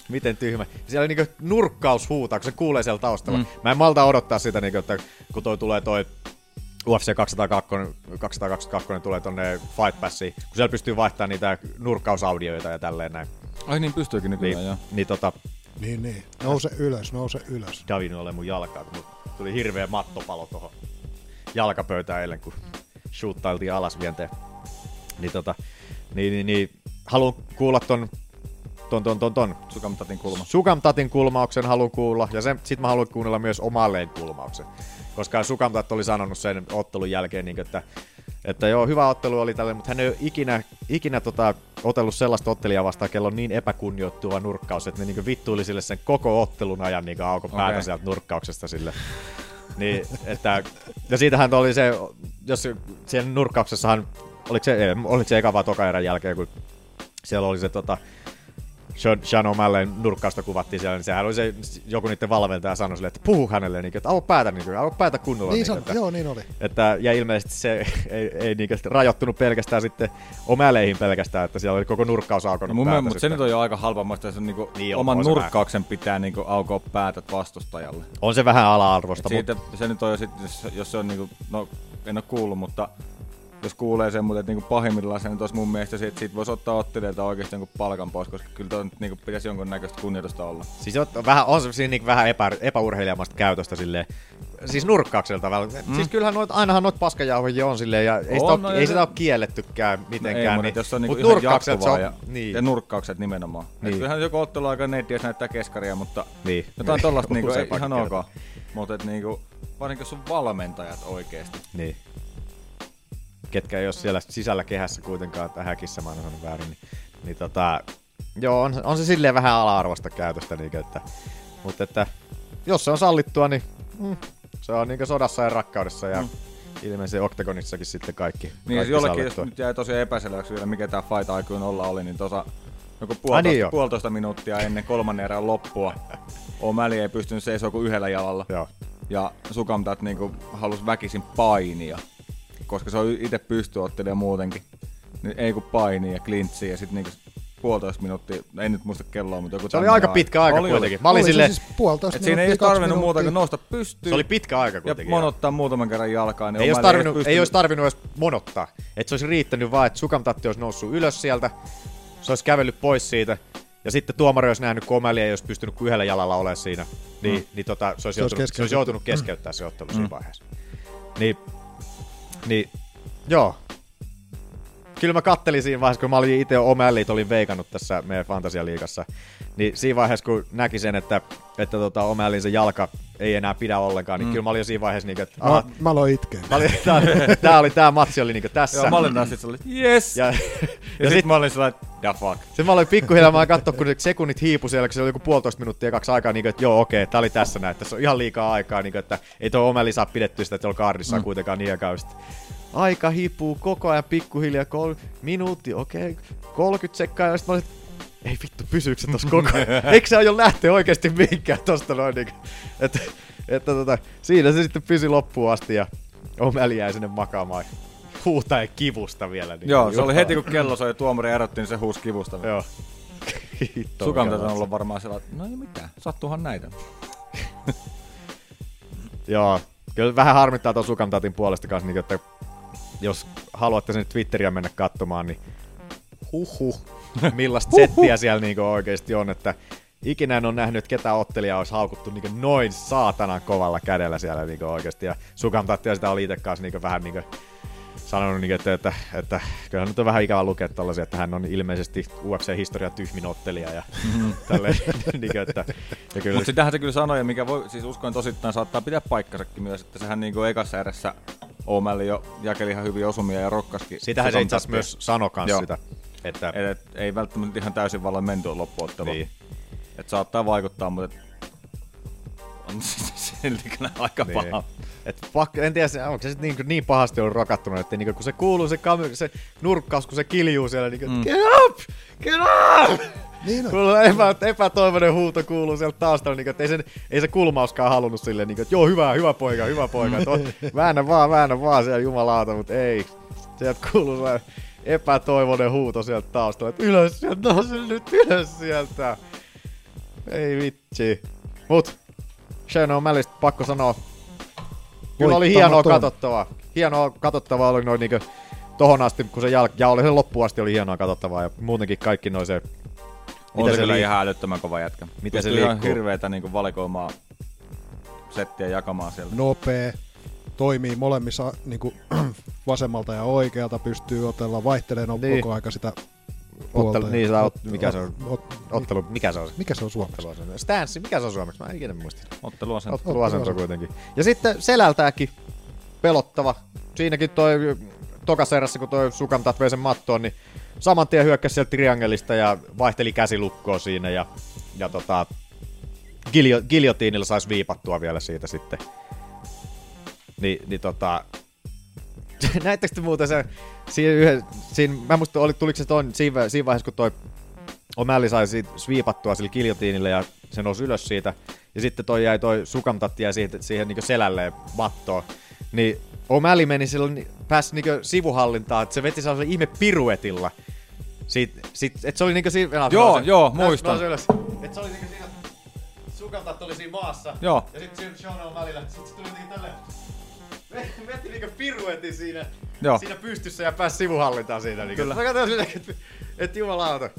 miten tyhmä. Siellä oli niin nurkkaus huutaa, kun se kuulee siellä taustalla. Mm. Mä en malta odottaa sitä, niin kuin, että kun toi tulee toi UFC 202, 222 tulee tonne Fight Passiin, kun siellä pystyy vaihtamaan niitä nurkkausaudioita ja tälleen näin. Ai niin, pystyykin nykyään, Niin, joo. niin tota, niin, niin. Nouse ylös, nouse ylös. Davin ole mun jalkaa, kun mut tuli hirveä mattopalo tuohon jalkapöytään eilen, kun shoottailtiin alas vienteen. Niin tota, Niin, niin, niin haluan kuulla ton, ton, ton, ton, ton Sukamtatin kulma. Sukamtatin kulmauksen haluan kuulla, ja sen, sit mä haluan kuunnella myös omalleen kulmauksen. Koska Sukamtat oli sanonut sen ottelun jälkeen, niin, että, että joo, hyvä ottelu oli tälle, mutta hän ei ole ikinä, ikinä tota, otellut sellaista ottelijaa vastaan, kello on niin epäkunnioittuva nurkkaus, että ne niin vittuili sille sen koko ottelun ajan niin auko päätä Okei. sieltä nurkkauksesta sille. Niin, että, ja siitähän oli se, jos siellä nurkkauksessahan, oliko se, ei, oliko se eka vai toka erän jälkeen, kun siellä oli se tota, Sean, Sean O'Malley nurkkausta kuvattiin siellä, niin sehän oli se, joku niiden valmentaja sanoi sille, että puhu hänelle, niin, että avo päätä, niin, päätä kunnolla. Niin, niin, san, että, joo, niin oli. että, ja ilmeisesti se ei, ei niin, rajoittunut pelkästään sitten O'Malleihin pelkästään, että siellä oli koko nurkkaus aukonut No mun päätä mutta se sitten. nyt on jo aika halpamasta, että se on niinku Niin on, oman on se nurkkauksen pitää niinku aukoa päätät vastustajalle. On se vähän ala-arvosta, Et mutta siitä, se nyt on jo sit, jos, jos se on niinku, no en oo kuullut, mutta jos kuulee sen, mutta niinku pahimmillaan se nyt olisi mun mielestä se, että siitä voisi ottaa ottelijalta oikeasti jonkun palkan pois, koska kyllä toi nyt niinku pitäisi jonkun näköistä kunnioitusta olla. Siis on, vähän, on siinä niin vähän epä, epäurheilijamasta käytöstä silleen. Siis nurkkaukselta. Mm. Siis kyllähän noit, ainahan noit paskajauhoja on silleen, ja ei, sitä, On, ole, no ei sitä ole kiellettykään mitenkään. ei, mutta niin, jos on niinku mut ihan nurkkaukset, se jatkuvaa on, ja, niin. ja nurkkaukset nimenomaan. Niin. Et kyllähän joku ottelu aika nettiä, jos näyttää keskaria, mutta Niin. jotain tollasta niinku, ei, ihan ok. Mutta niinku, varsinkin jos on valmentajat oikeesti. Niin. Ketkä ei ole siellä sisällä kehässä kuitenkaan, että häkissä mä oon väärin. Niin, niin tota, joo, on, on se silleen vähän ala-arvosta käytöstä. Niin, että, mutta että jos se on sallittua, niin mm, se on niin sodassa ja rakkaudessa ja mm. ilmeisesti Octagonissakin sitten kaikki. Niin, kaikki jos jollekin, jos sallittua. nyt jäi tosiaan epäselväksi vielä, mikä tää fight aikuin olla oli, niin tuossa joku puolitoista, niin joo. puolitoista minuuttia ennen kolmannen erän loppua O'Malley ei pystynyt seisoo kuin yhdellä jalalla. Joo. Ja Sukamtat niinku halus väkisin painia, koska se on itse pystyottelija muutenkin. Niin ei kun painia ja klintsiä ja sitten niinku puolitoista minuuttia, ei nyt muista kelloa, mutta joku Se oli aika pitkä aika oli, kuitenkin. Oli. Mä olin Oli se silleen, siis puolitoista Et siinä ei olisi tarvinnut muuta kuin nousta pystyyn. se oli pitkä aika ja kuitenkin. joo. monottaa muutaman kerran jalkaan. Niin Ei olisi, tarvinnut, ei pystynyt- olisi tarvinnut edes monottaa. Että se olisi riittänyt vaan, että Sukamtatti olisi noussut ylös sieltä, se olisi kävellyt pois siitä, ja sitten tuomari olisi nähnyt, kun O'Malley ei olisi pystynyt kuin yhdellä jalalla olemaan siinä, niin, mm. niin tota, se, olisi Se olisi joutunut, se olisi joutunut keskeyttää se ottelu siinä vaiheessa. Niin, niin, joo. Kyllä mä kattelin siinä vaiheessa, kun mä olin itse O'Malleyt olin veikannut tässä meidän Fantasialiigassa, niin siinä vaiheessa, kun näki sen, että, että tota O'Malleyn se jalka ei enää pidä ollenkaan, niin mm. kyllä mä olin jo siinä vaiheessa, niin, että Mä, aha, mä aloin itkeä. Mä olin, tää, tää, oli, tää matsi oli niinku tässä. Joo, mä olin taas sit sellainen, yes! Ja, Ja, ja sit, mä olin sellainen, the fuck. sitten mä olin pikkuhiljaa, mä katsoa, kun sekunnit hiipu siellä, kun se oli joku puolitoista minuuttia ja kaksi aikaa, niin kuin, että joo, okei, tää oli tässä näin, että tässä on ihan liikaa aikaa, niin kuin, että ei tuo Omeli saa pidettyä sitä tuolla kaardissa mm. kuitenkaan niin aikaa. Sitten Aika hiipuu koko ajan pikkuhiljaa, kol, minuutti, okei, 30 sekkaa, ja sitten mä olin, että ei vittu, pysyykö se tossa koko ajan? Eikö se aio lähteä oikeasti mihinkään tosta noin, niin että, että tota, siinä se sitten pysyi loppuun asti ja Omeli jäi sinne makaamaan huutaen kivusta vielä. Niin Joo, se oli heti kun kello soi ja tuomari erotti, niin se huusi kivusta. Joo. Mikä on ollut varmaan sellainen, että no ei mitään, sattuuhan näitä. Joo, kyllä vähän harmittaa tuon Sukamtatin puolesta kanssa, niin, että jos haluatte sen Twitteriä mennä katsomaan, niin huhhuh, millaista settiä siellä niin oikeasti on, että ikinä en ole nähnyt, että ketään ottelijaa olisi haukuttu niin noin saatanan kovalla kädellä siellä niin oikeasti, ja Sukamtatti sitä oli itse kanssa niin vähän niin sanonut, niin että, että, että, kyllä nyt on vähän ikävä lukea tällaisia, että hän on ilmeisesti UFC-historian tyhmin ottelija ja tälleen, niin kuin, että, ja kyllä, Mutta sitähän se kyllä sanoi, ja mikä voi, siis uskoin tosittain saattaa pitää paikkansakin myös, että sehän niinku ekassa erässä O'Malley jo jakeli ihan hyvin osumia ja rokkaskin. sitähän se itse asiassa myös sanoi kanssa sitä, että Et, et, ei välttämättä ihan täysin vallan menty loppuottelu. Niin. Et saattaa vaikuttaa, mutta et, on silti kyllä aika Niin. paha. Et pakko, en tiedä, onko se sit niin, niin pahasti ollut rakattunut, että niin, kun se kuuluu se, kamer- se nurkkaus, kun se kiljuu siellä, niin mm. get up! Get up! Niin on. Kuuluu epä, epätoivoinen huuto kuuluu sieltä taustalla, niin, että ei, sen, ei se kulmauskaan halunnut silleen, niin, että joo, hyvä, hyvä poika, hyvä poika. On- väännä vaan, väännä vaan siellä jumalauta, mutta ei. Sieltä kuuluu se epätoivoinen huuto sieltä taustalla, että ylös sieltä, nouse nyt ylös sieltä. Ei vitsi. Mut, Shane O'Malleystä pakko sanoa, Kyllä oli hienoa katsottavaa. Hienoa katsottavaa oli noin niinku tohon asti, kun se jälk- ja oli se loppuun asti oli hienoa katsottavaa ja muutenkin kaikki noin se... On se, kyllä liik- ihan älyttömän kova jätkä. Miten se Pystyy ihan liikkuu? hirveetä niinku valikoimaa settiä jakamaan sieltä. Nopee. Toimii molemmissa niin kuin, vasemmalta ja oikealta, pystyy otella, vaihtelee no, Niin. koko aika sitä Ottelu, puolta. niin, sä ot, Ot- mikä se on? ot- ot- Ottelu, mikä se on? Mikä se on suomeksi? Stanssi, mikä se on suomeksi? Mä en ikinä muista. Otteluasento. Otteluasento kuitenkin. Ja sitten selältääkin pelottava. Siinäkin toi tokassa erässä, kun toi Sukamtat vei sen mattoon, niin saman tien hyökkäsi sieltä triangelista ja vaihteli käsilukkoa siinä ja, ja tota, giljo, giljotiinilla saisi viipattua vielä siitä sitten. Ni, niin tota, näittekö te muuten se, siinä, yhden, siinä mä muistan, oli, tuliko se ton, siinä, siinä vaiheessa, kun toi O'Malley sai siitä sviipattua sillä giljotiinilla ja se nousi ylös siitä. Ja sitten toi jäi toi sukamtatti jäi siihen, siihen niin selälleen mattoon. Niin O'Malley meni silloin, pääsi niin sivuhallintaan, että se veti sellaisella ihme piruetilla. Siitä, sit, et se oli niinku siinä... Joo, joo, nousi- muistan. ylös. Et se oli niinku siinä... Sukamtat oli siinä maassa. Joo. Ja sitten Sean O'Malleyllä, sit se tuli niinku tälleen... Veti niinku piruetin siinä, Joo. siinä pystyssä ja pääsi sivuhallintaan siinä. Niinku. Kyllä. Mä katsoin silleen, että et jumalauta.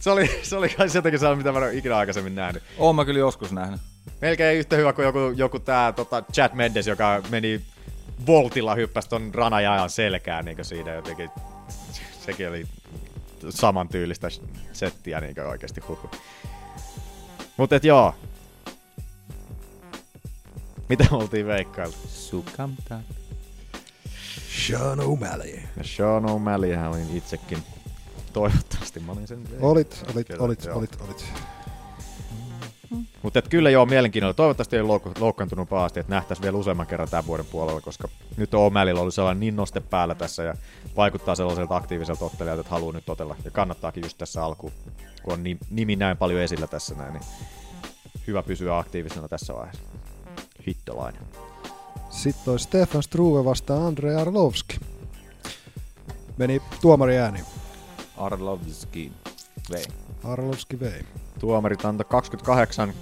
Se oli, se oli kai jotenkin sellainen, mitä mä en ole ikinä aikaisemmin nähnyt. Oon mä kyllä joskus nähnyt. Melkein yhtä hyvä kuin joku, joku tää tota, Chad Mendes, joka meni voltilla hyppäsi ton ranajajan selkään niin siinä jotenkin. Sekin oli saman tyylistä settiä niin oikeasti huhu. Mutta et joo. Mitä me oltiin veikkailtu? Sukamta. Sean O'Malley. Ja Sean O'Malleyhän olin itsekin. Toivottavasti mä olin sen Olit, olit, Kyllä, olit, joo. olit, olit. Mutta kyllä joo, mielenkiinnolla. Toivottavasti ei louk- loukkaantunut pahasti, että nähtäisiin vielä useamman kerran tämän vuoden puolella, koska nyt on O'Malleylla ollut sellainen niin noste päällä tässä ja vaikuttaa sellaiselta aktiiviselta ottelijalta, että haluaa nyt totella. Ja kannattaakin just tässä alkuun, kun on ni- nimi näin paljon esillä tässä näin, niin hyvä pysyä aktiivisena tässä vaiheessa. Hittolainen. Sitten toi Stefan Struve vastaan Andrei Arlovski. Meni tuomari ääni. Arlovski vei. Arlovski vei. Tuomarit antoi 28,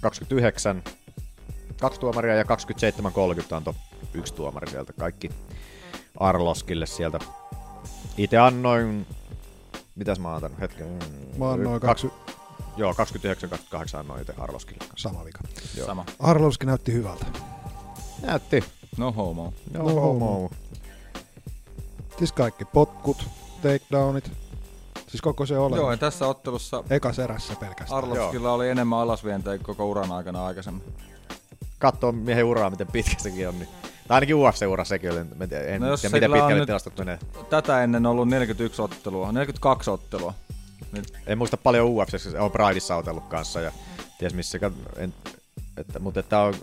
29, kaksi tuomaria ja 27-30 antoi yksi tuomari sieltä. Kaikki Arloskille sieltä. Itse annoin, mitäs mä oon antanut hetken? Mä annoin Kaksi- kaksi, Joo, 29-28 annoin itse Arloskille. sama vika. Joo. Sama. Arlovski näytti hyvältä. Näytti. No homo. No, No homo. Siis kaikki potkut, takedownit. Siis koko se olemus. Joo, ja tässä ottelussa Ekas erässä pelkästään. Arlovskilla oli enemmän alasvientejä koko uran aikana aikaisemmin. Katsoo miehen uraa, miten pitkä sekin on. Niin. Tai ainakin UFC-ura sekin oli. En No jos tiedä miten pitkälle nyt- tilastot menee. Tätä ennen ollut 41 ottelua, 42 ottelua. Nyt En muista paljon UFC, on Prideissa otellut kanssa ja ties missä, en, että, mutta että on,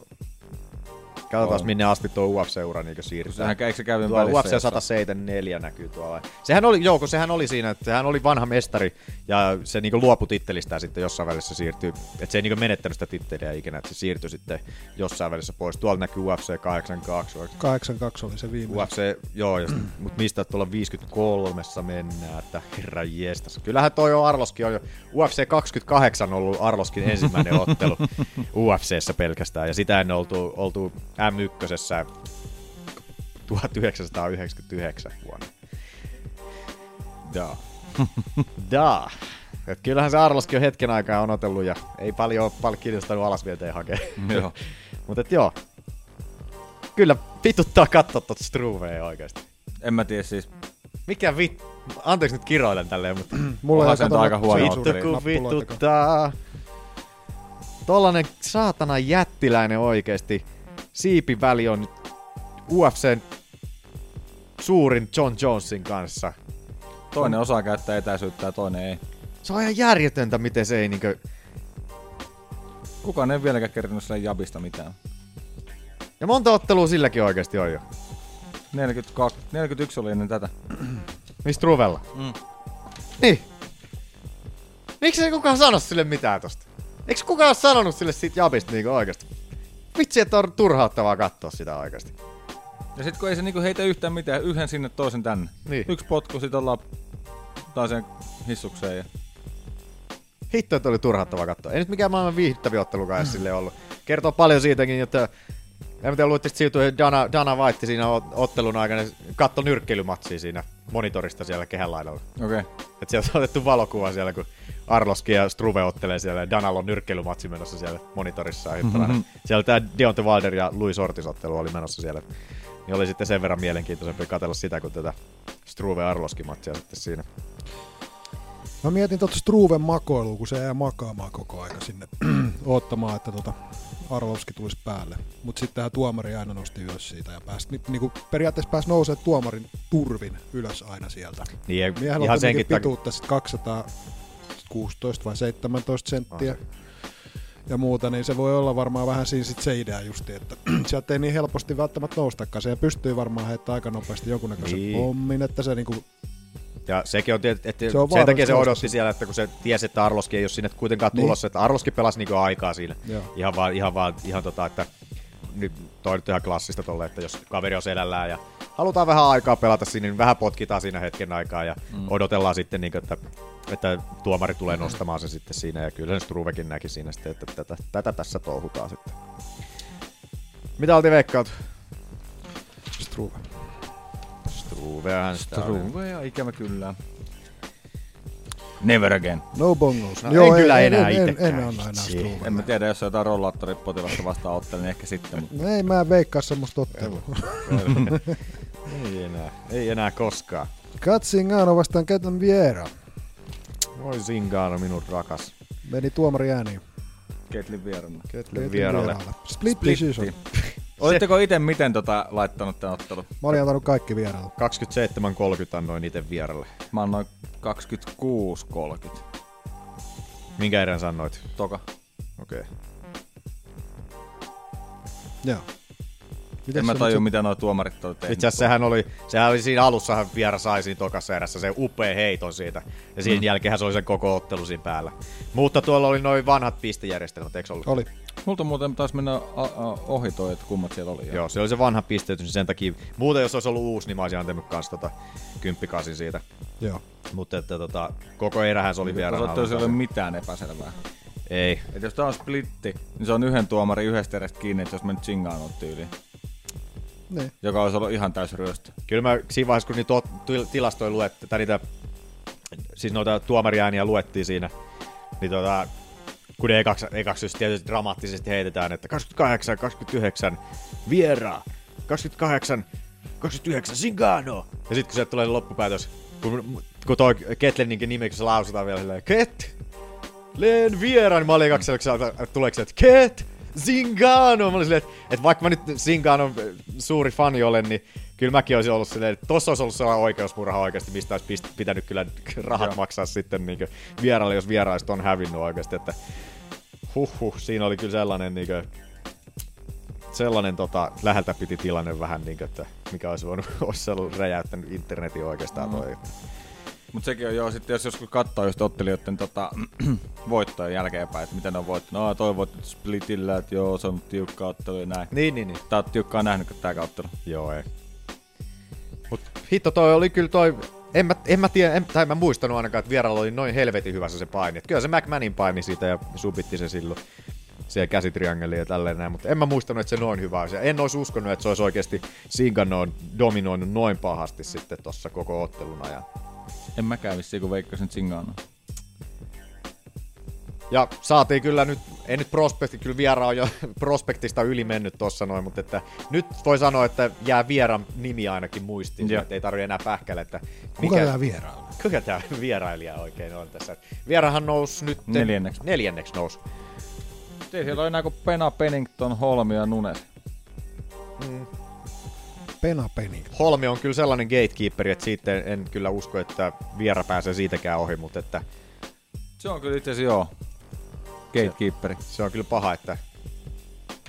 katsotaan On. minne asti tuo UFC-ura niin siirtyy. sehän eikö se kävi Tuo UFC jossain? 174 näkyy tuolla. Sehän oli, joo, kun sehän oli siinä, että sehän oli vanha mestari ja se niinku luopui tittelistään sitten jossain välissä siirtyy. Että se ei niinku menettänyt sitä titteliä ikinä, että se siirtyi sitten jossain välissä pois. Tuolla näkyy UFC 82, vai 82 oli se viimeinen. UFC, joo, ja sit- mut mistä tuolla 53 mennään, että herra jestas. Kyllähän toi on Arloskin on jo, UFC 28 on ollut Arloskin ensimmäinen ottelu UFCssä pelkästään, ja sitä ennen oltu, oltu M1 1999 vuonna. Da. da. Et kyllähän se Arloskin on hetken aikaa on otellut ja ei paljon, paljon kiinnostanut alasvielteen hakea. Joo. Mutta et joo. Kyllä vituttaa katsoa tuota Struvea oikeasti. En mä tiedä siis. Mikä vit... Anteeksi nyt kiroilen tälleen, mutta... Mulla Onhan ei se nyt kato aika huono. Vittu kun vituttaa. Tollanen saatana jättiläinen oikeesti. Siipiväli on nyt UFCn suurin John Jonesin kanssa. Toinen osaa käyttää etäisyyttä ja toinen ei. Se on ihan järjetöntä, miten se ei niinkö... Kukaan ei vieläkään kertonut sille jabista mitään. Ja monta ottelua silläkin oikeesti on jo. 42, 41 oli ennen tätä. Mistä Ruvella? Mm. Niin. Miksi ei kukaan sano sille mitään tosta? Eikö kukaan ole sanonut sille siitä jabista niinku oikeesti? Vitsi, että on turhauttavaa katsoa sitä oikeesti. Ja sit kun ei se niinku heitä yhtään mitään, yhden sinne, toisen tänne. Niin. Yksi potku, sit ollaan taas hissukseen. Ja... Hitto, että oli turhauttavaa katsoa. Ei nyt mikään maailman viihdyttävä ottelukaan sille ollut. Kertoo paljon siitäkin, että en tiedä, luulitte, että Dana, Dana White siinä ot- ottelun aikana, katto nyrkkeilymatsia siinä monitorista siellä kehänlaidalla. Okei. Okay. Et sieltä on otettu valokuva siellä, kun Arloski ja Struve ottelee siellä ja Danalo on nyrkkeilymatsi menossa siellä monitorissa. Mm-hmm. Siellä tämä Deontay Wilder ja Louis Ortiz ottelu oli menossa siellä. Niin oli sitten sen verran mielenkiintoisempi katsella sitä kuin tätä Struve Arloski matsia sitten siinä. Mä mietin tuota Struven makoilua, kun se jää makaamaan koko aika sinne odottamaan, että tota Arlovski tulisi päälle. Mutta sitten tähän tuomari aina nosti ylös siitä ja pääsi, ni, niinku, periaatteessa pääsi nousemaan tuomarin turvin ylös aina sieltä. Niin, ja Miehellä ihan on senkin pituutta sit 216 vai 17 senttiä. Ja muuta, niin se voi olla varmaan vähän siinä sit se idea justi, että sieltä ei niin helposti välttämättä noustakaan. Se pystyy varmaan heittämään aika nopeasti jonkunnäköisen niin. pommin, että se niinku Ja sekin on tietysti, että Se se on sen takia se odotti siellä, että kun se tiesi, että Arloski ei ole sinne kuitenkaan Niin. tulossa, että Arloski pelasi niinku aikaa siinä. Joo. Ihan vaan, ihan vaan, ihan tota, että nyt toi nyt ihan klassista tolle, että jos kaveri on selällään ja halutaan vähän aikaa pelata siinä, niin vähän potkitaan siinä hetken aikaa ja mm. odotellaan sitten, niin, että, että tuomari tulee nostamaan sen sitten siinä ja kyllä se Struvekin näki siinä sitten, että tätä, tätä tässä touhutaan sitten. Mitä oltiin veikkailtu? Struve. Struvehän sitä oli. Struve ja ikävä kyllä. Never again. No bongos. No en kyllä enää en, en, itekään. en, anna enää. En mä tiedä, jos on jotain rollaattoripotilasta vastaan ottelen, niin ehkä sitten. Mutta Ei mä veikkaa semmoista ottelua. ei enää, ei enää koskaan. Katsingano vastaan Ketan Viera. Voi Zingano, minun rakas. Meni tuomari ääniin. Ketlin vierana. Ketlin vieralle. Split decision. Olitteko itse miten tota laittanut tämän ottelun? Mä olin antanut kaikki vieraille. 27-30 annoin itse vieralle. Mä annoin 26-30. Minkä erän sanoit? Toka. Okei. Okay. Joo. En mä tajua, mitä nuo tuomarit on tehnyt. Itse asiassa sehän oli, sehän oli siinä alussahan viera sai siinä tokassa erässä se upea heiton siitä. Ja siinä mm. jälkeen se oli sen koko ottelu siinä päällä. Mutta tuolla oli noin vanhat pistejärjestelmät, eikö ollut? Oli. Multa muuten taisi mennä a- a- ohi toi, että kummat siellä oli. Joo, se oli se vanha pisteytys, niin sen takia. Muuten jos olisi ollut uusi, niin mä olisin antanut kans tota kymppikasin siitä. Joo. Mutta että tota, koko erähän se oli Tuossa ottelussa ei ole mitään epäselvää. Ei. Et jos tää on splitti, niin se on yhden tuomarin yhdestä edestä kiinni, että jos me nyt Chingaan on tyyliin. Niin. Joka olisi ollut ihan täys ryöstö. Kyllä mä siinä vaiheessa, kun niitä tilastoja luettiin, tai niitä, siis noita tuomariääniä luettiin siinä, niin tota, kun ne ekaksi, ekaksi just tietysti dramaattisesti heitetään, että 28, 29, Viera, 28, 29, Zingano. Ja sitten kun sieltä tulee loppupäätös, kun, kun toi Ketleninkin nimi, kun se lausutaan vielä silleen, Ket, Len Viera, niin mä olin kaksi että tuleeko se, että Ket, Zingano. Mä olin silleen, että, että vaikka mä nyt Zinganon suuri fani olen, niin kyllä mäkin olisin ollut silleen, että tossa olisi ollut sellainen oikeusmurha oikeasti, mistä olisi pist- pitänyt kyllä rahat Joo. maksaa sitten niin vieraille, jos vieraiset on hävinnyt oikeasti, että huhhuh, siinä oli kyllä sellainen niin kuin, sellainen tota, läheltä piti tilanne vähän niin kuin, että mikä olisi voinut, olisi ollut räjäyttänyt internetin oikeastaan toi. Mutta sekin on joo, sitten jos joskus katsoo just ottelijoiden tota, voittojen jälkeenpäin, että miten ne on voittanut. No, toi voitti splitillä, että joo, se on tiukka ottelu ja näin. Niin, niin, niin. Tää on tiukkaa nähnyt, kun tää ottelu. Joo, ei. Mut hitto toi oli kyllä toi, en mä, en mä tiedä, en, tai en mä muistanut ainakaan, että vieralla oli noin helvetin hyvässä se paini. Et kyllä se McManin paini siitä ja subitti se silloin siellä käsitriangeliin ja tälleen näin, mutta en mä muistanut, että se noin hyvä olisi. En olisi uskonut, että se olisi oikeasti Singanoon dominoinut noin pahasti sitten tossa koko ottelun ajan. En mäkään vissiin, kun veikkasin Chingaan. Ja saatiin kyllä nyt, ei nyt prospekti, kyllä Viera on jo prospektista yli mennyt tossa noin, mutta että nyt voi sanoa, että jää Vieran nimi ainakin muistiin, Joo. että ei tarvi enää pähkäillä, että Kuka tää vieraalle? Kuka tää vierailija oikein on tässä? Vierahan nousi nyt... Neljänneksi. Neljänneksi nousi. Ei siellä ole enää kuin Pena, Pennington, Holmi ja Nunes. Pena Penny. Holmi on kyllä sellainen gatekeeperi, että siitä en, kyllä usko, että Viera pääsee siitäkään ohi, mutta että Se on kyllä itse asiassa joo. Gatekeeperi. se on kyllä paha, että...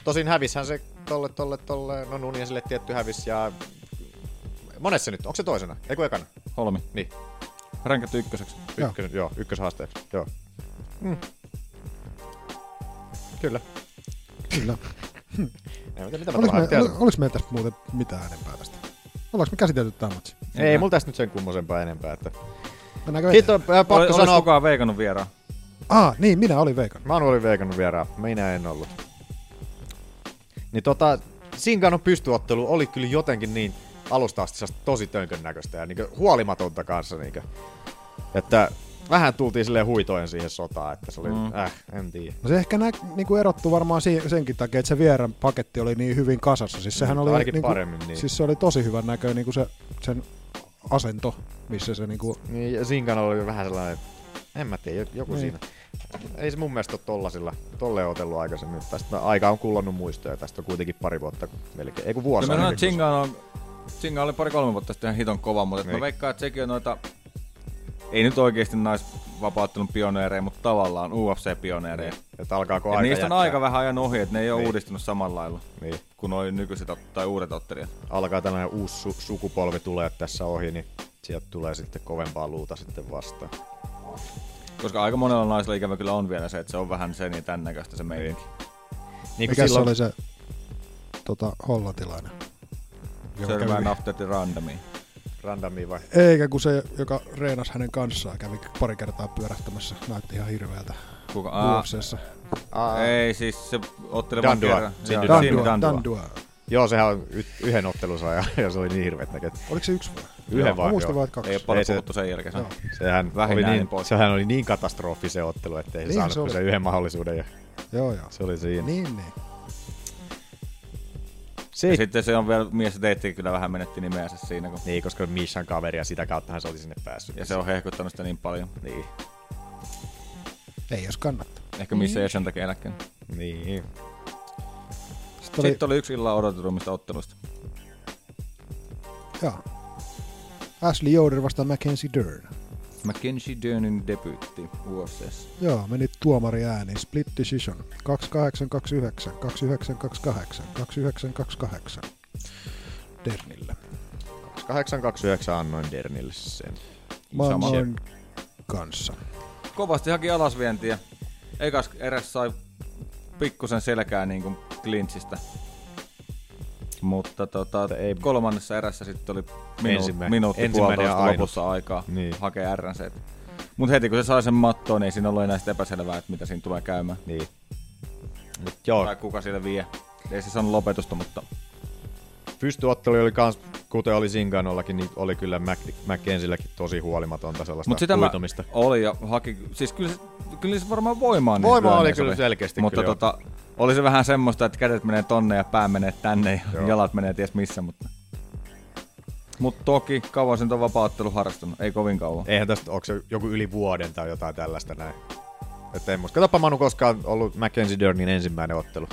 Tosin hävishän se tolle, tolle, tolle, no Nuniesille tietty hävis ja... Monessa se nyt? Onko se toisena? Eikö ekana? Holmi. Niin. Ränkätty ykköseksi. Joo. Ykkös, joo, ykköshaasteeksi. Joo. Mm. Kyllä. Kyllä. Mitä Oliko, me, ol- meillä tästä muuten mitään enempää tästä? Ollaanko me käsitelty tämä matsi? Ei, mulla tästä nyt sen kummosempaa enempää. Että... Mennäänkö Hitto, äh, pakko Oli, sanoa... Kukaan veikannut vieraan? Ah, niin, minä olin veikannut. Manu oli veikannut vieraan, minä en ollut. Niin tota, Singanon pystyottelu oli kyllä jotenkin niin alusta asti tosi tönkön näköistä ja niin huolimatonta kanssa. Niin kuin, että vähän tultiin silleen huitoen siihen sotaan, että se oli, mm. äh, en tiedä. No se ehkä nä, niinku erottu varmaan si- senkin takia, että se vierän paketti oli niin hyvin kasassa. Siis sehän Mm, oli niinku, paremmin, niin. Siis se oli tosi hyvän näköinen niinku se, sen asento, missä se niinku... Niin, ja Sinkan oli vähän sellainen, en mä tiedä, joku Niin. siinä. Ei se mun mielestä ole tollasilla, tolle otellut aikaisemmin. Tästä aika on kullannut muistoja, tästä on kuitenkin pari vuotta melkein, ei kun vuosi. Chinga on, Chinga oli pari-kolme vuotta sitten ihan hiton kova, mutta niin. Niin. mä veikkaan, että sekin on noita, ei nyt oikeasti naisvapauttelun pioneereja, mutta tavallaan UFC-pioneereja. Että alkaako Et aika niistä on jättää. aika vähän ajan ohi, että ne ei ole Niin. uudistunut samalla lailla Niin. kuin noi nykyiset tai uudet ottelijat. alkaa tällainen uusi su- sukupolvi tulee tässä ohi, niin sieltä tulee sitten kovempaa luuta sitten vastaan. Koska aika monella naisella ikävä kyllä on vielä se, että se on vähän sen ja tän näköistä se meininki. Niin Mikä silloin... se oli se tota, Servään kävi- after the randomiin. Randomiin vai? Eikä kun se, joka reenasi hänen kanssaan, kävi pari kertaa pyörähtämässä. Näytti ihan hirveältä Kuka? Aa. Aa, ei siis se otteli vaan Dandua. kerran. Dandua. Dandua, Dandua. Dandua. Joo, sehän on y- yhden ottelunsa ja, ja se oli niin hirveet näköt. Oliko se yksi vai? Yhden Joo, vaan, joo. vaan, että kaksi. Ei ole paljon Ei se- puhuttu sen jälkeen. Joo. Sehän Vähin oli, äänin niin, pois. sehän oli niin katastrofi se ottelu, ettei se Niin saanut se kuin oli. sen yhden mahdollisuuden ja Joo, joo. se oli siinä. Niin, niin. Ja Sitten, sitten se on vielä, mies ja Deittikin kyllä vähän menetti nimeänsä siinä, kun niin, koska Mishan kaveri ja sitä kauttahan se oli sinne päässyt. ja se on hehkuttanut sitä niin paljon. Niin. Ei jos kannattaa. Ehkä missä ei sen takia eläkkeen. Niin. Sitten oli, Sitten oli yksi illan odotetummista otteluista. joo. Ashley Yoder vastaan Mackenzie Dern. Mackenzie Dernin debyytti UFCssä. Joo, meni tuomari ääni. Split decision. 2829, 2928, 2928. Dernille. 829 annoin Dernille sen. Mä Sama. annoin kanssa. Kovasti haki alasvientiä. Ekas eräs sai pikkusen selkää niin kuin clinchistä. Mutta tota, Mutta ei- kolmannessa erässä sitten oli minu- minuutti ensimmäinen puolitoista lopussa aikaa Niin. hakea RNC. Mutta heti kun se sai sen mattoon, niin ei siinä ollut enää sitä epäselvää, että mitä siinä tulee käymään. Niin. Mut joo, Tai kuka siellä vie. Ei se saanut lopetusta, mutta pystyottelu oli kans, kuten oli Zinganollakin, niin oli kyllä Mac- McKenzilläkin tosi huolimatonta sellaista Mut sitä mä huitomista. oli ja haki, siis kyllä, kyllä se varmaan voimaan Voima niissä oli kyllä selkeästi Mutta kyllä tota, oli se vähän semmoista, että kädet menee tonne ja pää menee tänne ja Joo. jalat menee ties missä, mutta... Mut toki kauan sen on vapauttelu harrastanut, ei kovin kauan. Eihän tästä, onko se joku yli vuoden tai jotain tällaista näin. Että en muista. Katsoppa Manu koskaan ollut Mackenzie Dernin ensimmäinen ottelu.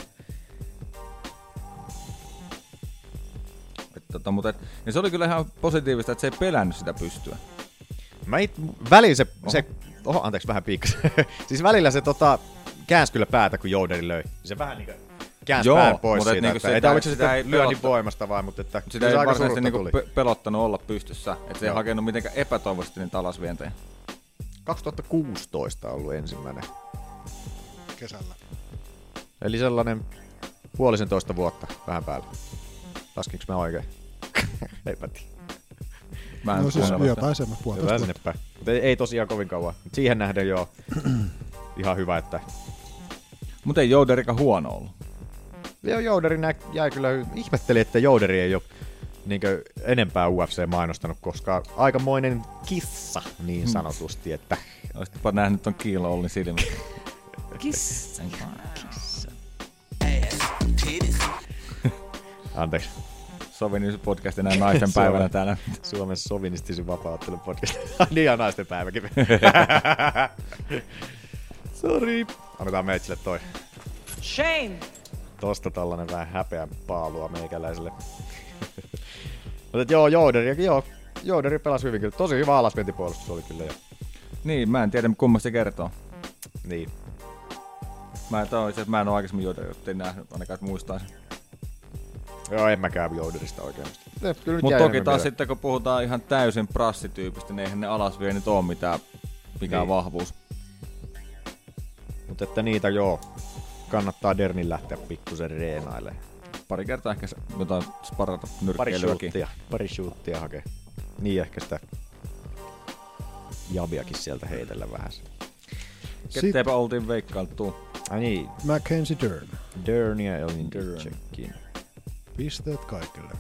Et, tota, mutta et, ja se oli kyllä ihan positiivista, että se ei pelännyt sitä pystyä. Mä it, välillä se, se oho, anteeksi vähän piikkas. siis välillä se tota, käänsi kyllä päätä, kun Jouderi löi. Se vähän niinku käänsi Joo, pään pois mutta siitä. niinku että, sitä- ei tää oliko se sitä sitten ei lyönnin pelotta- voimasta vai, mutta että Sitä ei varsinaisesti surutta niinku pelottanut olla pystyssä, että se ei Joo. hakenut mitenkään epätoivoisesti niitä alasvientejä. 2016 on ollut ensimmäinen. Kesällä. Eli sellainen puolisentoista vuotta vähän päällä. Laskinko mä oikein? Eipä tiedä. Mä en No siis sitä. jotain semmoista puolitoista vuotta. ei, ei tosiaan kovin kauan. Siihen nähden joo. Ihan hyvä, että Mut ei Jouderika huono ollut. Joo, Jouderi nä- jäi kyllä, ihmettelin, että Jouderi ei ole niinkö enempää UFC mainostanut, koska aikamoinen kissa niin sanotusti, että Olisitpa nähnyt ton Kiilo Ollin silmät. anteeksi, Sovin podcast enää naisten päivänä täällä. Suomen sovinistisin vapaaottelun podcast. niin ja naisten päiväkin. Sori. Annetaan meitsille toi. Shame. Tosta tällainen vähän häpeä paalua meikäläiselle. Mutta joo, Jouderi, joo, Jouderi pelasi hyvin kyllä. Tosi hyvä alasvientipuolustus oli kyllä. Ja, Niin, mä en tiedä kummasta se kertoo. niin. Mä, toi, se, mä en ole aikaisemmin Jouderia nähnyt, ainakaan että muistaisin. Joo, en mäkään Jouderista oikein. Mutta toki taas sitten kun puhutaan ihan täysin prassityypistä, niin eihän ne alasviennit ole mitään, mikään Niin. vahvuus. Mutta että niitä joo, kannattaa Dernin lähteä pikkusen reenaille. Pari kertaa ehkä jotain sparata nyrkkeilyäkin. pari shoottia hakee. Niin ehkä sitä jabiakin sieltä heitellä vähän. Ketteipä oltiin veikkailtu. Ai niin, Mackenzie Dern. Dernia olin Dern. checkin. Pisteet kaikille.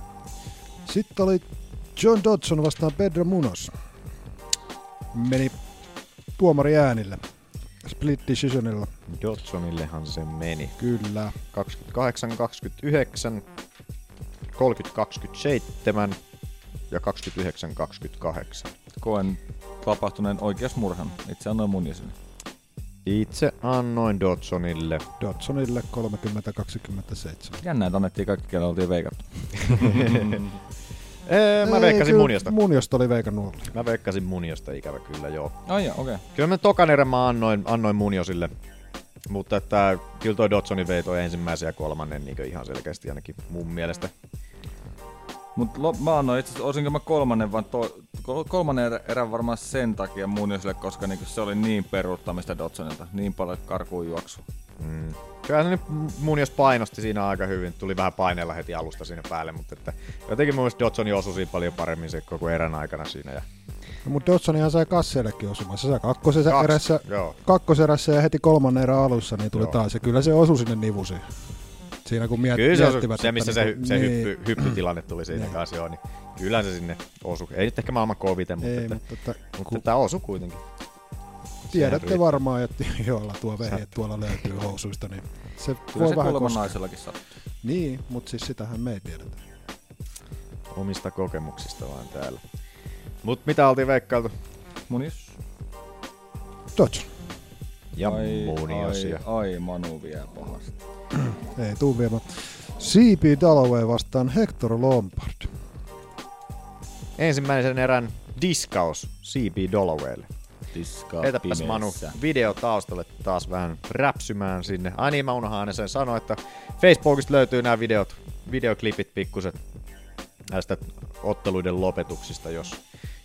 Sitten oli John Dodson vastaan Pedro Munoz. Meni tuomari äänillä. Split decisionilla. Dodsonillehan se meni. Kyllä. 28, 29, 30, 27 ja 29, 28. Koen tapahtuneen oikeas murhan. Itse annoin mun jäsenen. Itse annoin Dodsonille. Dodsonille 30-27. Jännä, että annettiin kaikki, kelle oltiin veikattu. Ee, mä Ei, veikkasin kyllä muniosta. Muniosta oli veikannut Olli. Mä veikkasin muniosta ikävä kyllä, joo. Ai joo, okei. Okay. Kyllä mä tokan erän mä annoin, annoin Muniosille. Mutta että kyllä toi Dodsoni vei toi ensimmäisen ja kolmannen niin ihan selkeästi ainakin mun mielestä. Mut lo, mä annoin itse asiassa, olisinko mä kolmannen, vaan to, kol- kolmannen erä, erän varmaan sen takia Muniosille, koska niinku se oli niin peruuttamista Dodsonilta, niin paljon karkuun juoksu. Mm. Kyllä se nyt Munios painosti siinä aika hyvin. Tuli vähän paineella heti alusta siinä päälle, mutta että jotenkin mun mielestä Dodsoni osui siinä paljon paremmin se koko erän aikana siinä. Ja No, mutta Dodsonihan sai kasseillekin osumaan. Se sai kakkosessa Kaksi, erässä, joo. kakkoserässä ja heti kolmannen erän alussa niin tuli Joo. taas. Ja kyllä se osui sinne nivusiin. Siinä kun miet, kyllä se, miettivät, se missä se, niinku- se niin, hyppy, hyppytilanne tuli siinä Niin. kanssa, joo, niin kyllä se sinne osui. Ei nyt ehkä maailman koviten, mutta, Ei, että, mutta että, mutta kun että osui kuitenkin. tiedätte riittää. varmaan, että joilla tuo vehje tuolla löytyy housuista, niin se Kyllä voi se vähän kuulemma koskea. naisellakin sattuu. Niin, mutta siis sitähän me ei tiedetä. Omista kokemuksista vaan täällä. Mut mitä oltiin veikkailtu? Munios. Dodson. Ja ai, Muniosia. ai, ai, Manu vie pahasti. Ei tuu vielä. CP Dalloway vastaan Hector Lombard. Ensimmäisen erän diskaus CB Dollowaylle. Diskaa Heitäpäs Manu video taustalle taas vähän räpsymään sinne. Ai niin, mä unohan aina sen sanoa, että Facebookista löytyy nämä videot, videoklipit pikkuset näistä otteluiden lopetuksista, jos,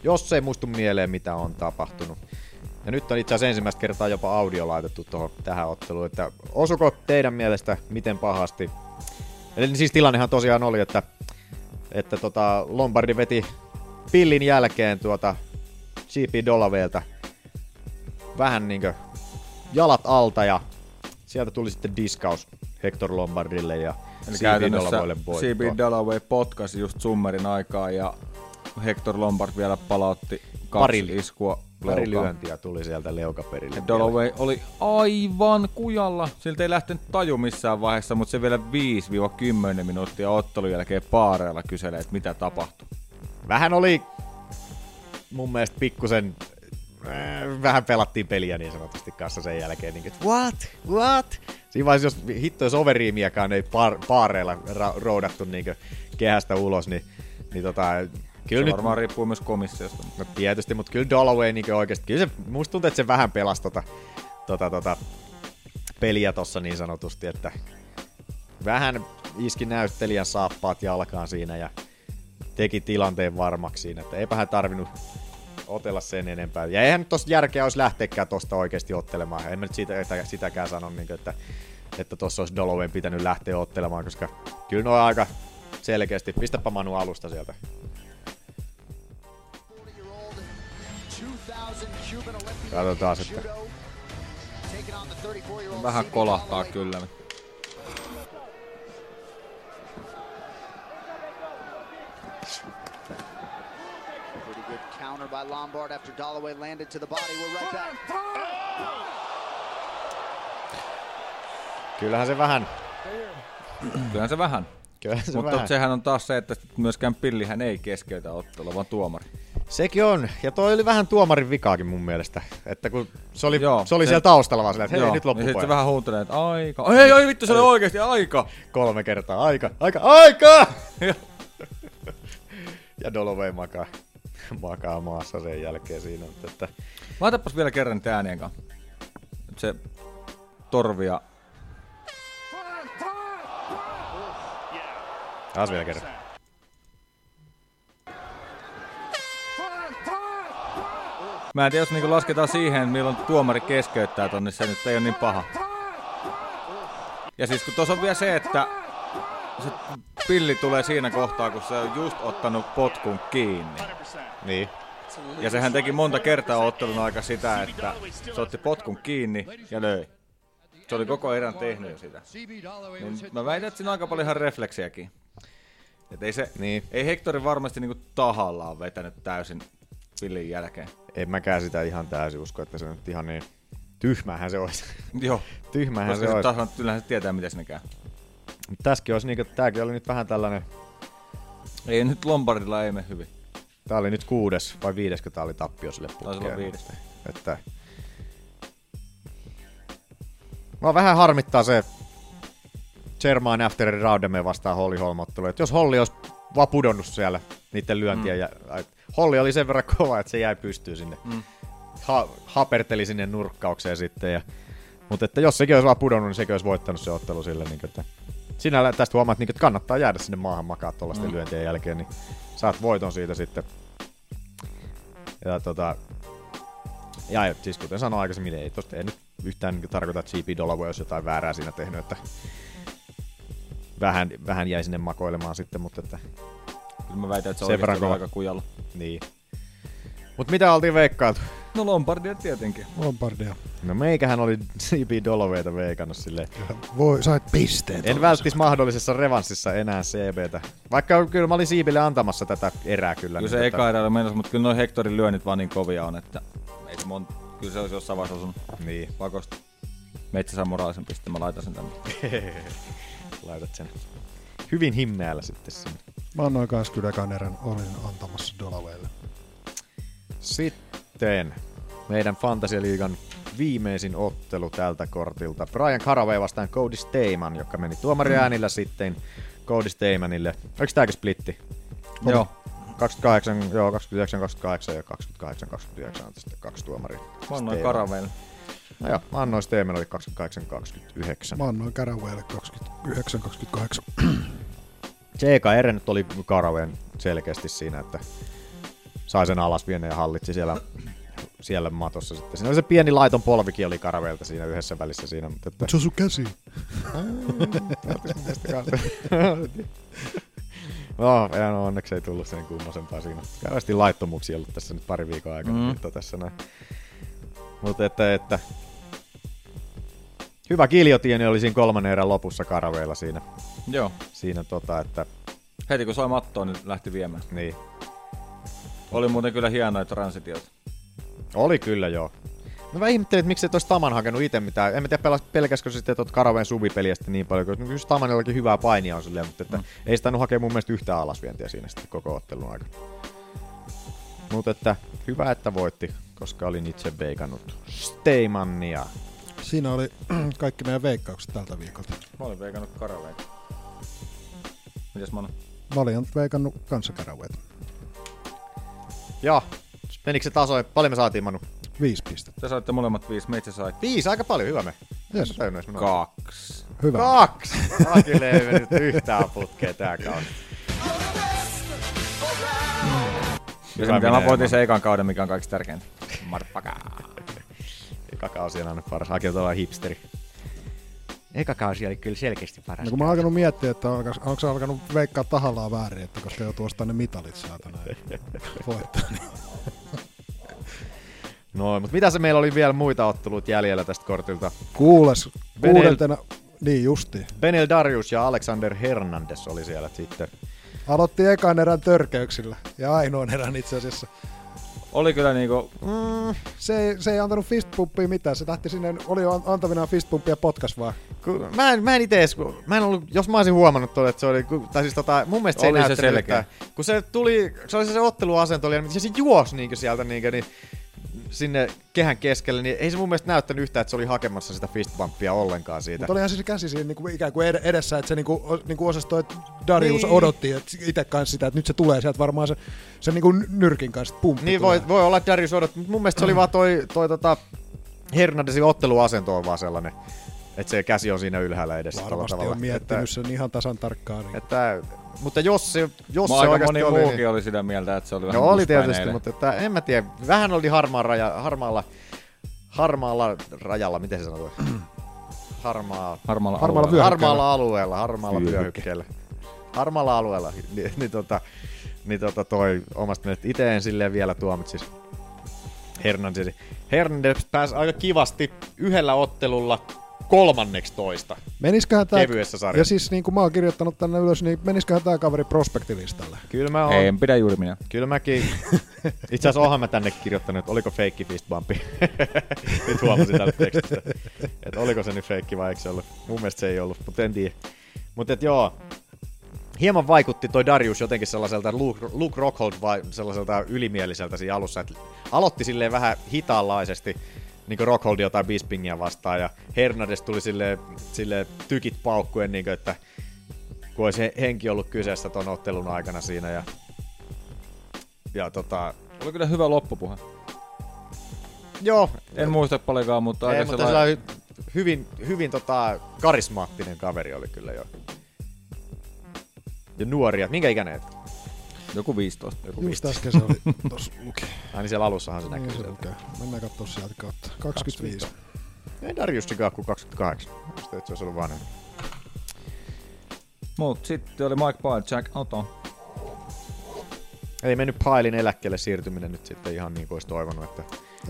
jos ei muistu mieleen, mitä on tapahtunut. Ja nyt on itse asiassa ensimmäistä kertaa jopa audio laitettu tuohon tähän otteluun, että osuko teidän mielestä miten pahasti? Eli siis tilannehan tosiaan oli, että, että tota Lombardi veti pillin jälkeen tuota GP Dolaveelta vähän niinkö jalat alta ja sieltä tuli sitten diskaus Hector Lombardille ja Eli CB käytännössä CB. Dalloway potkasi just Summerin aikaa ja Hector Lombard vielä palautti kaksi Pari- iskua Pari lyöntiä tuli sieltä leukaperille. Dalloway oli aivan kujalla. Siltä ei lähtenyt taju missään vaiheessa, mutta se vielä 5-10 minuuttia ottelun jälkeen paareilla kyselee, että mitä tapahtui. Vähän oli mun mielestä pikkusen äh, vähän pelattiin peliä niin sanotusti kanssa sen jälkeen. Niin, että what? What? Siinä vaiheessa, jos hitto jos overiimiäkään ei par, paareilla ra- roudattu niin kehästä ulos, niin, niin tota, kyllä Se nyt, varmaan riippuu myös komissiosta. No tietysti, mutta kyllä Dalloway niin oikeasti, kyllä se, musta tuntuu, että se vähän pelasi tota, tota, tota peliä tossa niin sanotusti, että vähän iski näyttelijän saappaat jalkaan siinä ja teki tilanteen varmaksi siinä, että eipä hän tarvinnut otella sen enempää. Ja eihän nyt tosta järkeä olisi lähteäkään tosta oikeasti ottelemaan. En mä nyt siitä, että sitäkään sano, niin että, että tossa olisi Dolowayn pitänyt lähteä ottelemaan, koska kyllä ne on aika selkeästi. Pistäpä Manu alusta sieltä. Katsotaan sitten. Vähän kolahtaa kyllä. Counter by Lombard after Dalloway landed to the body. We're right back. Kyllähän se vähän. Kyllähän se vähän. Kyllähän se Mutta vähän. sehän on taas se, että myöskään pillihän ei keskeytä ottelua, vaan tuomari. Sekin on. Ja toi oli vähän tuomarin vikaakin mun mielestä. Että kun se oli, Joo, se oli se- siellä taustalla vaan silleen, että hei Joo, nyt loppu sitten se pojat. vähän huutelee, että aika. Ei, ei vittu, se oli oikeasti aika. Kolme kertaa. Aika, aika, aika! ja Dolovei makaa, makaa maassa sen jälkeen siinä. Mutta että Laitapas vielä kerran nyt ääneen kanssa. Se torvia. taas vielä kerran. Mä en tiedä, jos niinku lasketaan siihen, milloin tuomari keskeyttää tonne, se nyt ei ole niin paha. Ja siis kun tuossa on vielä se, että se pilli tulee siinä kohtaa, kun se on just ottanut potkun kiinni. Niin. Ja sehän teki monta kertaa ottelun aika sitä, että se otti potkun kiinni ja löi. Se oli koko erän tehnyt jo sitä. Niin mä väitän, että siinä on aika paljon ihan refleksiäkin. Et ei, se, Niin. ei Hectori varmasti niinku tahallaan vetänyt täysin pillin jälkeen. En mäkään sitä ihan täysin usko, että se nyt ihan niin tyhmähän se olisi. Joo. Tyhmähän Koska se se olisi. tasan, kyllähän se tietää, miten sinne käy. Tässäkin olisi niinku, tääkin oli nyt vähän tällainen, Ei nyt Lombardilla ei mene hyvin. tää oli nyt kuudes vai viides, kun tää oli tappio sille Taisi olla putkeen. viides. Että... Mua vähän harmittaa se Germain Afterin Raudemme vastaan Holly Holm ottelu. Että jos Holly olisi vaan pudonnut siellä niiden lyöntiä. Mm. Ja, ai, Holly oli sen verran kova, että se jäi pystyyn sinne. Mm. Ha, haperteli sinne nurkkaukseen sitten. Ja, mutta että jos sekin olisi vaan pudonnut, niin sekin olisi voittanut se ottelu sille. Niin, että sinä tästä huomaat, niin, että kannattaa jäädä sinne maahan makaa tuollaisten mm. lyöntien jälkeen, niin saat voiton siitä sitten. Ja tota, ja siis kuten sanoin aikaisemmin, ei tosta ei nyt yhtään niin tarkoita, että CP Dolavo olisi jotain väärää siinä tehnyt, että vähän, vähän jäi sinne makoilemaan sitten, mutta että Kyllä mä väitän, että se Sen on verran kova. aika kujalla. niin. Mut mitä oltiin veikkailtu? No Lombardia tietenkin. Lombardia. No meikähän oli CP Doloveita veikannut silleen. Voi, sait pisteet. En välttis mahdollisessa revanssissa enää CBtä. Vaikka kyllä mä olin Siipille antamassa tätä erää kyllä. Kyllä niin se tota- eka erä oli menossa, mutta kyllä noin Hectorin lyönnit vaan niin kovia on, että ei se mon... kyllä se olisi jossain vaiheessa osunut Niin. pakosta. Metsäsamuraalisen piste, mä laitan sen tänne. Laitat sen hyvin himmeällä sitten sinne. Mä annoin kans kyllä ekan erän, olin antamassa Dolaveille. Sitten meidän Fantasialiigan viimeisin ottelu tältä kortilta. Brian Caraway vastaan Cody Steyman, joka meni tuomariäänillä sitten Cody Steymanille. Oliko tääkin splitti? Joo. 28, joo, 29, 28 ja 28, 29 on sitten kaksi tuomaria. Mä annoin. Karaveille. No joo, mä annoin Steyman oli 28, 29. Mä annoin Carawaylle 29-28. Se eka erä nyt oli Karawen selkeästi siinä, että sai sen alas vieneen ja hallitsi siellä, siellä matossa sitten. Siinä oli se pieni laiton polvikin oli Karavelta siinä yhdessä välissä siinä, mutta että... Se on sun käsi. no, no, onneksi ei tullut sen kummosempaa siinä. Kävästi laittomuuksia ollut tässä nyt pari viikon aikana, Mm. mutta tässä näin. Mutta että, että hyvä kiljotieni oli siinä kolmannen erän lopussa Karaveilla siinä. Joo. Siinä tota, että Heti kun sai mattoa, niin lähti viemään. niin. Oli muuten kyllä hienoja transitioita. Oli kyllä joo. Mä vähän ihmettelin, että miksi et olisi Taman hakenut itse mitään. En mä tiedä, pelkäskö sitten tuot Karaven suvipeliä sitten niin paljon, koska just Tamanillakin hyvää painia on silleen, mutta että mm. ei sitä hakea mun mielestä yhtään alasvientiä siinä sitten koko ottelun aikana. Mutta että hyvä, että voitti, koska olin itse veikannut Steymannia. Siinä oli kaikki meidän veikkaukset tältä viikolta. Mä olin veikannut Karaveita. Mitäs mä annan? Mä olin veikannut kanssa Carawayta. Ja, menikö se tasoin? Paljon me saatiin, Manu? Viisi pistettä. Te saitte molemmat viisi, meitä sai Viisi, aika paljon, hyvä me. Yes. Mä tajunnut, että me noin. kaksi. Hyvä. Kaksi! Akille ei mennyt yhtään putkeen tää kausi. Ja se, mitä mä voitin sen ekan kauden, mikä on kaikista tärkeintä. Marppakaa. Eka kausi on aina paras. Aki on hipsteri. Eka kausi oli kyllä selkeästi paras. No kun mä oon alkanut miettiä, että onko, onko se alkanut veikkaa tahallaan väärin, että koska joutuu ostamaan ne mitalit saatana voittaa. Niin. No, mutta mitä se meillä oli vielä muita otteluita jäljellä tästä kortilta? Kuules, Benel- kuudentena, niin justi. Benel Darius ja Alexander Hernandez oli siellä sitten. Aloitti ekan erän törkeyksillä ja ainoan erän itse asiassa. Oli kyllä niinku... Mm, se, ei, se ei antanut fistpumpia mitään, se lähti sinne, oli antavinaan fistpumpia potkas vaan. Ku, mä en, mä en ite edes, mä en ollut, jos mä olisin huomannut tuolle, että se oli, ku- tai siis tota, mun mielestä se Oli ei se näyttänyt selkeä. yhtään. Kun se tuli, se oli se, se otteluasento, oli, ja se juosi niinkö sieltä niinkö, niin, sinne kehän keskelle, niin ei se mun mielestä näyttänyt yhtään, että se oli hakemassa sitä fistbumpia ollenkaan siitä. Mutta olihan se käsi siinä niinku ikään kuin ed- edessä, että se niinku, o- niinku osastoi, että Darius Niin. odotti että itse kanssa sitä, että nyt se tulee sieltä varmaan se, se niinku nyrkin kanssa pumppi Niin tulee. voi, voi olla, että Darius odotti, mutta mun mielestä se oli vaan toi, toi tota, Hernandezin otteluasento on vaan sellainen, että se käsi on siinä ylhäällä edessä. Varmasti tavalla. on miettinyt että, sen ihan tasan tarkkaan. Niin. että, mutta jos se, jos Mä se aika oikeasti moni oli, muukin niin, oli sitä mieltä, että se oli vähän No oli tietysti, eilen. mutta että, en mä tiedä. Vähän oli harmaa raja, harmaalla, harmaalla rajalla, miten se sanoo? Harmaa, Harmaalla, Harmaalla alueella. harmaalla alueella, harmaalla vyöhykkeellä. Harmaalla alueella, niin, niin, tota, niin tota toi omasta mielestä itse en silleen vielä tuomitsis Hernandez. Hernandez pääsi aika kivasti yhdellä ottelulla kolmanneksi toista. Meniköhän tää, Kevyessä sarjassa. Ja siis niin kuin mä oon kirjoittanut tänne ylös, niin meniköhän tää kaveri prospektilistalle? Kyllä mä oon. En pidä juuri minä. Kyllä mäkin. Itse asiassa oonhan mä tänne kirjoittanut, että oliko feikki fist bumpi. Nyt huomasin täältä tekstistä. Että oliko se nyt feikki vai eikö se ollut. Mun mielestä se ei ollut, mutta en tiedä. Mutta et joo, hieman vaikutti toi Darius jotenkin sellaiselta Luke, Luke Rockhold vai sellaiselta ylimieliseltä siinä alussa, että aloitti silleen vähän hitaanlaisesti, niin kuin Rockhold jotain Bispingia vastaan, ja Hernandez tuli silleen, silleen tykit paukkuen, niin kuin, että kun olisi he- henki ollut kyseessä ton ottelun aikana siinä, ja, ja tota, Oli kyllä hyvä loppupuhe. joo, En muista paljonkaan, mutta ei, aika mutta sellainen... sellainen hyvin, hyvin tota, karismaattinen kaveri oli kyllä jo. Ja nuoria, minkä ikäinen et? Joku 15. Joku Just 15. äsken se oli, tossa luki. Ai niin siellä alussahan se Niin näkyy se sieltä. lukee. Mennään katsoa sieltä kautta. 25. Ei Dariussikaan kuin 28. Musta, että se olisi ollut vanhempi. Mut sitten oli Mike Pyle, Jack Otto. Ei mennyt Pailin eläkkeelle siirtyminen nyt sitten ihan niin kuin olisi toivonut, että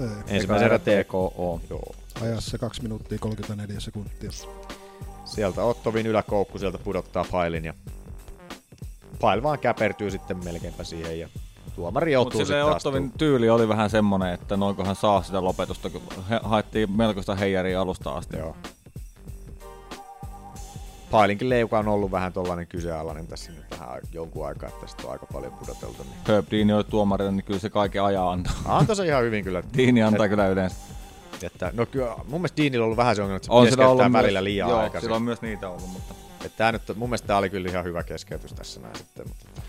Ei. ensimmäisen erä TKO. Joo. Ajassa 2 minuuttia 34 sekuntia. Sieltä Ottovin yläkoukku sieltä pudottaa Pailin ja Pail vaan käpertyy sitten melkeinpä siihen ja tuomari Mutta joutuu silleen sitten taas Ottovin tyyli oli vähän semmonen, että noinkohan saa sitä lopetusta, kun he, haettiin melkoista heijaria alusta asti. Joo. Pailinkin leuka on ollut vähän tollanen kyseenalainen tässä nyt vähän jonkun aikaa, että sitä on aika paljon pudoteltu. Niin. Herb Dean oli tuomarina, niin kyllä se kaiken ajaa antaa. Antoi se ihan hyvin kyllä. Deani antaa Et- kyllä yleensä. Että, no kyllä, mun mielestä Deanilla on ollut vähän se ongelma, että se On ollut välillä myös, liian joo, aikaisin. sillä on myös niitä ollut, mutta... Että tää nyt, mun mielestä tää oli kyllä ihan hyvä keskeytys tässä näin sitten, mutta että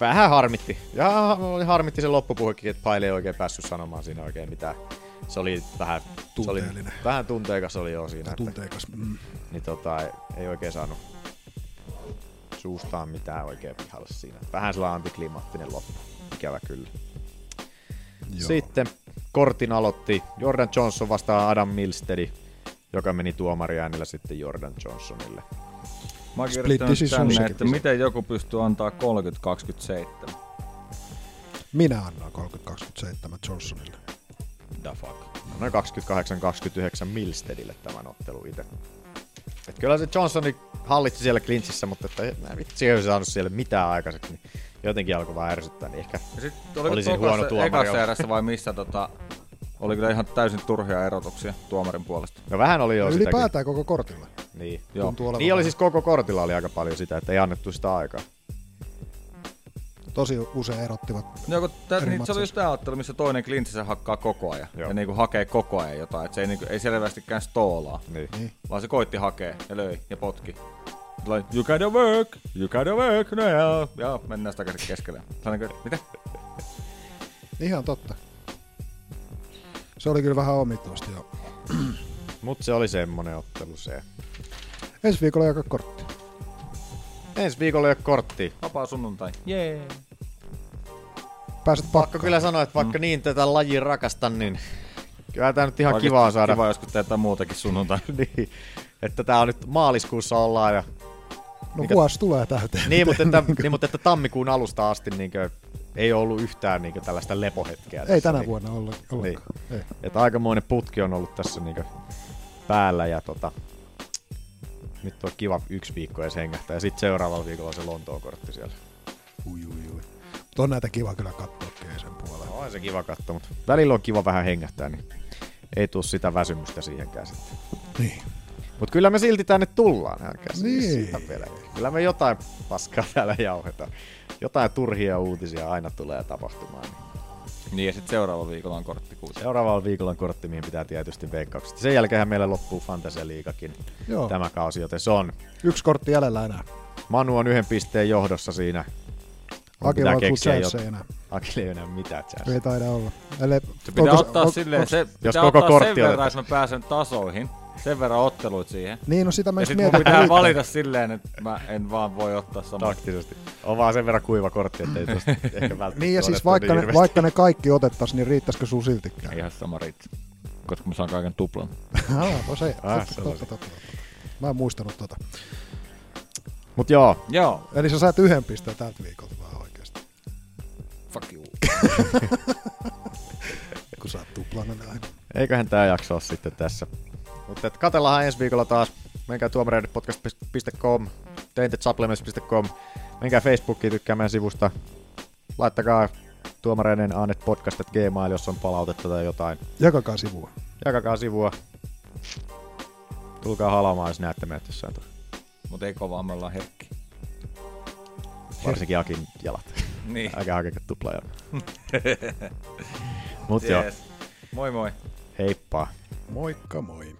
vähän harmitti. Ja oli harmitti se loppupuhekin, että Paile ei oikein päässyt sanomaan siinä oikein mitään. Se oli vähän, se oli, vähän tunteikas oli jo siinä. Että, Tunteikas. Mm. niin tota, ei, ei oikein saanut suustaan mitään oikein pihalle siinä. Vähän sellainen antiklimaattinen loppu. Ikävä kyllä. Joo. Sitten kortin aloitti Jordan Johnson vastaan Adam Milstedi, joka meni tuomariäänellä sitten Jordan Johnsonille. Mä decision. tänne, että miten joku pystyy antaa 30-27. Minä annan 30-27 Johnsonille. The fuck. Noin 28-29 Milstedille tämän ottelu itse. Et kyllä se Johnsoni hallitsi siellä klintsissä, mutta että mä vitsi ei saanut siellä mitään aikaiseksi, niin jotenkin alkoi vaan ärsyttää, niin ehkä Ja sit olisin huono tuomari. Ekassa erässä vai missä tota, oli kyllä ihan täysin turhia erotuksia tuomarin puolesta. No vähän oli jo sitäkin. ylipäätään koko kortilla. Niin. Joo. Niin oli vähän. siis koko kortilla oli aika paljon sitä, että ei annettu sitä aikaa. Tosi usein erottivat. No, kun tä, niin, se oli just tää ottelu, missä toinen klintsissä hakkaa koko ajan. Joo. Ja niinku hakee koko ajan jotain. Et se ei, niinku, ei selvästikään stoolaa. Niin. Niin. Vaan se koitti hakea ja löi ja potki. Like, you gotta work, you gotta work, no ja, ja mennään sitä keskelle. Kuin, mitä? Ihan totta. Se oli kyllä vähän omituista jo. Mut se oli semmonen ottelu se. Ensi viikolla joka kortti. Ensi viikolla ei ole korttia. Vapaa sunnuntai. Jee. Pääset Pakko kyllä sanoa, että vaikka mm. niin tätä lajia rakastan, niin kyllä tää nyt ihan Oikeesti kiva on saada. Kiva joskus tehdä muutakin sunnuntai. niin, että tää on nyt maaliskuussa ollaan ja No Mikä- vuosi tulee täyteen. niin, mutta että, niin, mutta että tammikuun alusta asti niin kuin, ei ollut yhtään niin kuin, tällaista lepohetkeä. Ei tässä, tänä niin, vuonna olla, Niin. Ei. Että aikamoinen putki on ollut tässä niin kuin, päällä ja tota, nyt on kiva yksi viikko edes hengähtää ja sitten seuraavalla viikolla on se Lontoon kortti siellä. Ui, ui, ui. Mutta on näitä kiva kyllä katsoa sen puolella. No, on se kiva katsoa, mutta välillä on kiva vähän hengähtää, niin ei tuu sitä väsymystä siihenkään sitten. Niin. Mutta kyllä me silti tänne tullaan, älkää Niin. siitä pelkää. Kyllä me jotain paskaa täällä jauhetaan. Jotain turhia uutisia aina tulee tapahtumaan. Niin. Niin ja sitten seuraava viikolla on korttikuusi. Seuraavalla viikolla on kortti, mihin pitää tietysti veikkaukset. Sen jälkeen meillä loppuu Fantasia Liigakin Joo. tämä kausi, joten se on. Yksi kortti jäljellä enää. Manu on yhden pisteen johdossa siinä. Mun Aki pitää vaan keksiä jot- ei enää. Akille ei enää mitään chance. Ei taida olla. Eli, Se pitää ottaa silleen, se pitää Jos koko ottaa kortti sen verran, että mä pääsen tasoihin. Sen verran otteluit siihen. Niin, no sitä mä ja just sit mietin, pitää valita silleen, että mä en vaan voi ottaa samaa. Taktisesti. On vaan sen verran kuiva kortti, että ei tosta ehkä välttämättä Niin ja siis vaikka, ne, hirveästi. vaikka ne kaikki otettais, niin riittäisikö sun siltikään? Ihan sama riittää. Koska mä saan kaiken tuplan. Ah, no se, Ah, totta, totta, totta, totta. Mä en muistanut tota. Mut joo, Joo. Eli sä saat yhden pisteen tältä viikolta vaan oikeesti. Fuck you. Kun sä oot tuplanen aina. eiköhän tää jakso ole sitten tässä. Mutta katellaan ensi viikolla taas. Menkää tuomareidepodcast.com, taintedsupplements.com, menkää Facebookiin, tykkää meidän sivusta. Laittakaa tuomareiden Annet podcast at Gmail, jos on palautetta tai jotain. Jakakaa sivua. Jakakaa sivua. Tulkaa halamaan, jos näette meidät jossain. tuolla. Mutta ei kovaa, me ollaan herkki. Varsinkin Akin jalat. Niin. Älkää hakeko tuplajalaa. Mut joo. Yes. Moi moi. Heippa. Moikka moi.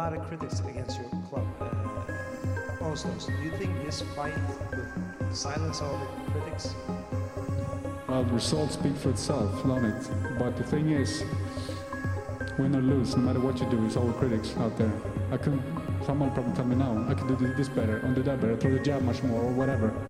Lot of critics against your club. Uh, do you think this fight will silence all the critics? Well, the results speak for itself, don't it? But the thing is, win or lose, no matter what you do, it's all the critics out there. I could, someone probably tell me now, I could do this better, undo that better, throw the jab much more, or whatever.